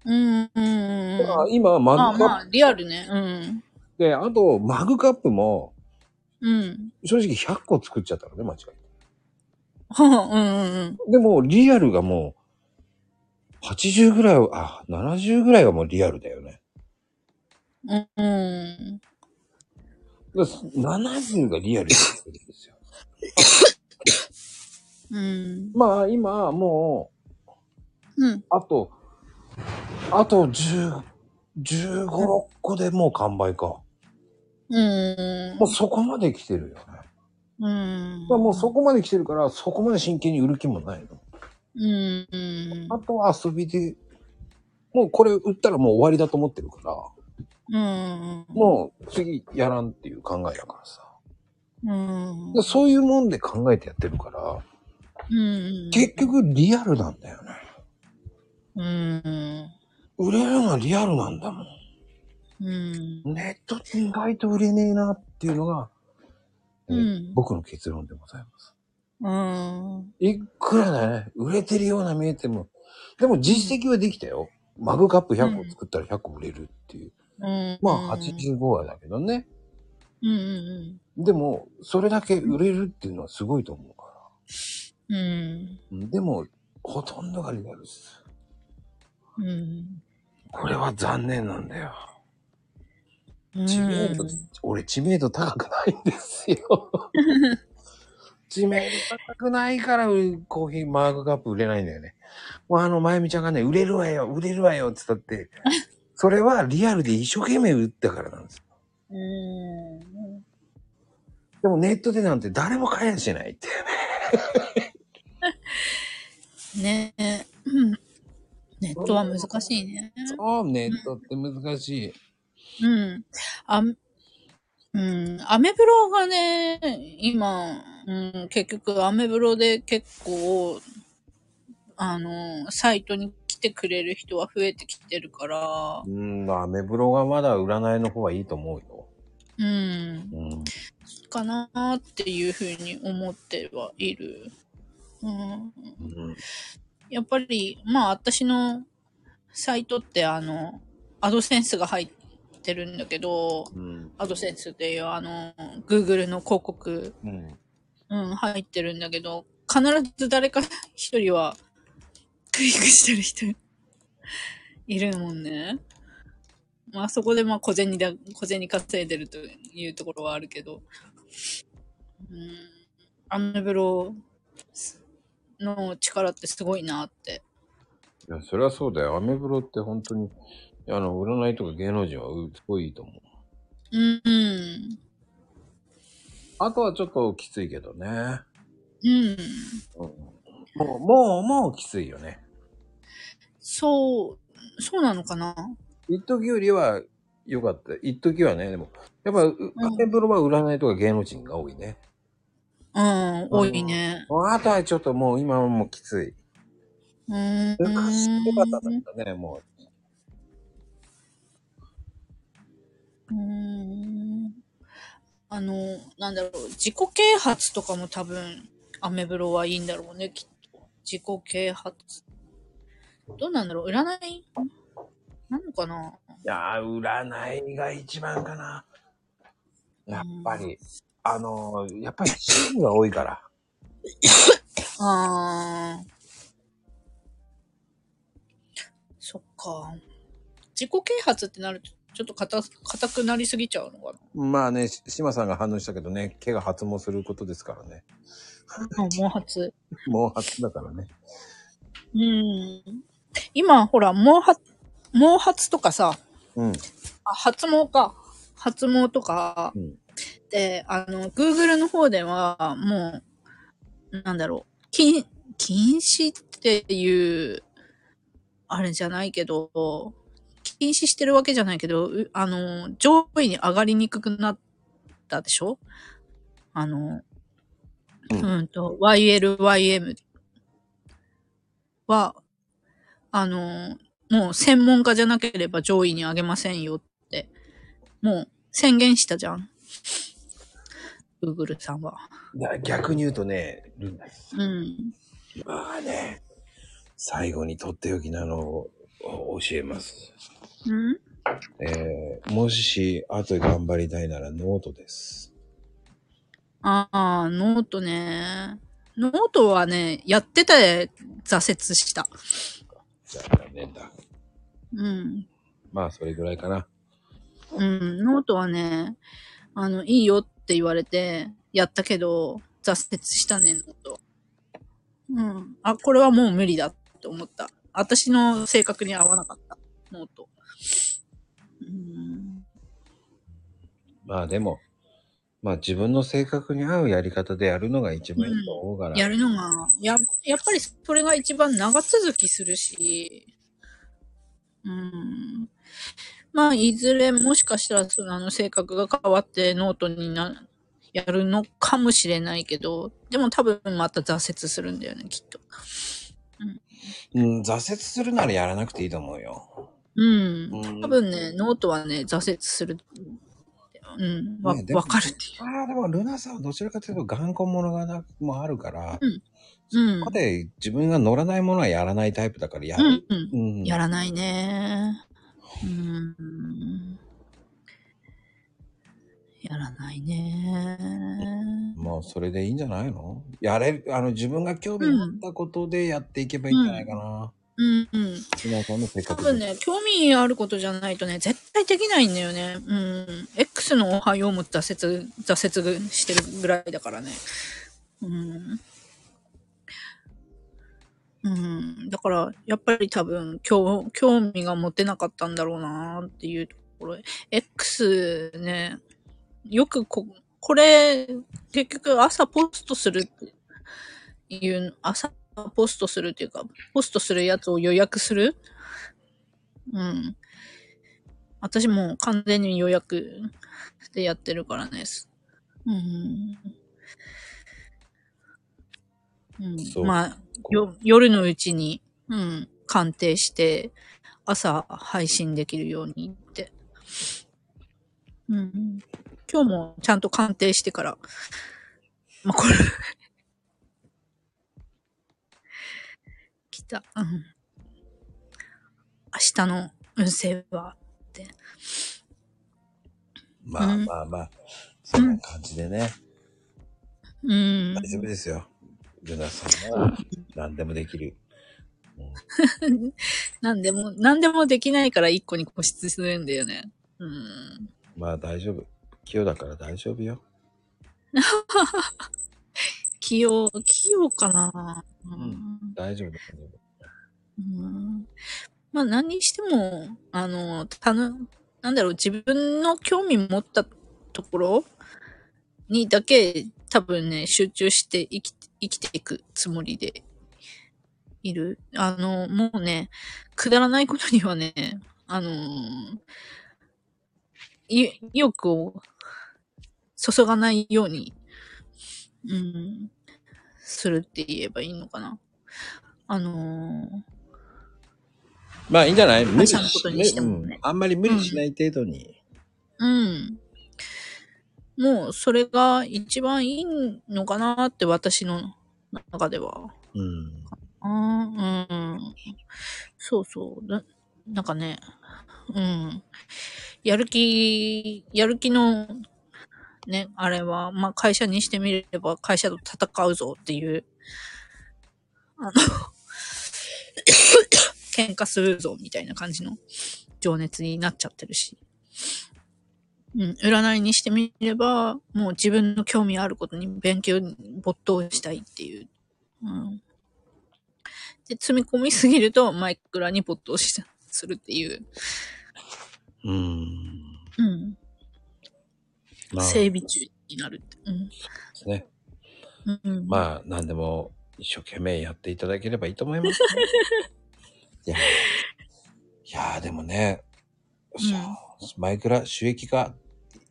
うん。うん。だから今マまあグカップまあ、リアルね。うん。で、あとマグカップもうん。正直100個作っちゃったのね、間違えはあ、うんうんて。でもリアルがもう80ぐらいは、あ、70ぐらいはもうリアルだよね。うん。うん。だから70がリアルですよ。うん。まあ今もううん。あと、あと10、15、6個でもう完売か。うんもう。そこまで来てるよね。うん。らもうそこまで来てるから、そこまで真剣に売る気もないの。うん。うん。あとは遊びで、もうこれ売ったらもう終わりだと思ってるから、うん。もう次やらんっていう考えだからさ。うん。でそういうもんで考えてやってるから、うん。結局リアルなんだよね。うん。売れるのはリアルなんだもん。うん。ネットって意外と売れねえなっていうのが、えーうん僕の結論でございます。うん。いくらね、売れてるような見えても、でも実績はできたよ。マグカップ100個作ったら100個売れるっていう。うん。まあ85話だけどね。うん。でも、それだけ売れるっていうのはすごいと思うかうん。ら。うんでも、ほとんどがリアルです。うん。これは残念なんだよ。うん。知名度、俺知名度高くないんですよ。知名度高くないから、コーヒーマグカップ売れないんだよね。もうあの、まゆみちゃんがね、売れるわよ、売れるわよって言ったって、それはリアルで一生懸命売ったからなんですよ。うん。でもネットでなんて誰も買えやしないってね。ねえ。う んネットは難しいね。そう、ネットって難しい。うん。あ、うん。アメブロがね、今、うん、結局アメブロで結構、あの、サイトに来てくれる人は増えてきてるから、うん、アメブロがまだ占いの方はいいと思うよ。うん。うん。かなーっていうふうに思ってはいる。うん。うん。やっぱり、まあ私のサイトってあの、アドセンスが入ってるんだけど、うん。アドセンスっていうあの、Google の広告、うん。うん、入ってるんだけど、必ず誰か一人はクリックしてる人 いるもんね。まあそこでまあ小銭だ、小銭稼いでるというところはあるけど、うん、アメブロの力ってすごいなって。いや、それはそうだよ。アメブロって本当に、あの、占いとか芸能人はうすごいいいと思う。うん、うん、あとはちょっときついけどね。うん。うん。もう、もう、もうきついよね。そう、そうなのかな？一時よりは良かった。一時はね、でも、やっぱ、うアメブロは占いとか芸能人が多いね。うん、多いね。あとはちょっともう今はもうきつい。うーん。昔良かったんだね、もうーんあの、なんだろう、自己啓発とかも多分、アメブロはいいんだろうね、きっと。自己啓発。どうなんだろう、占い？なのかな？う。いやー、占いが一番かな。やっぱり、あのー、やっぱりシーンが多いから。あー。そっか。自己啓発ってなると、ちょっと硬硬くなりすぎちゃうのかまあね、し島さんが反応したけどね、毛が発毛することですからね。な。毛髪。毛髪だからね。うん。今、ほら、毛髪、毛髪とかさ、うん。あ、発毛か。発毛とか、うんで、あの、Google の方では、もう、なんだろう、禁、禁止っていう、あれじゃないけど、禁止してるわけじゃないけど、うあの、上位に上がりにくくなったでしょ？あの、ううんん、と、YLYM は、あの、もう専門家じゃなければ上位に上げませんよって、もう宣言したじゃん。Google さんは。逆に言うとね、うん。まあね、最後にとっておきなのを教えます。うん？えー、もし、後で頑張りたいならノートです。ああ、ノートね。ノートはね、やってて挫折した。残念だ。うん。まあ、それぐらいかな。うん。ノートはね、あの、いいよって言われて、やったけど、挫折したね、 note。うん。あ、これはもう無理だって思った。私の性格に合わなかった、 note。うん。まあでも、まあ自分の性格に合うやり方でやるのが一番いいと思うから。やるのが、や、やっぱりそれが一番長続きするし、うん。まあ、いずれもしかしたら、その、あの、性格が変わってノートにな、やるのかもしれないけど、でも多分また挫折するんだよね、きっと。うん、挫折するならやらなくていいと思うよ。うん。うん多分ね、ノートはね、挫折する。うん。わ、ねでもわかるっていう。ああ、でもルナさんはどちらかというと頑固者がな、もあるから、うんここ。で自分が乗らないものはやらないタイプだからやる。うん。うん。うん。やらないね。うん。やらないね。もうそれでいいんじゃないの？やれる、あの自分が興味持ったことでやっていけばいいんじゃないかな。うんうん。多分ね、興味あることじゃないとね、絶対できないんだよね。うん。X のおはようも挫折、挫折してるぐらいだからね。うん。うん。だから、やっぱり多分、興、興味が持てなかったんだろうなっていうところ。X ね、よくこ、これ、結局朝ポストするっていう、朝ポストするっていうか、ポストするやつを予約する？うん。私もう完全に予約でやってるからね。うん。うん、まあ、よ、夜のうちに、うん、鑑定して、朝配信できるようにって。うん。今日もちゃんと鑑定してから、まあ、これ、来た。うん。明日の運勢は、って。まあうんまあまあ、そんな感じでね、うん。大丈夫ですよ。ルナさんは何でもできる。なんでも、なんでもできないから一個に固執するんだよね。うん。まあ大丈夫。器用だから大丈夫よ。器用、器用かな、うん大丈夫だよ。うんまあ何にしても、あの、たの、なんだろう、自分の興味持ったところにだけ多分ね、集中して生き生きていくつもりでいる。あの、もうね、くだらないことにはね、あのい意欲を注がないように、うん、するって言えばいいのかな。あのまあいいんじゃない？無理してもねうんあんまり無理しない程度に。うん。もう、それが一番いいのかなって、私の中では。うん。あーうん。そうそう。ななんかね、うん。やる気、やる気の、ね、あれは、まあ、会社にしてみれば、会社と戦うぞっていう、あの、喧嘩するぞみたいな感じの情熱になっちゃってるし。うん、占いにしてみれば、もう自分の興味あることに勉強に没頭したいっていう。うん。で、積み込みすぎるとマイクラに没頭した、するっていう。うん。うん。まあ、整備中になるって。うん。ですね。うん、まあ、何でも一生懸命やっていただければいいと思います、ね。いや、いやーでもね、そうマイクラ収益化、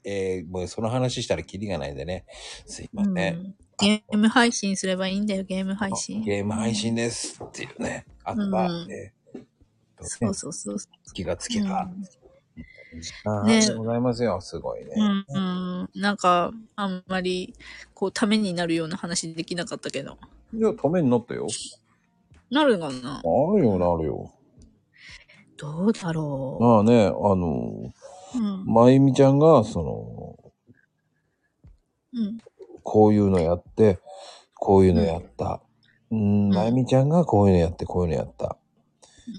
えー、もうその話したらキリがないんでね。すいません。うんゲーム配信すればいいんだよ、ゲーム配信。ゲーム配信ですっていうね。あとは、うんねそうそうそう。気がつけた。ああ、ねでございますよ。すごいね。うん、うん。なんか、あんまり、こう、ためになるような話できなかったけど。いや、ためになったよ。なるかななるよ、なるよ。どうだろまあね、あの、う。うん。まゆみちゃんが、その、うん。こういうのやって、こういうのやった。うん、まゆみちゃんがこういうのやって、こういうのやった。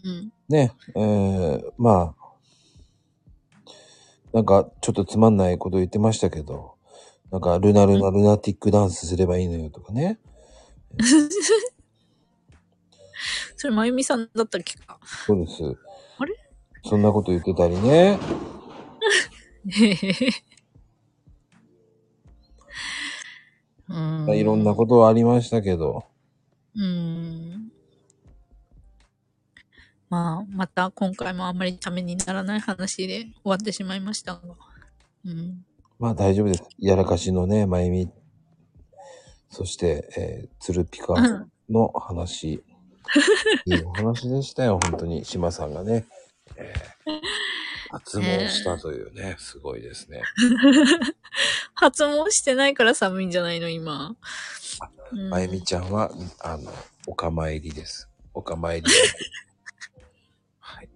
うん。ね、えー、まあ、なんかちょっとつまんないこと言ってましたけど、なんかルナルナルナティックダンスすればいいのよとかね。それ、まゆみさんだったっけか？そうです。あれ？そんなこと言ってたりね。へへへ。うん。いろんなことはありましたけど。うん。まあ、また今回もあんまりためにならない話で終わってしまいましたが。うん。まあ大丈夫です。やらかしのね、まゆみ。そして、えー、つるピカの話。いいお話でしたよ、本当に。島さんがね。えー発毛したというね、すごいですね。発毛してないから寒いんじゃないの、今。うんまゆみちゃんは、あの、お構いりです。お構いり。はい。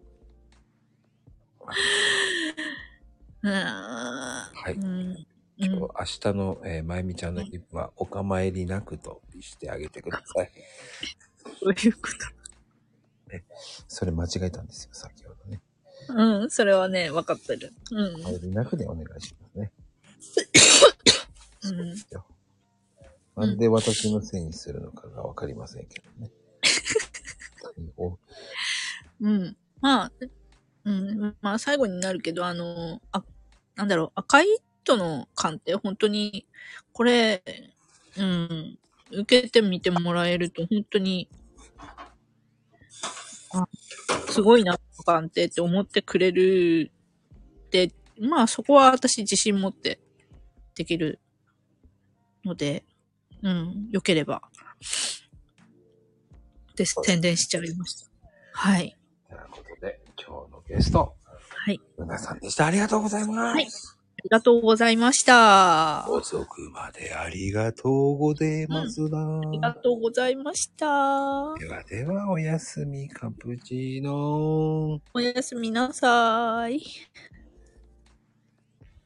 うん。はい。うん。今日明日の、えーまゆみちゃんのリップは、お構いりなくとしてあげてください。どういうことそれ間違えたんですよ、先ほどね。うん、それはね、分かってる。うん。お構いりなくでお願いしますね。うん。よなんで私のせいにするのかがわかりませんけどね。お うん。まあ、うん。まあ、最後になるけど、あの、あ、なんだろう、赤い糸の鑑定、本当に、これ、うん、受けてみてもらえると、本当に、あ、すごいな、パンってって思ってくれるって、まあそこは私自信持ってできるので、うん、良ければ。です、宣伝しちゃいました。はい。ということで、今日のゲスト、はい。うなさんでした。ありがとうございます。はいありがとうございました。あ遅くまでありがとうございますな、りがとうございました。ではでは、おやすみカプチーノおやすみなさい。